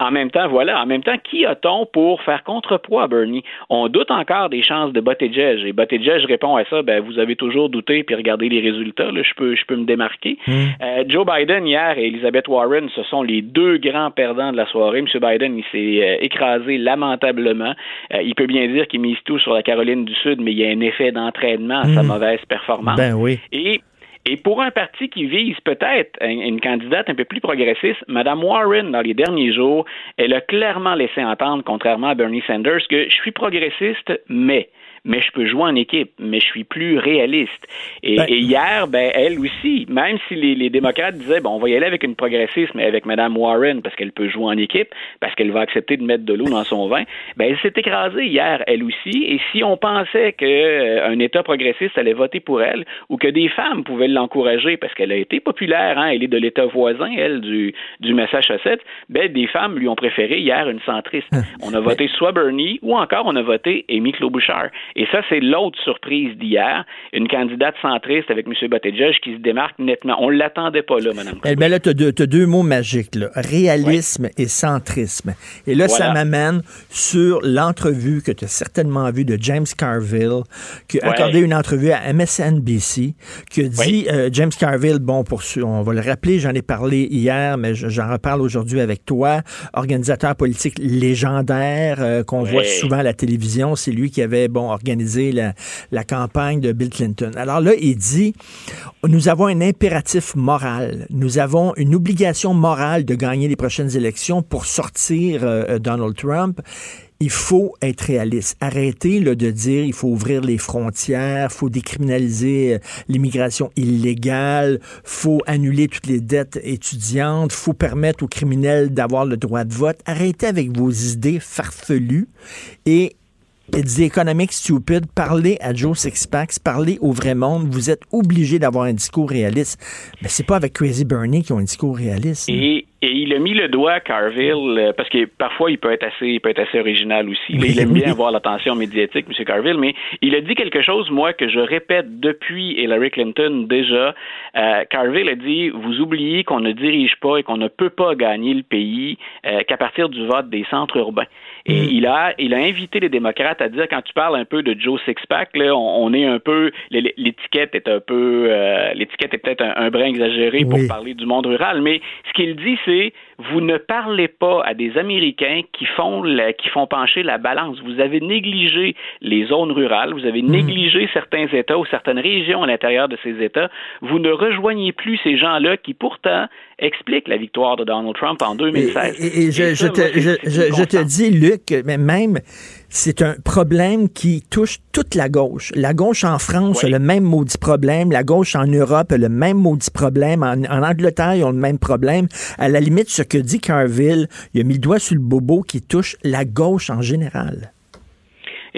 [SPEAKER 17] en même temps, voilà, en même temps, qui a-t-on pour faire contrepoids à Bernie? On doute encore des chances de Buttigieg. Et Buttigieg répond à ça, ben, vous avez toujours douté, puis regardez les résultats, là, je peux, je peux me démarquer. Euh, Joe Biden, hier, et Elizabeth Warren, ce sont les deux grands perdants de la soirée. M. Biden, il s'est euh, écrasé lamentablement. Euh, il peut bien dire qu'il mise tout sur la Caroline du Sud, mais il y a un effet d'entraînement à sa
[SPEAKER 5] Mm.
[SPEAKER 17] mauvaise performance.
[SPEAKER 5] Ben oui.
[SPEAKER 17] Et et pour un parti qui vise peut-être une, candidate un peu plus progressiste, Mme Warren, dans les derniers jours, elle a clairement laissé entendre, contrairement à Bernie Sanders, que je suis progressiste, mais mais je peux jouer en équipe, mais je suis plus réaliste. Et,
[SPEAKER 5] Ben-
[SPEAKER 17] et hier, ben, elle aussi, même si les, les démocrates disaient, bon, on va y aller avec une progressiste, mais avec Mme Warren, parce qu'elle peut jouer en équipe, parce qu'elle va accepter de mettre de l'eau dans son vin, ben, elle s'est écrasée hier, elle aussi. Et si on pensait qu'un État progressiste allait voter pour elle, ou que des femmes pouvaient l'encourager, parce qu'elle a été populaire, hein, elle est de l'État voisin, elle, du, du Massachusetts, ben, des femmes lui ont préféré hier une centriste. On a voté soit Bernie, ou encore on a voté Amy Klobuchar. Et ça, c'est l'autre surprise d'hier, une candidate centriste avec M. Buttigieg qui se démarque nettement. On ne l'attendait pas là, Mme
[SPEAKER 5] Eh ben là, tu as, deux, mots magiques, là. réalisme et centrisme. Et là, ça m'amène sur l'entrevue que tu as certainement vue de James Carville, qui a
[SPEAKER 17] Ouais.
[SPEAKER 5] accordé une entrevue à MSNBC, qui a dit, euh, James Carville, bon, pour on va le rappeler, j'en ai parlé hier, mais je- j'en reparle aujourd'hui avec toi, organisateur politique légendaire euh, qu'on voit souvent à la télévision, c'est lui qui avait, bon, organisé la, campagne de Bill Clinton. Alors là, il dit, nous avons un impératif moral, nous avons une obligation morale de gagner les prochaines élections pour sortir euh, Donald Trump. Il faut être réaliste. Arrêtez là, de dire il faut ouvrir les frontières, faut décriminaliser euh, l'immigration illégale, faut annuler toutes les dettes étudiantes, faut permettre aux criminels d'avoir le droit de vote. Arrêtez avec vos idées farfelues et It's the economic stupid. Parlez à Joe Sixpack, parlez au vrai monde. Vous êtes obligé d'avoir un discours réaliste. Mais c'est pas avec Crazy Bernie qui ont un discours réaliste.
[SPEAKER 17] Et, et il a mis le doigt, Carville, euh, parce que parfois il peut être assez, il peut être assez original aussi. Là, il aime bien avoir l'attention médiatique, M. Carville, mais il a dit quelque chose, moi, que je répète depuis Hillary Clinton déjà. Euh, Carville a dit Vous oubliez qu'on ne dirige pas et qu'on ne peut pas gagner le pays euh, qu'à partir du vote des centres urbains. Et il a, il a invité les démocrates à dire quand tu parles un peu de Joe Sixpack, là, on, on est un peu, l'é- l'étiquette est un peu, euh, l'étiquette est peut-être un, un brin exagéré pour parler du monde rural, mais ce qu'il dit, c'est vous ne parlez pas à des Américains qui font la- qui font pencher la balance. Vous avez négligé les zones rurales, vous avez négligé certains États ou certaines régions à l'intérieur de ces États. Vous ne rejoignez plus ces gens-là qui pourtant expliquent la victoire de Donald Trump en 2016.
[SPEAKER 5] Et, et- et je,
[SPEAKER 17] Et
[SPEAKER 5] je
[SPEAKER 17] ça,
[SPEAKER 5] te,
[SPEAKER 17] moi,
[SPEAKER 5] je, je- te dis, Luc, mais même, c'est un problème qui touche toute la gauche. La gauche en France a le même maudit problème. La gauche en Europe a le même maudit problème. En, en Angleterre, ils ont le même problème. À la limite, ce que dit Carville, il a mis le doigt sur le bobo qui touche la gauche en général.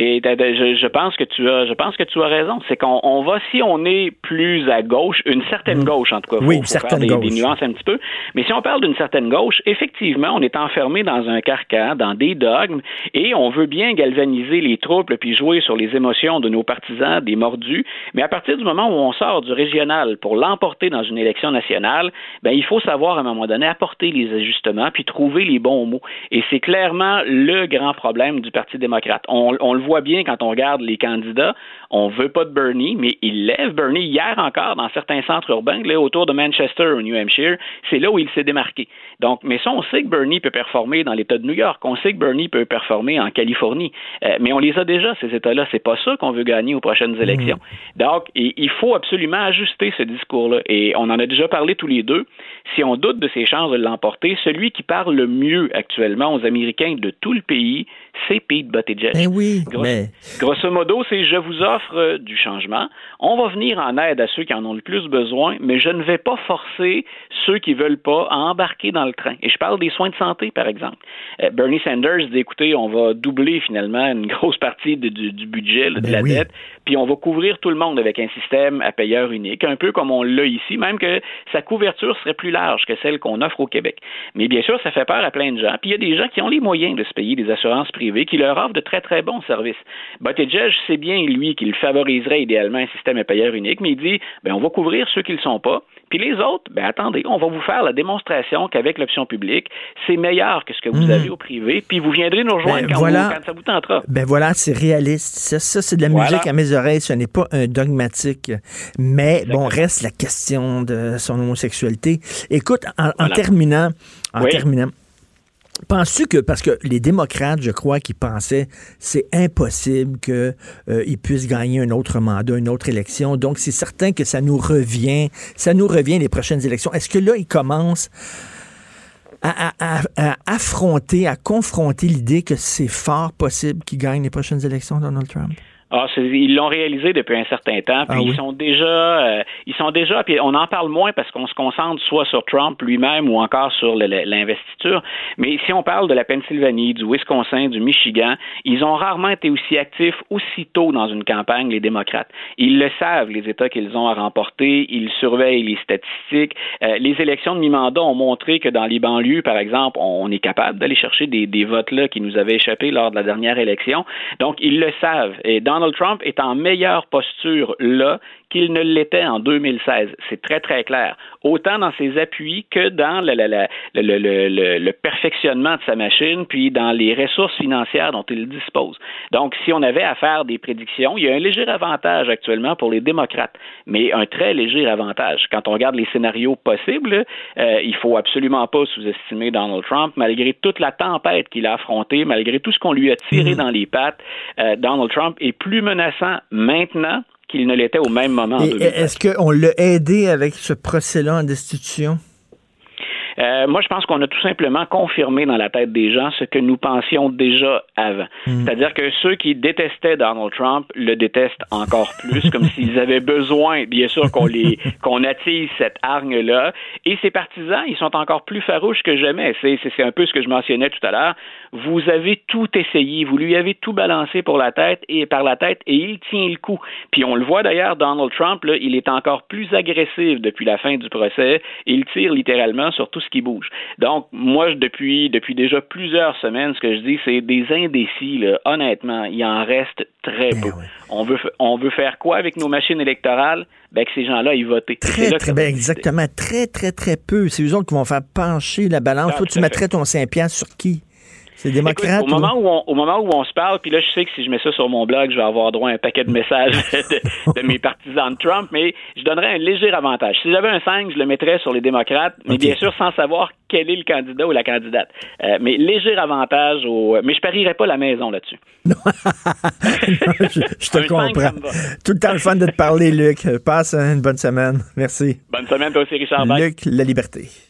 [SPEAKER 17] Et je, je, pense que tu as, je pense que tu as raison. C'est qu'on on va, si on est plus à gauche, une certaine gauche en tout cas,
[SPEAKER 5] oui,
[SPEAKER 17] faut,
[SPEAKER 5] une certaine
[SPEAKER 17] faire
[SPEAKER 5] gauche.
[SPEAKER 17] des, nuances un petit peu. Mais si on parle d'une certaine gauche, effectivement, on est enfermé dans un carcan, dans des dogmes, et on veut bien galvaniser les troupes puis jouer sur les émotions de nos partisans, des mordus. Mais à partir du moment où on sort du régional pour l'emporter dans une élection nationale, ben il faut savoir à un moment donné apporter les ajustements puis trouver les bons mots. Et c'est clairement le grand problème du Parti démocrate. On, on le voit bien quand on regarde les candidats. On veut pas de Bernie, mais il lève Bernie hier encore dans certains centres urbains, là, autour de Manchester au New Hampshire. C'est là où il s'est démarqué. Donc, mais ça, on sait que Bernie peut performer dans l'État de New York. On sait que Bernie peut performer en Californie. Euh, mais on les a déjà, ces États-là. C'est pas ça qu'on veut gagner aux prochaines élections. Donc, il faut absolument ajuster ce discours-là. Et on en a déjà parlé tous les deux. Si on doute de ses chances de l'emporter, celui qui parle le mieux actuellement aux Américains de tout le pays, c'est Pete Buttigieg.
[SPEAKER 5] Ben oui,
[SPEAKER 17] grosso,
[SPEAKER 5] mais...
[SPEAKER 17] grosso modo, c'est je vous offre euh, du changement. On va venir en aide à ceux qui en ont le plus besoin, mais je ne vais pas forcer ceux qui veulent pas à embarquer dans le train. Et je parle des soins de santé, par exemple. Euh, Bernie Sanders dit écoutez, on va doubler finalement une grosse partie de, du, du, budget, de
[SPEAKER 5] Ben
[SPEAKER 17] la
[SPEAKER 5] oui.
[SPEAKER 17] dette, puis on va couvrir tout le monde avec un système à payeur unique, un peu comme on l'a ici, même que sa couverture serait plus large que celle qu'on offre au Québec. Mais bien sûr, ça fait peur à plein de gens. Puis il y a des gens qui ont les moyens de se payer des assurances privées qui leur offrent de très, très bons services. Buttigieg sait bien, lui, qu'il favoriserait idéalement un système à payeur unique, mais il dit, ben, on va couvrir ceux qui ne le sont pas. Puis les autres, ben attendez, on va vous faire la démonstration qu'avec l'option publique, c'est meilleur que ce que vous
[SPEAKER 5] Mhm.
[SPEAKER 17] avez au privé, puis vous viendrez nous rejoindre
[SPEAKER 5] Ben,
[SPEAKER 17] quand,
[SPEAKER 5] voilà.
[SPEAKER 17] vous- quand ça vous tentera.
[SPEAKER 5] Ben voilà, c'est réaliste. Ça, ça, c'est de la
[SPEAKER 17] Voilà.
[SPEAKER 5] musique à mes oreilles. Ce n'est pas un dogmatique. Mais bon, reste la question de son homosexualité. Écoute, en, en
[SPEAKER 17] Voilà.
[SPEAKER 5] terminant, en
[SPEAKER 17] Oui.
[SPEAKER 5] terminant, Penses-tu que, parce que les démocrates, je crois, qui pensaient c'est impossible qu'ils puissent gagner un autre mandat, une autre élection, donc c'est certain que ça nous revient, ça nous revient les prochaines élections. Est-ce que là, ils commencent à- à affronter, à confronter l'idée que c'est fort possible qu'ils gagnent les prochaines élections, Donald Trump?
[SPEAKER 17] Ah, ils l'ont réalisé depuis un certain temps, puis
[SPEAKER 5] Ah oui?
[SPEAKER 17] ils sont déjà, euh, ils sont déjà, puis on en parle moins parce qu'on se concentre soit sur Trump lui-même ou encore sur l'investiture. Mais si on parle de la Pennsylvanie, du Wisconsin, du Michigan, ils ont rarement été aussi actifs aussitôt dans une campagne, les démocrates. Ils le savent, les États qu'ils ont à remporter, ils surveillent les statistiques. Euh, les élections de mi-mandat ont montré que dans les banlieues, par exemple, on est capable d'aller chercher des, des votes là qui nous avaient échappé lors de la dernière élection. Donc, ils le savent. Et Donald Trump est en meilleure posture là qu'il ne l'était en 2016. C'est très, très clair. Autant dans ses appuis que dans le, le- le- le- le- le- le perfectionnement de sa machine, puis dans les ressources financières dont il dispose. Donc, si on avait à faire des prédictions, il y a un léger avantage actuellement pour les démocrates, mais un très léger avantage. Quand on regarde les scénarios possibles, euh, il faut absolument pas sous-estimer Donald Trump, malgré toute la tempête qu'il a affrontée, malgré tout ce qu'on lui a tiré dans les pattes. euh, Donald Trump est plus menaçant maintenant qu'il ne l'était au même moment en
[SPEAKER 5] Et
[SPEAKER 17] 2016.
[SPEAKER 5] Est-ce qu'on l'a aidé avec ce procès-là en destitution?
[SPEAKER 17] Euh, moi, je pense qu'on a tout simplement confirmé dans la tête des gens ce que nous pensions déjà avant. C'est-à-dire que ceux qui détestaient Donald Trump le détestent encore plus, comme s'ils avaient besoin, bien sûr, qu'on les qu'on attise cette hargne-là. Et ses partisans, ils sont encore plus farouches que jamais. C'est un peu ce que je mentionnais tout à l'heure. Vous avez tout essayé, vous lui avez tout balancé pour la tête et par la tête, et il tient le coup. Puis on le voit d'ailleurs, Donald Trump, là, il est encore plus agressif depuis la fin du procès. Il tire littéralement sur tout ce qui bouge. Donc, moi, depuis, depuis déjà plusieurs semaines, ce que je dis, c'est des indécis, là, honnêtement, il en reste très
[SPEAKER 5] Ben
[SPEAKER 17] peu. On, veut, on veut faire quoi avec nos machines électorales? Ben, que ces gens-là, ils votent.
[SPEAKER 5] Très, très bien, exactement. Très, très, très peu. C'est eux autres qui vont faire pencher la balance.
[SPEAKER 17] Ah,
[SPEAKER 5] Toi, tu mettrais ton 5 piastres sur qui? C'est démocrate?
[SPEAKER 17] Écoute, au, moment où on, au moment où on se parle, puis là, je sais que si je mets ça sur mon blog, je vais avoir droit à un paquet de messages de, de mes partisans de Trump, mais je donnerais un léger avantage. Si j'avais un 5, je le mettrais sur les démocrates, mais bien sûr sans savoir quel est le candidat ou la candidate. Euh, mais léger avantage, au, mais je parierais pas la maison là-dessus.
[SPEAKER 5] je, je te
[SPEAKER 17] Un
[SPEAKER 5] comprends. Tout le temps le fun de te parler, Luc. Passe une bonne semaine. Merci.
[SPEAKER 17] Bonne semaine, toi aussi, Richard.
[SPEAKER 5] Luc, la liberté.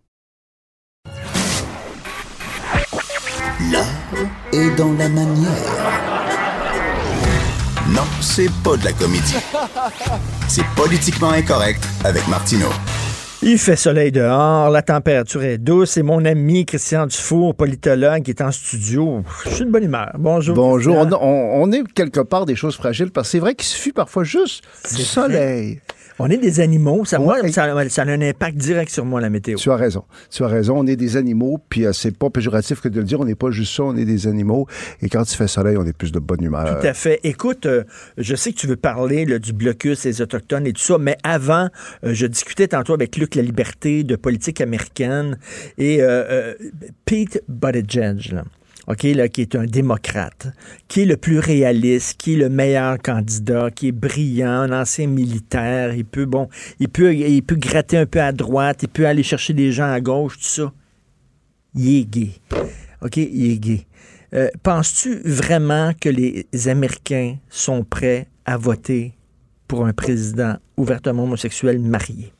[SPEAKER 1] L'art est dans la manière. Non, c'est pas de la comédie. C'est politiquement incorrect avec Martineau.
[SPEAKER 5] Il fait soleil dehors, la température est douce et mon ami Christian Dufour, politologue, qui est en studio. Je suis de bonne humeur. Bonjour.
[SPEAKER 18] Bonjour. On, on- on est quelque part des choses fragiles parce que c'est vrai qu'il suffit parfois juste du soleil.
[SPEAKER 5] On est des animaux. Ça, moi, ça, ça a un impact direct sur moi, la météo.
[SPEAKER 18] Tu as raison. Tu as raison. On est des animaux, puis euh, c'est pas péjoratif que de le dire. On n'est pas juste ça, on est des animaux. Et quand il fait soleil, on est plus de bonne humeur.
[SPEAKER 5] Tout à fait. Écoute, euh, je sais que tu veux parler là, du blocus des Autochtones et tout ça, mais avant, euh, je discutais tantôt avec Luc La Liberté de politique américaine et euh, euh, Pete Buttigieg, là, OK, là, qui est un démocrate, qui est le plus réaliste, qui est le meilleur candidat, qui est brillant, un ancien militaire, il peut, bon, il peut, il peut gratter un peu à droite, il peut aller chercher des gens à gauche, tout ça. Il est gay. OK, il est gay. Euh, Penses-tu vraiment que les Américains sont prêts à voter pour un président ouvertement homosexuel marié?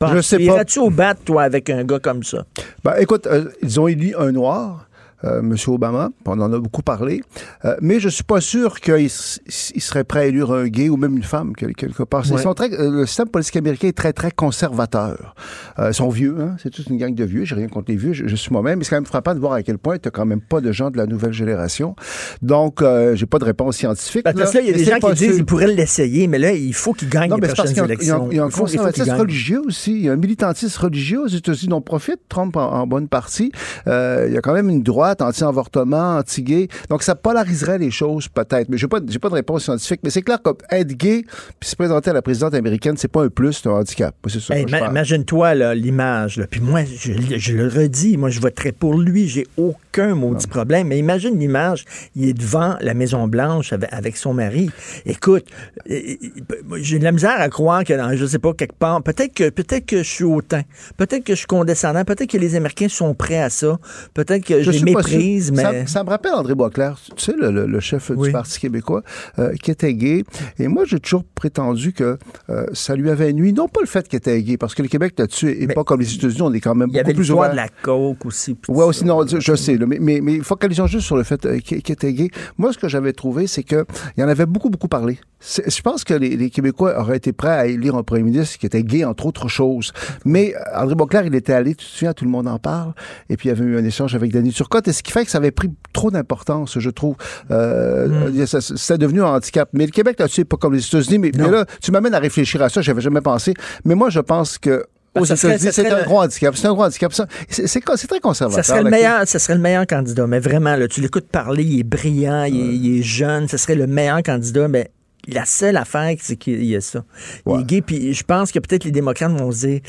[SPEAKER 18] Je sais pas.
[SPEAKER 5] Iras-tu au bat, toi, avec un gars comme ça?
[SPEAKER 18] Ben, écoute, euh, ils ont élu un noir. Euh, M. Obama, on en a beaucoup parlé, Euh, mais je suis pas sûr qu'il il serait prêt à élire un gay ou même une femme quel- quelque part. Ils
[SPEAKER 5] Ouais.
[SPEAKER 18] sont très- euh, le système politique américain est très très conservateur. Euh, ils sont vieux, hein? c'est toute une gang de vieux. J'ai rien contre les vieux, je, je suis moi-même. Mais c'est quand même frappant de voir à quel point tu quand même pas de gens de la nouvelle génération. Donc, euh, j'ai pas de réponse scientifique.
[SPEAKER 5] Ben, parce là, il y a des gens qui disent qu'ils pourraient l'essayer, mais là, il faut qu'ils gagnent
[SPEAKER 18] Non,
[SPEAKER 5] les prochaines élections.
[SPEAKER 18] il y a un
[SPEAKER 5] Il il
[SPEAKER 18] conservatisme religieux aussi. Il y a un militantisme religieux aux États-Unis dont profite Trump en, en bonne partie. Euh, il y a quand même une droite anti-avortement, anti-gay. Donc, ça polariserait les choses, peut-être. Mais j'ai pas, j'ai pas de réponse scientifique. Mais c'est clair qu'être gay puis se présenter à la présidente américaine, c'est pas un plus, c'est un handicap. C'est.
[SPEAKER 5] Hey,
[SPEAKER 18] je.
[SPEAKER 5] Imagine-toi l'image. Puis moi, je, je le redis, moi, je voterais pour lui. J'ai aucun maudit problème. Mais imagine l'image. Il est devant la Maison-Blanche avec, avec son mari. Écoute, euh, euh, j'ai de la misère à croire que dans, je sais pas, quelque part, peut-être que, peut-être que je suis hautain. Peut-être que je suis condescendant. Peut-être que les Américains sont prêts à ça. Peut-être que je, les mais.
[SPEAKER 18] Ça, ça me rappelle André Boisclair, tu sais, le, le- le chef du Parti québécois, euh, qui était gay. Et moi, j'ai toujours prétendu que euh, ça lui avait nuit. Non pas le fait qu'il était gay, parce que le Québec là-dessus est pas comme les États-unis, on est quand même
[SPEAKER 5] Il y avait
[SPEAKER 18] beaucoup plus
[SPEAKER 5] l'histoire
[SPEAKER 18] ouvert.
[SPEAKER 5] de la coke aussi.
[SPEAKER 18] Ouais, aussi, non, je sais, là, mais, mais, mais focalisons juste sur le fait euh, qu'il qu'il était gay. Moi, ce que j'avais trouvé, c'est que il en avait beaucoup, beaucoup parlé. Je pense que les, les Québécois auraient été prêts à élire un premier ministre qui était gay, entre autres choses. Mais André Boisclair, il était allé, tu te souviens, tout le monde en parle, et puis il y avait eu un échange avec Danny Turcotte, et ce qui fait que ça avait pris trop d'importance, je trouve. Euh,
[SPEAKER 5] Hmm.
[SPEAKER 18] C'est devenu un handicap. Mais le Québec, là-dessus, pas comme les États-Unis, mais, mais là, tu m'amènes à réfléchir à ça, j'avais jamais pensé. Mais moi, je pense que
[SPEAKER 5] Ben,
[SPEAKER 18] c'est un
[SPEAKER 5] le-
[SPEAKER 18] gros handicap. C'est un gros handicap. C'est très conservateur.
[SPEAKER 5] Ça serait, le meilleur, ça serait le meilleur candidat, mais vraiment, là, tu l'écoutes parler, il est brillant, il, est, il est jeune, ce serait le meilleur candidat, mais la seule affaire, c'est qu'il y a ça. Il est gay, puis je pense que peut-être les démocrates vont se dire...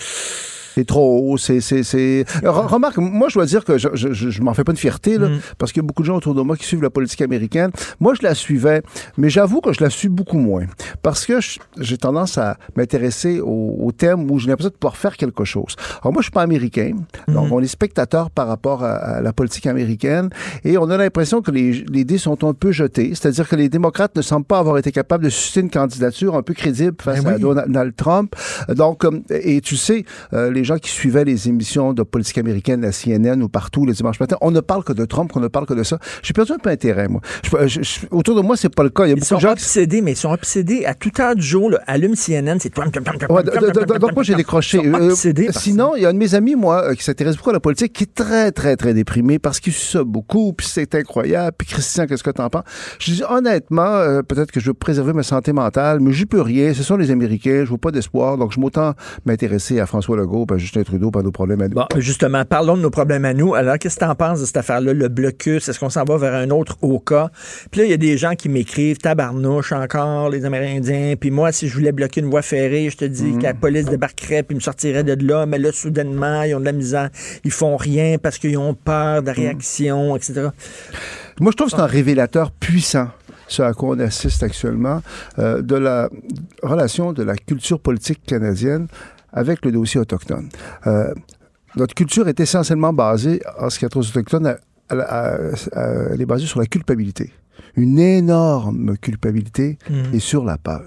[SPEAKER 18] C'est trop haut, c'est... c'est- c'est- Re- Remarque, moi, je dois dire que je, je, je- m'en fais pas une fierté, là,
[SPEAKER 5] Mm.
[SPEAKER 18] parce qu'il y a beaucoup de gens autour de moi qui suivent la politique américaine. Moi, je la suivais, mais j'avoue que je la suis beaucoup moins, parce que j'ai tendance à m'intéresser aux, aux thèmes où j'ai l'impression de pouvoir faire quelque chose. Alors moi, je suis pas américain,
[SPEAKER 5] Mm-hmm.
[SPEAKER 18] donc on est spectateur par rapport à, à la politique américaine, et on a l'impression que les, les dés sont un peu jetés, c'est-à-dire que les démocrates ne semblent pas avoir été capables de susciter une candidature un peu crédible face
[SPEAKER 5] Ben
[SPEAKER 18] à. Donald Trump. Donc, euh, et tu sais, euh, les gens qui suivaient les émissions de politique américaine, la CNN ou partout le dimanche matin, on ne parle que de Trump, on ne parle que de ça. J'ai perdu un peu intérêt, moi. Je- je- je- autour de moi, c'est pas le cas. Il y a
[SPEAKER 5] Ils
[SPEAKER 18] beaucoup
[SPEAKER 5] sont
[SPEAKER 18] de gens qui
[SPEAKER 5] obsédés, mais ils sont obsédés à toute heure du jour. Là, allume CNN, c'est... Trump, Trump, Trump, Trump,
[SPEAKER 18] Ouais,
[SPEAKER 5] Trump,
[SPEAKER 18] donc moi j'ai décroché. Euh, sinon, il y a un de mes amis, moi, euh, qui s'intéresse beaucoup à la politique, qui est très, très, très déprimé parce qu'il suit ça beaucoup, puis c'est incroyable. Puis Christian, qu'est-ce que t'en penses? Je dis honnêtement, euh, peut-être que je veux préserver ma santé mentale, mais j'y peux rien. Ce sont les Américains, je vois pas d'espoir, donc je m'autant m'intéresser à François Legault, Justin Trudeau, pas nos problèmes à nous.
[SPEAKER 5] Bon, justement, parlons de nos problèmes à nous. Alors, qu'est-ce que tu en penses de cette affaire-là, le blocus? Est-ce qu'on s'en va vers un autre au cas? Puis là, il y a des gens qui m'écrivent, tabarnouche encore, les Amérindiens. Puis moi, si je voulais bloquer une voie ferrée, je te dis que la police débarquerait puis me sortirait de là. Mais là, soudainement, ils ont de la misère. Ils font rien parce qu'ils ont peur de la réaction, etc.
[SPEAKER 18] Moi, je trouve que c'est un révélateur puissant ce à quoi on assiste actuellement, euh, de la relation de la culture politique canadienne avec le dossier autochtone. Euh, notre culture est essentiellement basée, en ce qui a trait aux Autochtones, à- à- à- à- elle est basée sur la culpabilité. une énorme culpabilité
[SPEAKER 5] Mm.
[SPEAKER 18] et sur la peur.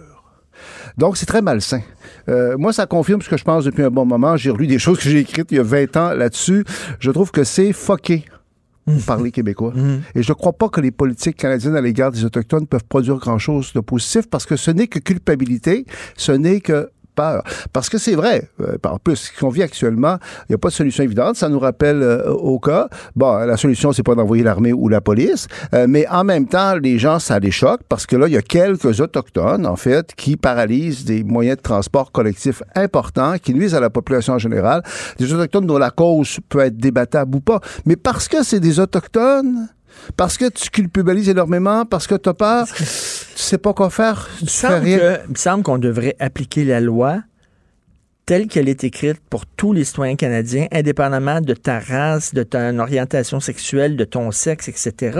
[SPEAKER 18] Donc, c'est très malsain. Euh, moi, ça confirme ce que je pense depuis un bon moment. J'ai relu des choses que j'ai écrites il y a 20 ans là-dessus. Je trouve que c'est fucké par les Québécois. Et je ne crois pas que les politiques canadiennes à l'égard des Autochtones peuvent produire grand-chose de positif parce que ce n'est que culpabilité, ce n'est que Parce que c'est vrai, euh, en plus, ce qu'on vit actuellement, il n'y a pas de solution évidente. Ça nous rappelle euh, au cas, bon, la solution, c'est pas d'envoyer l'armée ou la police, euh, mais en même temps, les gens, ça les choque parce que là, il y a quelques Autochtones, en fait, qui paralysent des moyens de transport collectifs importants, qui nuisent à la population en général. Des Autochtones dont la cause peut être débattable ou pas. Mais parce que c'est des Autochtones, parce que tu culpabilises énormément, parce que tu as peur, tu sais pas quoi faire, tu
[SPEAKER 5] Il me
[SPEAKER 18] fais
[SPEAKER 5] semble
[SPEAKER 18] rien.
[SPEAKER 5] que- il me semble qu'on devrait appliquer la loi telle qu'elle est écrite pour tous les citoyens canadiens, indépendamment de ta race, de ton orientation sexuelle, de ton sexe, etc.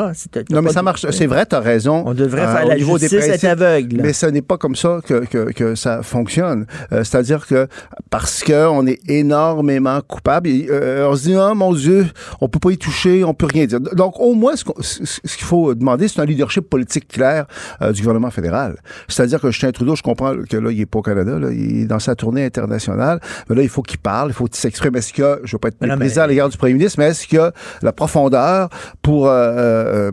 [SPEAKER 18] Non, mais ça
[SPEAKER 5] de-
[SPEAKER 18] marche. C'est vrai, tu as raison.
[SPEAKER 5] On devrait
[SPEAKER 18] Euh,
[SPEAKER 5] faire la
[SPEAKER 18] niveau des principes,
[SPEAKER 5] aveugle.
[SPEAKER 18] Mais ce n'est pas comme ça que, que, que ça fonctionne. Euh, C'est-à-dire que parce qu'on est énormément coupable, et, euh, on se dit, oh mon Dieu, on peut pas y toucher, on peut rien dire. Donc, au moins, ce, qu'il faut demander, c'est un leadership politique clair euh, du gouvernement fédéral. C'est-à-dire que Justin Trudeau, je comprends que là, il est pas au Canada, là, il est dans sa tournée internationale, mais là, il faut qu'il parle, il faut qu'il s'exprime. Est-ce que, je veux pas être
[SPEAKER 5] Mais
[SPEAKER 18] méprisant
[SPEAKER 5] mais-
[SPEAKER 18] à l'égard du premier ministre, mais est-ce qu'il y a la profondeur pour euh, euh,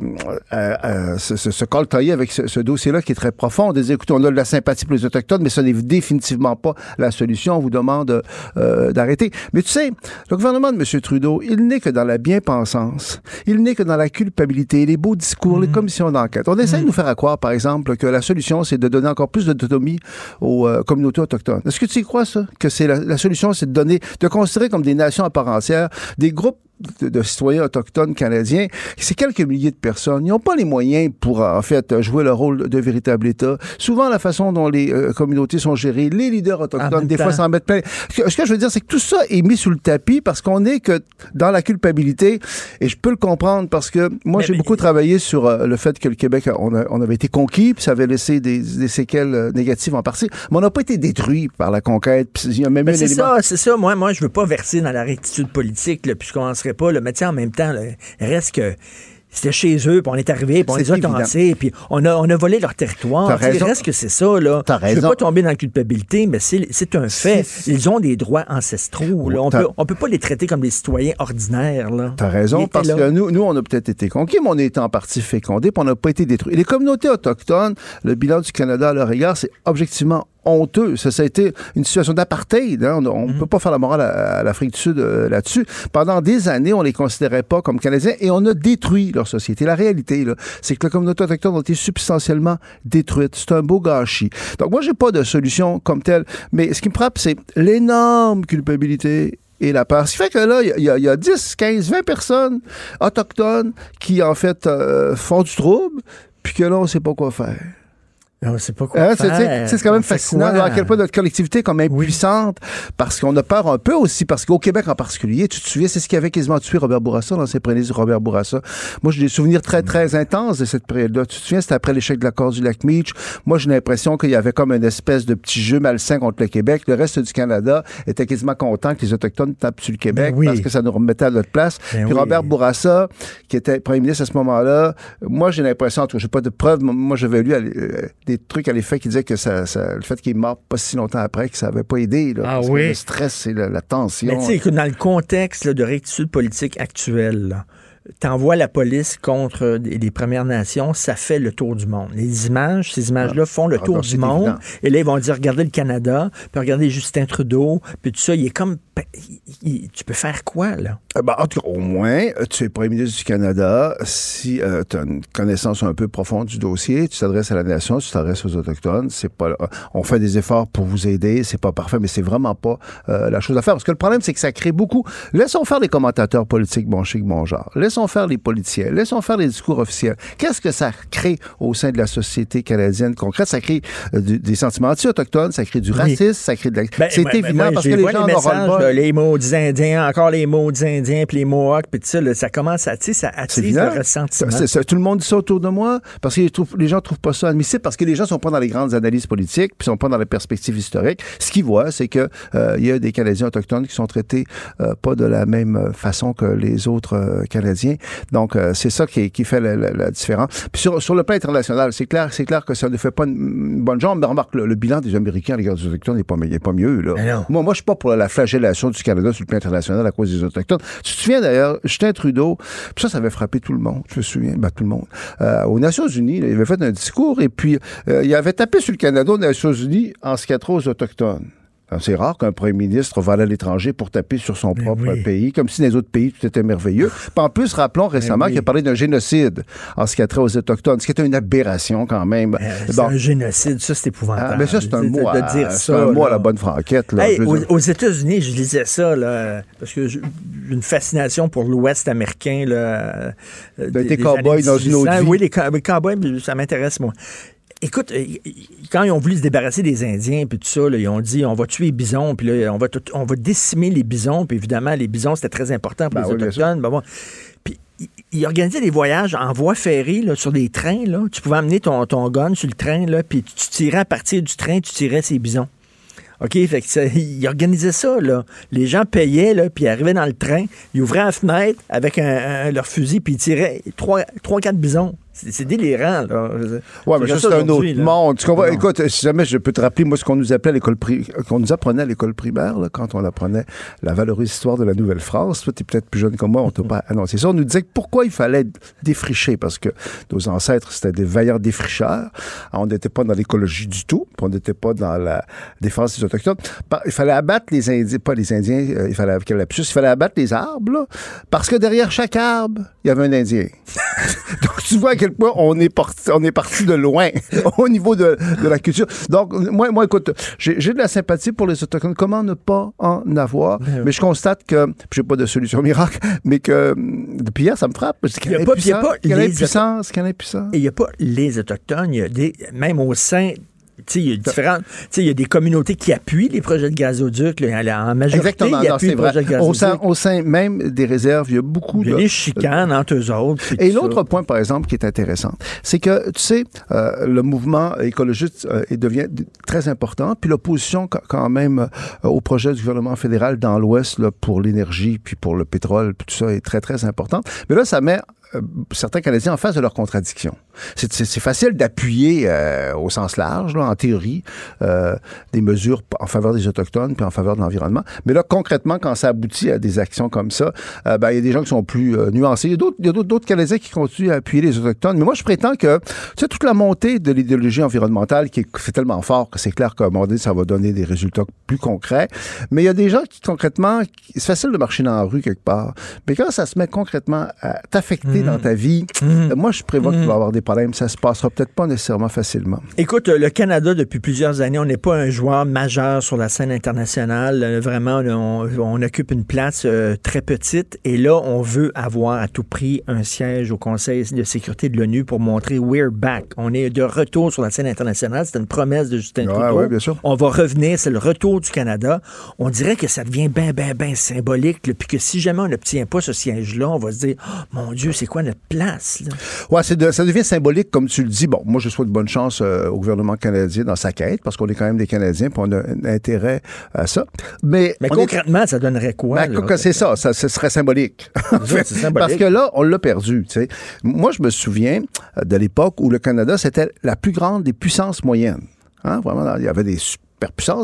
[SPEAKER 18] euh, euh, se, coltailler avec ce, ce dossier-là qui est très profond? De dire, écoutez, on a de la sympathie pour les Autochtones, mais ce n'est définitivement pas la solution. On vous demande euh, d'arrêter. Mais tu sais, le gouvernement de M. Trudeau, il n'est que dans la bien-pensance. Il n'est que dans la culpabilité, les beaux discours, les commissions d'enquête. On essaie de nous faire croire, par exemple, que la solution, c'est de donner encore plus d'autonomie aux euh, communautés autochtones. Est-ce que tu y crois, ça? C'est la, la solution, c'est de donner, de considérer comme des nations à part entière des groupes de, de citoyens autochtones canadiens, c'est quelques milliers de personnes. Ils n'ont pas les moyens pour, euh, en fait, jouer le rôle de véritable État. Souvent, la façon dont les euh, communautés sont gérées, les leaders autochtones, des fois, s'en mettent plein. Ce que, ce que je veux dire, c'est que tout ça est mis sous le tapis parce qu'on est que dans la culpabilité. Et je peux le comprendre parce que moi, j'ai beaucoup travaillé sur euh, le fait que le Québec, a- on, a- on avait été conquis, puis ça avait laissé des, des séquelles euh, négatives en partie. Mais on n'a pas été détruit par la conquête. Puis il y a même
[SPEAKER 5] c'est ça, c'est ça. Moi, moi, je veux pas verser dans la rectitude politique, là, puis je commencerai pas. Là, mais en même temps, là, reste que c'était chez eux, puis on est arrivé, puis on les a tassés, puis on a, on a volé leur territoire.
[SPEAKER 18] Raison.
[SPEAKER 5] Reste que c'est ça, là.
[SPEAKER 18] T'as
[SPEAKER 5] Je veux
[SPEAKER 18] raison.
[SPEAKER 5] pas tomber dans la culpabilité, mais c'est un fait. Ils ont des droits ancestraux. là. On peut, on peut pas les traiter comme des citoyens ordinaires, là.
[SPEAKER 18] T'as raison, parce
[SPEAKER 5] là.
[SPEAKER 18] que nous, nous, on a peut-être été conquis, mais on a été en partie fécondés, puis on n'a pas été détruits. Et les communautés autochtones, le bilan du Canada à leur égard, c'est objectivement honteux. Ça, ça a été une situation d'apartheid. hein. On ne
[SPEAKER 5] Mhm.
[SPEAKER 18] peut pas faire la morale à, à l'Afrique du Sud euh, là-dessus. Pendant des années, on les considérait pas comme Canadiens et on a détruit leur société. La réalité, là, c'est que les communautés autochtones ont été substantiellement détruites. C'est un beau gâchis. Donc moi, j'ai pas de solution comme telle, mais ce qui me frappe, c'est l'énorme culpabilité et la peur. Ce qui fait que là, il y, a- il y a 10, 15, 20 personnes autochtones qui, en fait, euh, font du trouble, puis que là, on sait pas quoi faire.
[SPEAKER 5] On sait pas quoi
[SPEAKER 18] Hein, c'est-
[SPEAKER 5] faire.
[SPEAKER 18] c'est c'est quand même
[SPEAKER 5] On
[SPEAKER 18] fascinant à quel point notre collectivité est quand même puissante parce qu'on a peur un peu aussi parce qu'au Québec en particulier, tu te souviens, c'est ce qui avait quasiment tué Robert Bourassa dans ses prémices de Robert Bourassa. Moi, j'ai des souvenirs très, très intenses de cette période-là. Tu te souviens, c'était après l'échec de l'accord du lac Meach. Moi, j'ai l'impression qu'il y avait comme une espèce de petit jeu malsain contre le Québec. Le reste du Canada était quasiment content que les Autochtones tapent sur le Québec
[SPEAKER 5] Ben oui.
[SPEAKER 18] parce que ça nous remettait à notre place.
[SPEAKER 5] Ben
[SPEAKER 18] Puis
[SPEAKER 5] oui.
[SPEAKER 18] Robert Bourassa, qui était premier ministre à ce moment-là, moi, j'ai l'impression, en tout cas, j'ai pas de preuves, moi, j'avais lu des trucs à l'effet qui disaient que ça, ça- le fait qu'il est mort pas si longtemps après, que ça avait pas aidé. Là,
[SPEAKER 5] Ah
[SPEAKER 18] parce que
[SPEAKER 5] oui?
[SPEAKER 18] Le stress et la, la tension.
[SPEAKER 5] Mais tu sais, écoute, dans le contexte là, de rectitude politique actuelle, là, t'envoies la police contre euh, les Premières Nations, ça fait le tour du monde. Les images, ces images-là font le
[SPEAKER 18] Ah,
[SPEAKER 5] tour du monde.
[SPEAKER 18] évident.
[SPEAKER 5] Et là, ils vont dire, regardez le Canada, puis regardez Justin Trudeau, puis tout ça, il est comme... il- il- tu peux faire quoi, là?
[SPEAKER 18] Euh, ben, en tout cas, au moins, euh, tu es premier ministre du Canada. Si tu as une connaissance un peu profonde du dossier, tu t'adresses à la nation, tu t'adresses aux Autochtones. C'est pas, euh, on fait des efforts pour vous aider. C'est pas parfait, mais c'est vraiment pas euh, la chose à faire. Parce que le problème, c'est que ça crée beaucoup. Laissons faire les commentateurs politiques, bon chic, bon genre. Laissons faire les politiciens. Laissons faire les discours officiels. Qu'est-ce que ça crée au sein de la société canadienne concrète? Ça crée euh, du- des sentiments anti-autochtones, ça crée du
[SPEAKER 5] Oui.
[SPEAKER 18] racisme, ça crée de la...
[SPEAKER 5] Ben,
[SPEAKER 18] c'est
[SPEAKER 5] moi-
[SPEAKER 18] évident
[SPEAKER 5] moi,
[SPEAKER 18] parce que les gens en auront le
[SPEAKER 5] messages, là, les maudits Indiens, encore les maudits Indiens, puis les Mohawks, puis tout ça, là, ça commence à, ça attise
[SPEAKER 18] évident.
[SPEAKER 5] le ressentiment.
[SPEAKER 18] Tout le monde dit ça autour de moi parce que les, trouvent- les gens trouvent pas ça admissible parce que les gens sont pas dans les grandes analyses politiques puis sont pas dans la perspective historique. Ce qu'ils voient, c'est que euh, il y a des Canadiens autochtones qui sont traités euh, pas de la même façon que les autres Canadiens. Donc, euh, c'est ça qui, qui fait la, la- la différence. Puis sur, sur le plan international, c'est clair, c'est clair que ça ne fait pas une, bonne jambe. Mais remarque, le, le bilan des Américains à l'égard des Autochtones n'est pas, n'est pas mieux. Là. Moi, moi, je suis pas pour la flagellation du Canada sur le plan international à cause des Autochtones. Tu te souviens d'ailleurs, Justin Trudeau, puis ça, ça avait frappé tout le monde. Je me souviens, ben, tout le monde. Euh, aux Nations Unies, là, il avait fait un discours et puis euh, il avait tapé sur le Canada aux Nations Unies en ce qui a trait aux Autochtones. C'est rare qu'un premier ministre va à l'étranger pour taper sur son propre pays, comme si dans les autres pays tout était merveilleux. Puis en plus, rappelons récemment
[SPEAKER 5] oui.
[SPEAKER 18] qu'il a parlé d'un génocide en ce qui a trait aux Autochtones, ce qui était une aberration quand même.
[SPEAKER 5] C'est
[SPEAKER 18] Bon.
[SPEAKER 5] un génocide, ça, c'est épouvantable.
[SPEAKER 18] Ah, mais ça, c'est un mot, à,
[SPEAKER 5] dire
[SPEAKER 18] c'est
[SPEAKER 5] ça,
[SPEAKER 18] un mot à
[SPEAKER 5] là.
[SPEAKER 18] la bonne franquette. Là,
[SPEAKER 5] Hey, aux, États-Unis, je lisais ça, là, parce que j'ai une fascination pour l'Ouest américain. Là, euh,
[SPEAKER 18] Ben, t'es cowboy dans une autre vie.
[SPEAKER 5] Oui, les, les cowboys, ça m'intéresse, moi. Écoute, euh, quand ils ont voulu se débarrasser des Indiens puis tout ça, là, ils ont dit on va tuer les bisons, puis là, on va, tout- on va décimer les bisons, puis évidemment, les bisons, c'était très important pour
[SPEAKER 18] Ben
[SPEAKER 5] les
[SPEAKER 18] oui,
[SPEAKER 5] Autochtones. Ben bon. Puis ils- ils organisaient des voyages en voie ferrée, là, sur des trains. Là. Tu pouvais amener ton, ton gun sur le train, là, puis tu tirais à partir du train, tu tirais ces bisons. OK, fait que ça, ils organisaient ça, là. Les gens payaient, là, puis ils arrivaient dans le train, ils ouvraient la fenêtre avec un, un- leur fusil, puis ils tiraient trois, trois quatre bisons. C'est délirant, là.
[SPEAKER 18] Ouais, mais ça,
[SPEAKER 5] comme
[SPEAKER 18] c'est un autre
[SPEAKER 5] là.
[SPEAKER 18] monde. Tu comprends?
[SPEAKER 5] Non.
[SPEAKER 18] Écoute, si jamais je peux te rappeler, moi, ce qu'on nous appelait à l'école pri- qu'on nous apprenait à l'école primaire, là, quand on apprenait la valeureuse histoire de la Nouvelle-France. Toi, t'es peut-être plus jeune que moi, on t'a pas annoncé ça. On nous disait que pourquoi il fallait défricher, parce que nos ancêtres, c'était des vaillants défricheurs. On n'était pas dans l'écologie du tout, puis on n'était pas dans la défense des Autochtones. Il fallait abattre les Indiens, pas les Indiens, euh, il fallait, quel lapsus, il fallait abattre les arbres, là, parce que derrière chaque arbre, il y avait un Indien. Donc, tu vois à quel point on est parti, on est parti de loin au niveau de, de la culture. Donc, moi, moi écoute, j'ai de la sympathie pour les Autochtones. Comment ne pas en avoir? Mais je constate que, puis j'ai pas de solution miracle, mais que depuis hier, ça me frappe.
[SPEAKER 5] Il y a a pas il n'y a pas les Autochtones, il y a des, même au sein. Il y, a différentes- il y a des communautés qui appuient les projets de gazoduc. là. En majorité,
[SPEAKER 18] Exactement,
[SPEAKER 5] ils
[SPEAKER 18] non,
[SPEAKER 5] appuient les projets de
[SPEAKER 18] Au
[SPEAKER 5] gazoduc.
[SPEAKER 18] sein, au sein même des réserves, il y a beaucoup
[SPEAKER 5] Il y a
[SPEAKER 18] de...
[SPEAKER 5] des chicanes entre eux autres.
[SPEAKER 18] Et l'autre point, par exemple, qui est intéressant, c'est que, tu sais, euh, le mouvement écologiste euh, devient très important, puis l'opposition qu- quand même euh, au projet du gouvernement fédéral dans l'Ouest pour l'énergie, puis pour le pétrole, puis tout ça est très, très important. Mais là, ça met euh, certains Canadiens en face de leurs contradictions. C'est- facile d'appuyer euh, au sens large, là, en théorie, euh, des mesures en faveur des Autochtones puis en faveur de l'environnement. Mais là, concrètement, quand ça aboutit à des actions comme ça, euh, ben, il y a des gens qui sont plus euh, nuancés. Il y a d'autres- Canadiens qui continuent à appuyer les Autochtones. Mais moi, je prétends que, tu sais, toute la montée de l'idéologie environnementale qui est, tellement fort que c'est clair qu'à un moment donné, ça va donner des résultats plus concrets. Mais il y a des gens qui, concrètement, c'est facile de marcher dans la rue quelque part. Mais quand ça se met concrètement à t'affecter dans ta vie, euh, moi, je prévois qu'il va y avoir des problèmes. Ça se passera peut-être pas nécessairement facilement.
[SPEAKER 5] Écoute, euh, le Canada, depuis plusieurs années, on n'est pas un joueur majeur sur la scène internationale. Euh, Vraiment, on, on occupe une place euh, très petite. Et là, on veut avoir à tout prix un siège au Conseil de sécurité de l'ONU pour montrer we're back. On est de retour sur la scène internationale. C'est une promesse de Justin
[SPEAKER 18] Ouais,
[SPEAKER 5] Trudeau.
[SPEAKER 18] ouais, bien sûr.
[SPEAKER 5] On va revenir. C'est le retour du Canada. On dirait que ça devient bien, bien, bien symbolique. Puis que si jamais on n'obtient pas ce siège-là, on va se dire, Oh, mon Dieu, c'est quoi notre place? là?
[SPEAKER 18] Ouais, de- ça devient symbolique, comme tu le dis. Bon, moi, je souhaite bonne chance euh, au gouvernement canadien dans sa quête, parce qu'on est quand même des Canadiens, puis on a un intérêt à ça. Mais,
[SPEAKER 5] Mais
[SPEAKER 18] on est-
[SPEAKER 5] concrètement, ça donnerait quoi?
[SPEAKER 18] Ben, c'est ça, ça, ce serait symbolique. Parce que là, on l'a perdu. tu sais. Moi, je me souviens euh, de l'époque où le Canada, c'était la plus grande des puissances moyennes. Hein, vraiment, il y avait des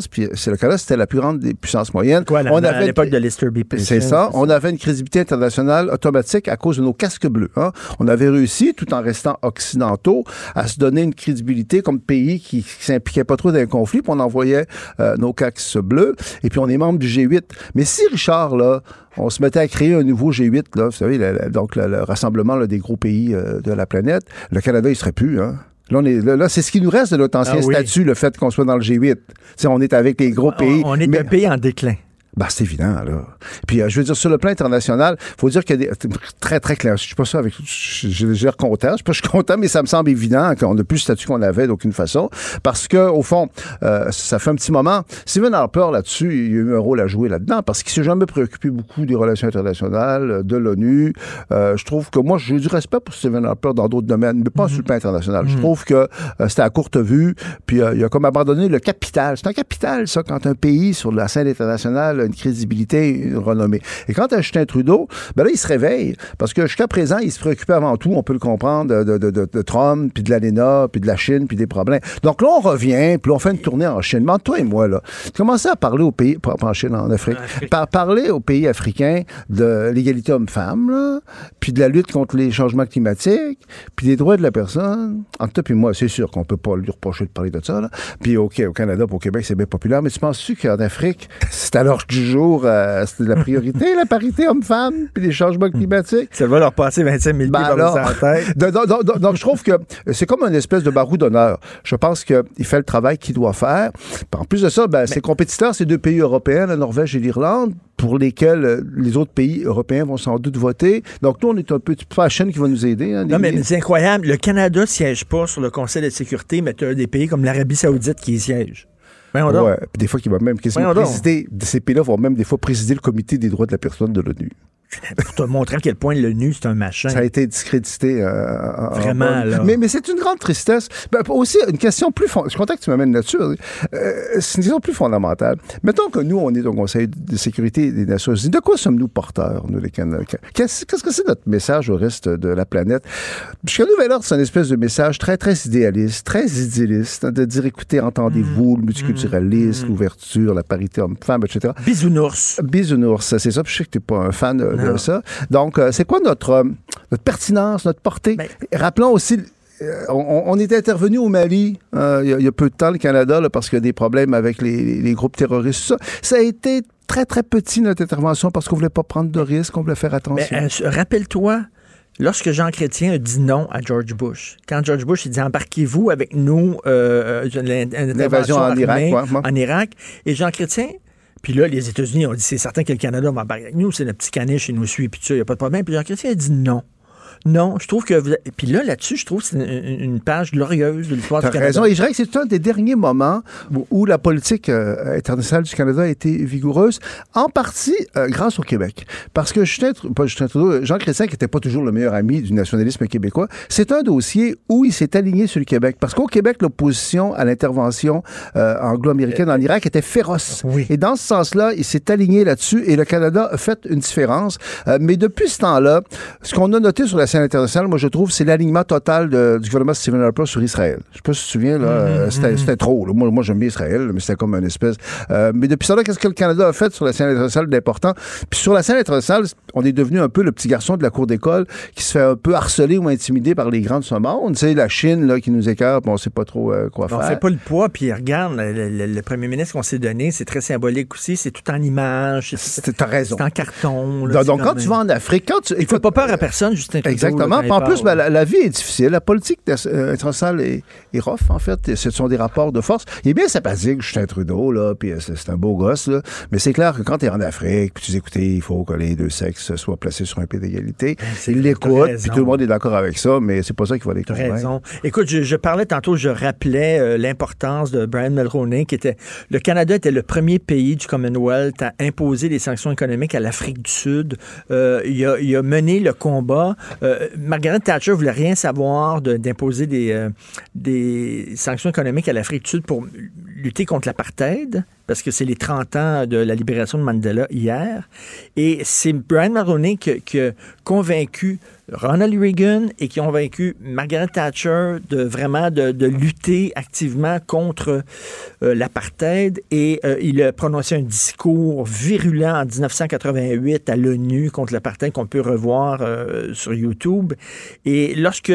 [SPEAKER 18] puis c'est le Canada, c'était la plus grande des puissances moyennes.
[SPEAKER 5] Quoi,
[SPEAKER 18] on
[SPEAKER 5] à
[SPEAKER 18] avait
[SPEAKER 5] l'époque de Lester B.
[SPEAKER 18] C'est ça.
[SPEAKER 5] c'est
[SPEAKER 18] On avait une crédibilité internationale automatique à cause de nos casques bleus. hein. On avait réussi, tout en restant occidentaux, à se donner une crédibilité comme pays qui, qui s'impliquait pas trop dans un conflit, puis on envoyait euh, nos casques bleus, et puis on est membre du G8. Mais si, Richard, là, on se mettait à créer un nouveau G8, là, vous savez, le- donc le, le rassemblement là, des gros pays euh, de la planète, le Canada, il serait plus, hein. Là, on est, là, là, c'est ce qui nous reste de notre ancien
[SPEAKER 5] Ah oui.
[SPEAKER 18] statut, le fait qu'on soit dans le G8. Tu sais, on est avec les gros pays.
[SPEAKER 5] On, on est
[SPEAKER 18] mais-
[SPEAKER 5] un pays en déclin.
[SPEAKER 18] Ben, c'est évident, là. Puis, euh, je veux dire, sur le plan international, faut dire qu'il y a des. Très, très clair. Je suis pas ça avec. Je je- je content. Je je suis content, mais ça me semble évident qu'on n'a plus le statut qu'on avait d'aucune façon. Parce que, au fond, euh, ça fait un petit moment. Stephen Harper, là-dessus, il a eu un rôle à jouer là-dedans parce qu'il s'est jamais préoccupé beaucoup des relations internationales, euh, de l'ONU. Euh, je trouve que moi, j'ai du respect pour Stephen Harper dans d'autres domaines, mais pas sur le plan international. Je trouve que euh, c'était à courte vue, puis euh, il a comme abandonné le capital. C'est un capital, ça, quand un pays sur la scène internationale une crédibilité, une renommée. Et quant à Justin Trudeau, ben là, il se réveille, parce que jusqu'à présent, il se préoccupait avant tout, on peut le comprendre, de, de, de, de Trump, puis de l'ALENA, puis de la Chine, puis des problèmes. Donc là, on revient, puis on fait une tournée en Chine. Mais toi et moi, là, commencer à parler aux pays, pas en Chine, en Afrique, par, parler aux pays africains de l'égalité homme-femme, puis de la lutte contre les changements climatiques, puis des droits de la personne. Entre toi et moi, c'est sûr qu'on peut pas lui reprocher de parler de ça, là. Puis OK, au Canada, au Québec, c'est bien populaire, mais tu penses-tu qu'en Afrique, c'est l'heure du jour, euh, c'est la priorité, la parité homme-femme, puis les changements climatiques?
[SPEAKER 5] Ça va leur passer 25 000
[SPEAKER 18] Ben alors,
[SPEAKER 5] la tête.
[SPEAKER 18] donc, donc- donc- donc, je trouve que c'est comme une espèce de barou d'honneur. Je pense qu'il fait le travail qu'il doit faire. En plus de ça, ben, ses compétiteurs, c'est deux pays européens, la Norvège et l'Irlande, pour lesquels euh, les autres pays européens vont sans doute voter. Donc nous, on est un peu pas la chaîne qui va nous aider. hein,
[SPEAKER 5] Non, mais c'est incroyable. Le Canada siège pas sur le Conseil de sécurité, mais tu as des pays comme l'Arabie Saoudite qui y siègent.
[SPEAKER 18] Ouais, des fois, qui va même quasiment présider, ces pays-là vont même des fois présider le comité des droits de la personne de l'ONU.
[SPEAKER 5] Pour te montrer à quel point l'ONU, c'est un machin.
[SPEAKER 18] Ça a été discrédité. euh, en- en
[SPEAKER 5] Vraiment, là.
[SPEAKER 18] Mais, mais c'est une grande tristesse. Ben, aussi, une question plus fond- Je suis content que tu m'amènes là-dessus. Euh, c'est une question plus fondamentale. Mettons que nous, on est au Conseil de sécurité des Nations Unies. De quoi sommes-nous porteurs, nous, les Canadiens? Qu'est-ce que c'est notre message au reste de la planète? Jusqu'à Nouvel Ordre, c'est une espèce de message très, très idéaliste, très idéaliste, hein, de dire, écoutez, entendez-vous,
[SPEAKER 5] Mm.
[SPEAKER 18] le multiculturalisme, l'ouverture, la parité homme-femme, etc.
[SPEAKER 5] Bisounours.
[SPEAKER 18] Bisounours, c'est ça. Puis je sais que tu n'es pas un fan de, ça. Donc, euh, c'est quoi notre, euh, notre pertinence, notre portée?
[SPEAKER 5] Ben,
[SPEAKER 18] Rappelons aussi, euh, on, on est intervenu au Mali euh, il y a- il y, a peu de temps, le Canada, là, parce qu'il y a des problèmes avec les, groupes terroristes. Ça. ça a été très, très petit, notre intervention, parce qu'on voulait pas prendre de risques, on voulait faire
[SPEAKER 5] Mais
[SPEAKER 18] attention.
[SPEAKER 5] euh, rappelle-toi, lorsque Jean Chrétien a dit non à George Bush, quand George Bush il dit embarquez-vous avec nous, euh,
[SPEAKER 18] L'invasion en Irak,
[SPEAKER 5] armée
[SPEAKER 18] ouais, ouais.
[SPEAKER 5] en Irak, et Jean Chrétien. Puis là, les États-Unis ont dit c'est certain que le Canada va embarquer avec nous, c'est notre petit caniche, il nous suit, puis il n'y a pas de problème. Puis Jean Chrétien a dit non. Non, je trouve que. puis là, là-dessus, je trouve que c'est une, page glorieuse de l'histoire du Canada.
[SPEAKER 18] raison. Et je dirais que c'est un des derniers moments où, où la politique euh, internationale du Canada a été vigoureuse, en partie euh, grâce au Québec. Parce que Justin, pas Justin Trudeau, Jean Chrétien, qui n'était pas toujours le meilleur ami du nationalisme québécois, c'est un dossier où il s'est aligné sur le Québec. Parce qu'au Québec, l'opposition à l'intervention euh, anglo-américaine en Irak était féroce. Et dans ce sens-là, il s'est aligné là-dessus et le Canada a fait une différence. Euh, mais depuis ce temps-là, ce qu'on a noté sur la scène internationale, moi, je trouve, c'est l'alignement total de- du gouvernement de Stephen Harper sur Israël. Je sais pas si tu te souviens, là, euh, c'était c'était trop. là. Moi, moi j'aime bien Israël, mais c'était comme une espèce... euh, mais depuis ça, là, qu'est-ce que le Canada a fait sur la scène internationale d'important? Puis sur la scène internationale, on est devenu un peu le petit garçon de la cour d'école qui se fait un peu harceler ou intimider par les grands de ce monde. Tu sais, la Chine, là, qui nous écarte, on sait pas trop euh, quoi
[SPEAKER 5] On
[SPEAKER 18] faire.
[SPEAKER 5] fait pas le poids, puis regarde, le, le- le premier ministre qu'on s'est donné, c'est très symbolique aussi, c'est tout en images.
[SPEAKER 18] T'as raison.
[SPEAKER 5] C'est en carton. là,
[SPEAKER 18] Donc, quand tu vas en Afrique, quand tu...
[SPEAKER 5] Il fait pas peur à personne, Justin Trudeau.
[SPEAKER 18] Exactement.
[SPEAKER 5] là,
[SPEAKER 18] en plus, ben, la, la vie est difficile. La politique euh, internationale est, est rough, en fait. Ce sont des rapports de force. Il est bien sympathique, Justin Trudeau, là, puis euh, c'est un beau gosse, là. Mais c'est clair que quand tu es en Afrique, puis tu dis, écoutez, il faut que les deux sexes soient placés sur un pied d'égalité. il l'écoute,
[SPEAKER 5] Ben,
[SPEAKER 18] puis tout le monde est d'accord avec ça, mais c'est pas ça qui va les convaincre.
[SPEAKER 5] raison. Écoute, je, je parlais tantôt, je rappelais euh, l'importance de Brian Mulroney, qui était le Canada était le premier pays du Commonwealth à imposer des sanctions économiques à l'Afrique du Sud. Euh, il, a, il a mené le combat. Euh, Margaret Thatcher voulait rien savoir d'imposer des, euh, des sanctions économiques à l'Afrique du Sud pour lutter contre l'apartheid, parce que c'est les 30 ans de la libération de Mandela hier. Et c'est Brian Mulroney qui, qui a convaincu Ronald Reagan et qui ont convaincu Margaret Thatcher de vraiment de, de lutter activement contre euh, l'apartheid. Et euh, il a prononcé un discours virulent en 1988 à l'ONU contre l'apartheid qu'on peut revoir euh, sur YouTube. Et lorsque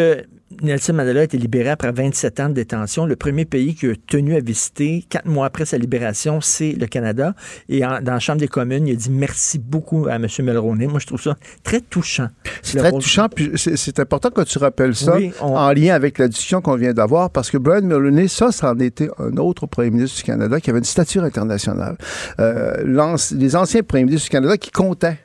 [SPEAKER 5] Nelson Mandela a été libéré après 27 ans de détention. Le premier pays qui a tenu à visiter quatre mois après sa libération, c'est le Canada. Et en- dans la Chambre des communes, il a dit merci beaucoup à M. Mulroney. Moi, je trouve ça très touchant.
[SPEAKER 18] C'est très
[SPEAKER 5] rôle-
[SPEAKER 18] touchant, puis c'est- important que tu rappelles ça
[SPEAKER 5] Oui, on-
[SPEAKER 18] en lien avec la discussion qu'on vient d'avoir, parce que Brian Mulroney, ça, ça en était un autre premier ministre du Canada qui avait une stature internationale. Euh, les anciens premiers ministres du Canada qui comptaient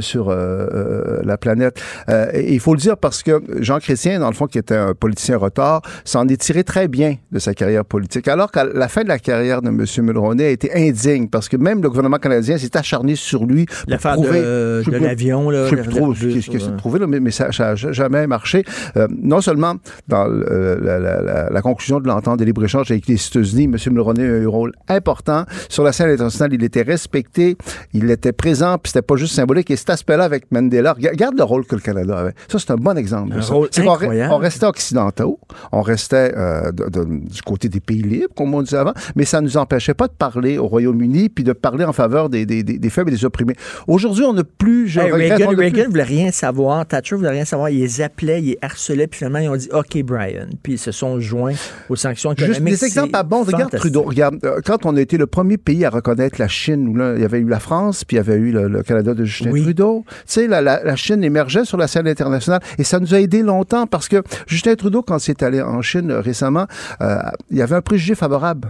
[SPEAKER 18] sur euh, euh, la planète. Euh, et il faut le dire parce que Jean Chrétien, dans le fond, qui était un politicien retard, s'en est tiré très bien de sa carrière politique. Alors qu'à la fin de la carrière de M. Mulroney a été indigne parce que même le gouvernement canadien s'est acharné sur lui.
[SPEAKER 5] L'affaire de, de l'avion, là.
[SPEAKER 18] je sais plus trop ce qui- ce qui s'est prouvé, mais, mais ça n'a jamais marché. Euh, non seulement dans euh, la conclusion de l'entente de libre-échange avec les États-Unis, M. Mulroney a eu un rôle important. Sur la scène internationale, il était respecté, il était présent, puis c'était pas juste symbolique. Et cet aspect-là avec Mandela, rega- regarde le rôle que le Canada avait. Ça, c'est un bon exemple.
[SPEAKER 5] Un rôle incroyable.
[SPEAKER 18] on restait occidentaux, on restait euh, de- de- du côté des pays libres, comme on disait avant, mais ça ne nous empêchait pas de parler au Royaume-Uni puis de parler en faveur des, des- des- des faibles et des opprimés. Aujourd'hui, on n'a plus, je
[SPEAKER 5] Hey,
[SPEAKER 18] regrette,
[SPEAKER 5] Reagan,
[SPEAKER 18] n'a plus-
[SPEAKER 5] Reagan voulait rien savoir, Thatcher voulait rien savoir, ils les appelaient, ils les harcelaient, puis finalement ils ont dit OK Brian, puis ils se sont joints aux sanctions
[SPEAKER 18] Juste
[SPEAKER 5] économiques.
[SPEAKER 18] des exemples à bon. Regarde. Trudeau. Regarde, euh, quand on a été le premier pays à reconnaître la Chine, où là, il y avait eu la France, puis il y avait eu le, le Canada de Justin Trudeau. Tu sais, la, la- la Chine émergeait sur la scène internationale et ça nous a aidé longtemps parce que Justin Trudeau, quand il est allé en Chine euh, récemment, euh, il y avait un préjugé favorable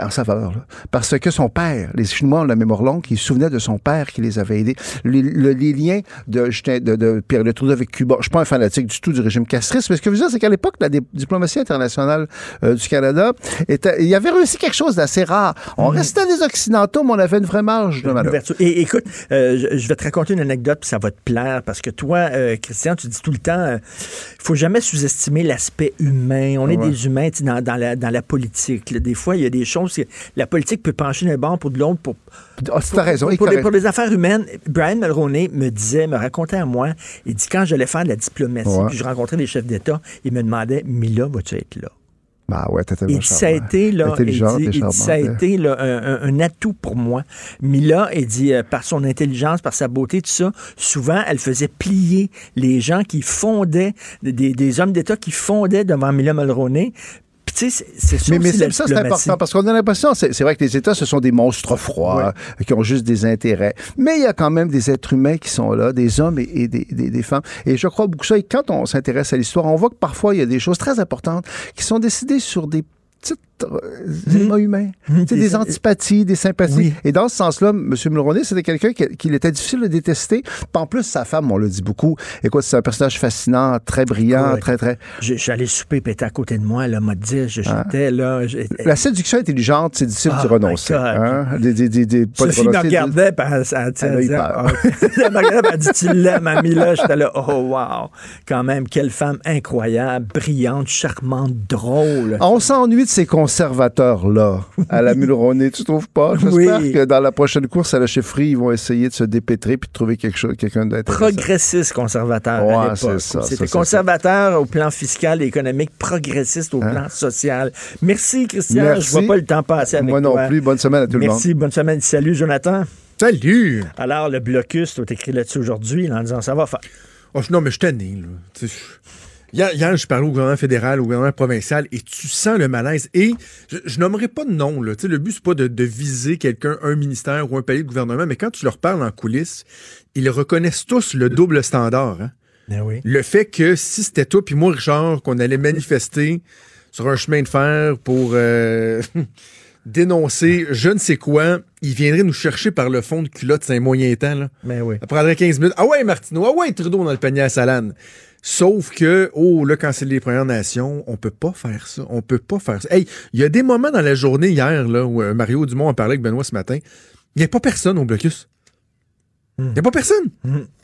[SPEAKER 18] en sa faveur. là. Parce que son père, les Chinois ont la mémoire longue, ils se souvenaient de son père qui les avait aidés. Les, le- les liens de, de, de Pierre Le Trudeau avec Cuba, je suis pas un fanatique du tout du régime castriste, mais ce que je veux dire, c'est qu'à l'époque, la diplomatie internationale euh, du Canada, était, il y avait réussi quelque chose d'assez rare. On restait des Occidentaux, mais on avait une vraie marge de manœuvre.
[SPEAKER 5] Et écoute, euh, je, je vais te raconter une anecdote, puis ça va te plaire, parce que toi, euh, Christian, tu dis tout le temps, il faut jamais sous-estimer l'aspect humain. On est des humains dans, dans la, dans la politique. là. Des fois, il y a des choses, la politique peut pencher d'un bord pour de l'autre pour...
[SPEAKER 18] Ah, tu as raison,
[SPEAKER 5] Pour, les,
[SPEAKER 18] raison.
[SPEAKER 5] pour les affaires humaines, Brian Mulroney me disait, me racontait à moi, il dit quand j'allais faire de la diplomatie,
[SPEAKER 18] Ouais.
[SPEAKER 5] puis je rencontrais des chefs d'État, il me demandait, Mila, vas-tu être là?
[SPEAKER 18] Bah ouais,
[SPEAKER 5] Et ça a été, là, il
[SPEAKER 18] Intelligente
[SPEAKER 5] dit,
[SPEAKER 18] et
[SPEAKER 5] dit, ça a été là, un, atout pour moi. Mila, il dit, euh, par son intelligence, par sa beauté, tout ça, souvent, elle faisait plier les gens qui fondaient, des, des hommes d'État qui fondaient devant Mila Mulroney. Puis, tu sais, c'est-
[SPEAKER 18] Mais,
[SPEAKER 5] la
[SPEAKER 18] ça, c'est important parce qu'on a l'impression, c'est vrai que les États, ce sont des monstres froids euh, qui ont juste des intérêts. Mais il y a quand même des êtres humains qui sont là, des hommes et, et des, des- des femmes. Et je crois beaucoup ça. Et quand on s'intéresse à l'histoire, on voit que parfois, il y a des choses très importantes qui sont décidées sur des petits éléments humains. Tu sais,
[SPEAKER 5] Des-
[SPEAKER 18] des antipathies, des sympathies.
[SPEAKER 5] Oui.
[SPEAKER 18] Et dans ce sens-là, M. Mulroney, c'était quelqu'un qui- qu'il était difficile de détester. En plus, sa femme, on le dit beaucoup. Écoute, c'est un personnage fascinant, très brillant, très, très...
[SPEAKER 5] Allé souper, puis elle était à côté de moi, elle m'a dit,
[SPEAKER 18] Ah.
[SPEAKER 5] j'étais là. j'ai-
[SPEAKER 18] La séduction intelligente, c'est difficile
[SPEAKER 5] Oh
[SPEAKER 18] d'y renoncer.
[SPEAKER 5] my God.
[SPEAKER 18] hein? Des, des, des, des- pas de
[SPEAKER 5] Sophie me
[SPEAKER 18] renoncer,
[SPEAKER 5] regardait, puis elle, elle-
[SPEAKER 18] Elle peur.
[SPEAKER 5] Ah, elle me regardait, elle dit, tu l'aimes, mamie, là. J'étais là, oh, wow. Quand même, quelle femme incroyable, brillante, charmante, drôle.
[SPEAKER 18] On s'ennuie de ces conservateurs-là à la Mulroney, tu trouves pas? J'espère
[SPEAKER 5] Oui.
[SPEAKER 18] que dans la prochaine course à la chefferie, ils vont essayer de se dépêtrer puis de trouver quelque chose, quelqu'un d'intéressant.
[SPEAKER 5] Progressiste conservateur
[SPEAKER 18] Ouais,
[SPEAKER 5] à l'époque.
[SPEAKER 18] c'est ça,
[SPEAKER 5] C'était
[SPEAKER 18] c'est
[SPEAKER 5] conservateur au plan fiscal et économique, progressiste au plan social. Merci, Christian.
[SPEAKER 18] Merci.
[SPEAKER 5] Je vois pas le temps passer avec
[SPEAKER 18] Moi non
[SPEAKER 5] toi.
[SPEAKER 18] plus. Bonne semaine à tout le monde.
[SPEAKER 5] Merci, bonne semaine. Salut, Jonathan.
[SPEAKER 19] Salut!
[SPEAKER 5] Alors, le blocus, tu as écrit là-dessus aujourd'hui en disant ça va faire.
[SPEAKER 19] Oh, non, mais je suis tanné, là. Tu sais, je- Hier, hier, je parlais au gouvernement fédéral, au gouvernement provincial, et tu sens le malaise. Et je, je nommerai pas de nom, là. Tu sais, le but, c'est pas de, de viser quelqu'un, un ministère ou un palier de gouvernement, mais quand tu leur parles en coulisses, ils reconnaissent tous le double standard. hein.
[SPEAKER 5] Ben oui.
[SPEAKER 19] Le fait que si c'était toi puis moi, Richard, qu'on allait manifester sur un chemin de fer pour euh, dénoncer je ne sais quoi, ils viendraient nous chercher par le fond de culotte, c'est un moyen temps. Là.
[SPEAKER 5] Ben oui.
[SPEAKER 19] Ça prendrait 15 minutes. Ah ouais, Martineau, ah ouais, Trudeau dans le panier à salade. Sauf que, oh, là, quand c'est les Premières Nations, on peut pas faire ça. On peut pas faire ça. Hey, il y a des moments dans la journée hier, là, où euh, Mario Dumont a parlé avec Benoît ce matin. Il n'y a pas personne au blocus. Il n'y a pas personne.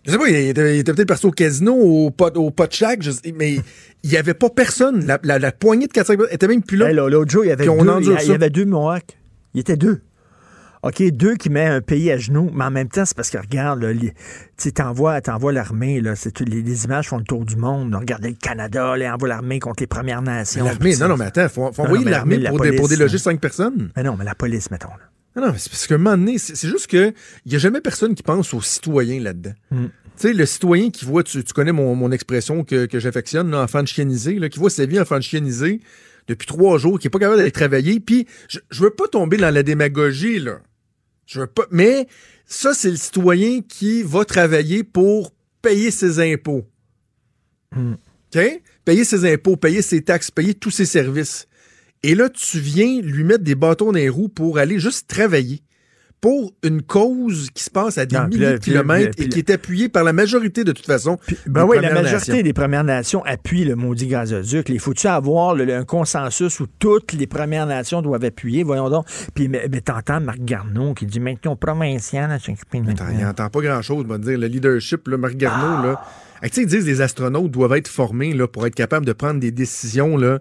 [SPEAKER 19] Je sais pas, il était, était peut-être parti au casino, au pot, au pot shack, je sais- mais il n'y avait pas personne. La, la- la poignée de 4 5 était même plus là.
[SPEAKER 5] Hey, là, L'autre jour, il y avait deux. il y avait deux Mohawks. Il était deux. OK, deux qui met un pays à genoux, mais en même temps, c'est parce que regarde, tu t'envoies, l'armée, là, c'est, les, les images font le tour du monde. là. Regardez le Canada, là, envoie l'armée contre les Premières Nations.
[SPEAKER 19] L'armée, non, non, mais attends, faut, faut
[SPEAKER 5] Non,
[SPEAKER 19] envoyer l'armée
[SPEAKER 5] la
[SPEAKER 19] pour, pour déloger. 5 personnes.
[SPEAKER 5] Mais non, mais la police, mettons. Là.
[SPEAKER 19] Non, non, mais c'est parce qu'à un moment donné, c'est juste que il n'y a jamais personne qui pense aux citoyens là-dedans.
[SPEAKER 5] Mm.
[SPEAKER 19] Tu sais, le citoyen qui voit, tu, tu connais mon, mon expression que, que j'affectionne, enfant de chiennisé, là, qui voit sa vie enfant de chiennisé depuis trois jours, qui est pas capable d'aller travailler, puis je, je veux pas tomber dans la démagogie, là. Je veux pas, mais ça, c'est le citoyen qui va travailler pour payer ses impôts. OK? Payer ses impôts, payer ses taxes, payer tous ses services. Et là, tu viens lui mettre des bâtons dans les roues pour aller juste travailler. Pour une cause qui se passe à des
[SPEAKER 5] Non,
[SPEAKER 19] milliers
[SPEAKER 5] là,
[SPEAKER 19] de kilomètres et qui est appuyée par la majorité de toute façon.
[SPEAKER 5] Ben oui, la majorité
[SPEAKER 19] Nations.
[SPEAKER 5] des Premières Nations appuient le maudit gazoduc. Il faut-tu avoir le- un consensus où toutes les Premières Nations doivent appuyer? Voyons donc. Puis, mais, mais t'entends Marc Garneau qui dit maintenant provincial à
[SPEAKER 19] il n'entend pas grand-chose, on va dire. Le leadership, là, Marc Garneau, là. Tu sais, ils disent que les astronautes doivent être formés là, pour être capables de prendre des décisions là,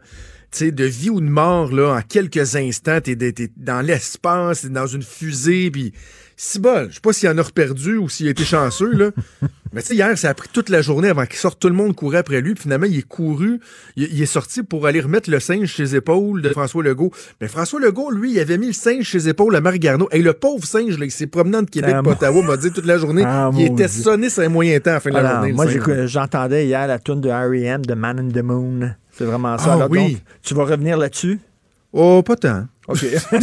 [SPEAKER 19] de vie ou de mort là, en quelques instants. T'es, dans l'espace, t'es dans une fusée, puis si bol. Je sais pas s'il en a reperdu ou s'il a été chanceux, là. Mais tu sais, hier, ça a pris toute la journée avant qu'il sorte. Tout le monde courait après lui. Puis finalement, il est couru. Il, il est sorti pour aller remettre le singe chez les épaules de François Legault. Mais François Legault, lui, il avait mis le singe chez les épaules à Marc Garneau. Et le pauvre singe, là, il s'est promené entre Québec
[SPEAKER 5] Ah,
[SPEAKER 19] Ottawa, m'a dit toute la journée.
[SPEAKER 5] Ah,
[SPEAKER 19] il était sonné sur un moyen temps à la fin de la
[SPEAKER 5] Alors,
[SPEAKER 19] journée.
[SPEAKER 5] moi, j'entendais hier la tune de R.E.M. de Man in the Moon. C'est vraiment ça.
[SPEAKER 19] Ah,
[SPEAKER 5] Alors,
[SPEAKER 19] oui.
[SPEAKER 5] donc, tu vas revenir là-dessus?
[SPEAKER 19] Oh, pas tant.
[SPEAKER 5] OK.
[SPEAKER 19] non,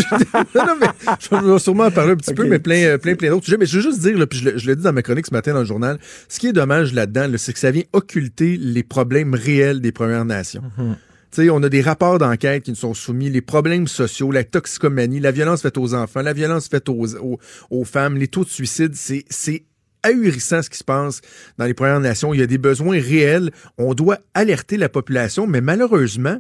[SPEAKER 19] non, mais je vais sûrement en parler un petit peu, mais plein, euh, plein, plein d'autres sujets. Mais je veux juste dire, là, puis je le- je l'ai dit dans ma chronique ce matin dans le journal, ce qui est dommage là-dedans, là, c'est que ça vient occulter les problèmes réels des Premières Nations. Tu sais, on a des rapports d'enquête qui nous sont soumis, les problèmes sociaux, la toxicomanie, la violence faite aux enfants, la violence faite aux, aux, aux femmes, les taux de suicide, c'est, c'est ahurissant ce qui se passe dans les Premières Nations. Il y a des besoins réels. On doit alerter la population, mais malheureusement,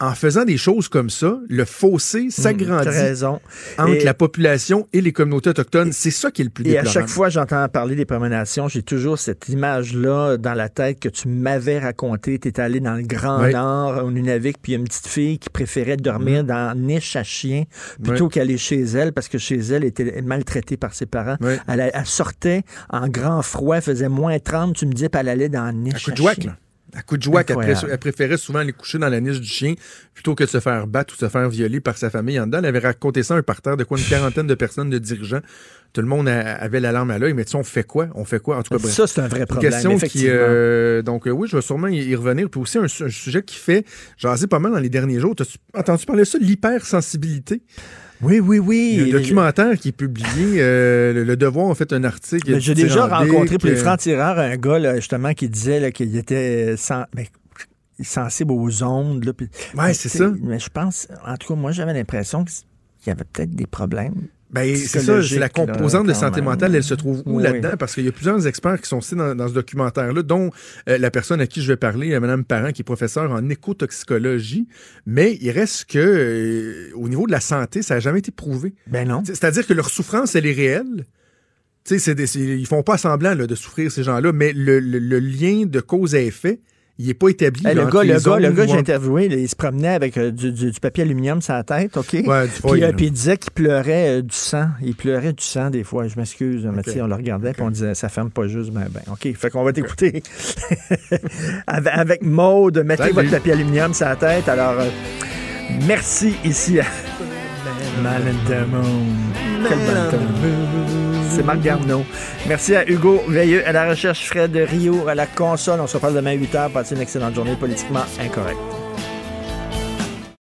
[SPEAKER 19] en faisant des choses comme ça, le fossé s'agrandit
[SPEAKER 5] t'as raison.
[SPEAKER 19] entre
[SPEAKER 5] Et-
[SPEAKER 19] la population et les communautés autochtones. C'est ça qui est le plus
[SPEAKER 5] Et à
[SPEAKER 19] déplorable.
[SPEAKER 5] chaque fois que j'entends parler des Premières Nations, j'ai toujours cette image-là dans la tête que tu m'avais raconté. Tu étais allé dans le Grand. Nord, au Nunavik, puis il y a une petite fille qui préférait dormir dans niche à chien plutôt qu'aller chez elle parce que chez elle, elle était maltraitée par ses parents. Elle, elle sortait en grand froid, faisait moins 30, tu me disais, puis elle allait dans niche à
[SPEAKER 19] jouac,
[SPEAKER 5] chien.
[SPEAKER 19] À coup de jouac, elle,
[SPEAKER 5] Incroyable.
[SPEAKER 19] pré- préférait souvent aller coucher dans la niche du chien plutôt que de se faire battre ou se faire violer par sa famille en dedans. Elle avait raconté ça à un parterre de quoi une quarantaine de personnes, de dirigeants. Tout le monde a- avait la larme à l'œil, mais tu sais, on fait quoi? On fait quoi? En tout cas, bref.
[SPEAKER 5] Ça, c'est un vrai
[SPEAKER 19] Une
[SPEAKER 5] problème,
[SPEAKER 19] question qui, euh, donc, euh, oui, je vais sûrement y, y revenir. Puis aussi, un, un sujet qui fait jaser pas mal dans les derniers jours. T'as-tu entendu parler de ça? L'hypersensibilité?
[SPEAKER 5] Oui, oui, oui.
[SPEAKER 19] Il y a un documentaire qui est publié. euh, le, Le Devoir a fait un article.
[SPEAKER 5] J'ai déjà rencontré pour les francs-tireurs un gars là, justement qui disait qu'il était mais, sensible aux ondes. Là,
[SPEAKER 19] Ouais, c'est ça.
[SPEAKER 5] Mais je pense, en tout cas, moi j'avais l'impression qu'il y avait peut-être des problèmes.
[SPEAKER 19] Ben, c'est ça, la
[SPEAKER 5] là,
[SPEAKER 19] composante de
[SPEAKER 5] quand
[SPEAKER 19] santé
[SPEAKER 5] même.
[SPEAKER 19] mentale, elle se trouve où
[SPEAKER 5] Oui.
[SPEAKER 19] là-dedans? Parce qu'il y a plusieurs experts qui sont cités dans, dans ce documentaire-là, dont euh, la personne à qui je vais parler, euh, Mme Parent, qui est professeure en écotoxicologie. Mais il reste que, euh, au niveau de la santé, ça n'a jamais été prouvé.
[SPEAKER 5] Ben non.
[SPEAKER 19] C'est- C'est-à-dire que leur souffrance, elle est réelle. Tu sais, c'est des- ils font pas semblant là, de souffrir, ces gens-là, mais le, le- le lien de cause à effet, il n'est pas établi.
[SPEAKER 5] Hey, le, gars, le, gars, le gars j'ai interviewé, il se promenait avec euh, du, du- du papier aluminium sur la tête, OK?
[SPEAKER 19] Ouais, du
[SPEAKER 5] puis,
[SPEAKER 19] foil,
[SPEAKER 5] euh, puis il disait qu'il pleurait euh, du sang. Il pleurait du sang des fois. Je m'excuse, sais, on le regardait puis on disait ça ferme pas juste. Ben, ben, OK. Fait qu'on va t'écouter avec, avec Maude. Mettez
[SPEAKER 19] Salut.
[SPEAKER 5] votre papier aluminium sur la tête. Alors, euh, merci ici à Man in the Moon. Quelle bonne tune. C'est Marc Garneau. Merci à Hugo Veilleux à la recherche Fred Rio à la console. On se reparle demain à 8h. Passez une excellente journée politiquement incorrecte.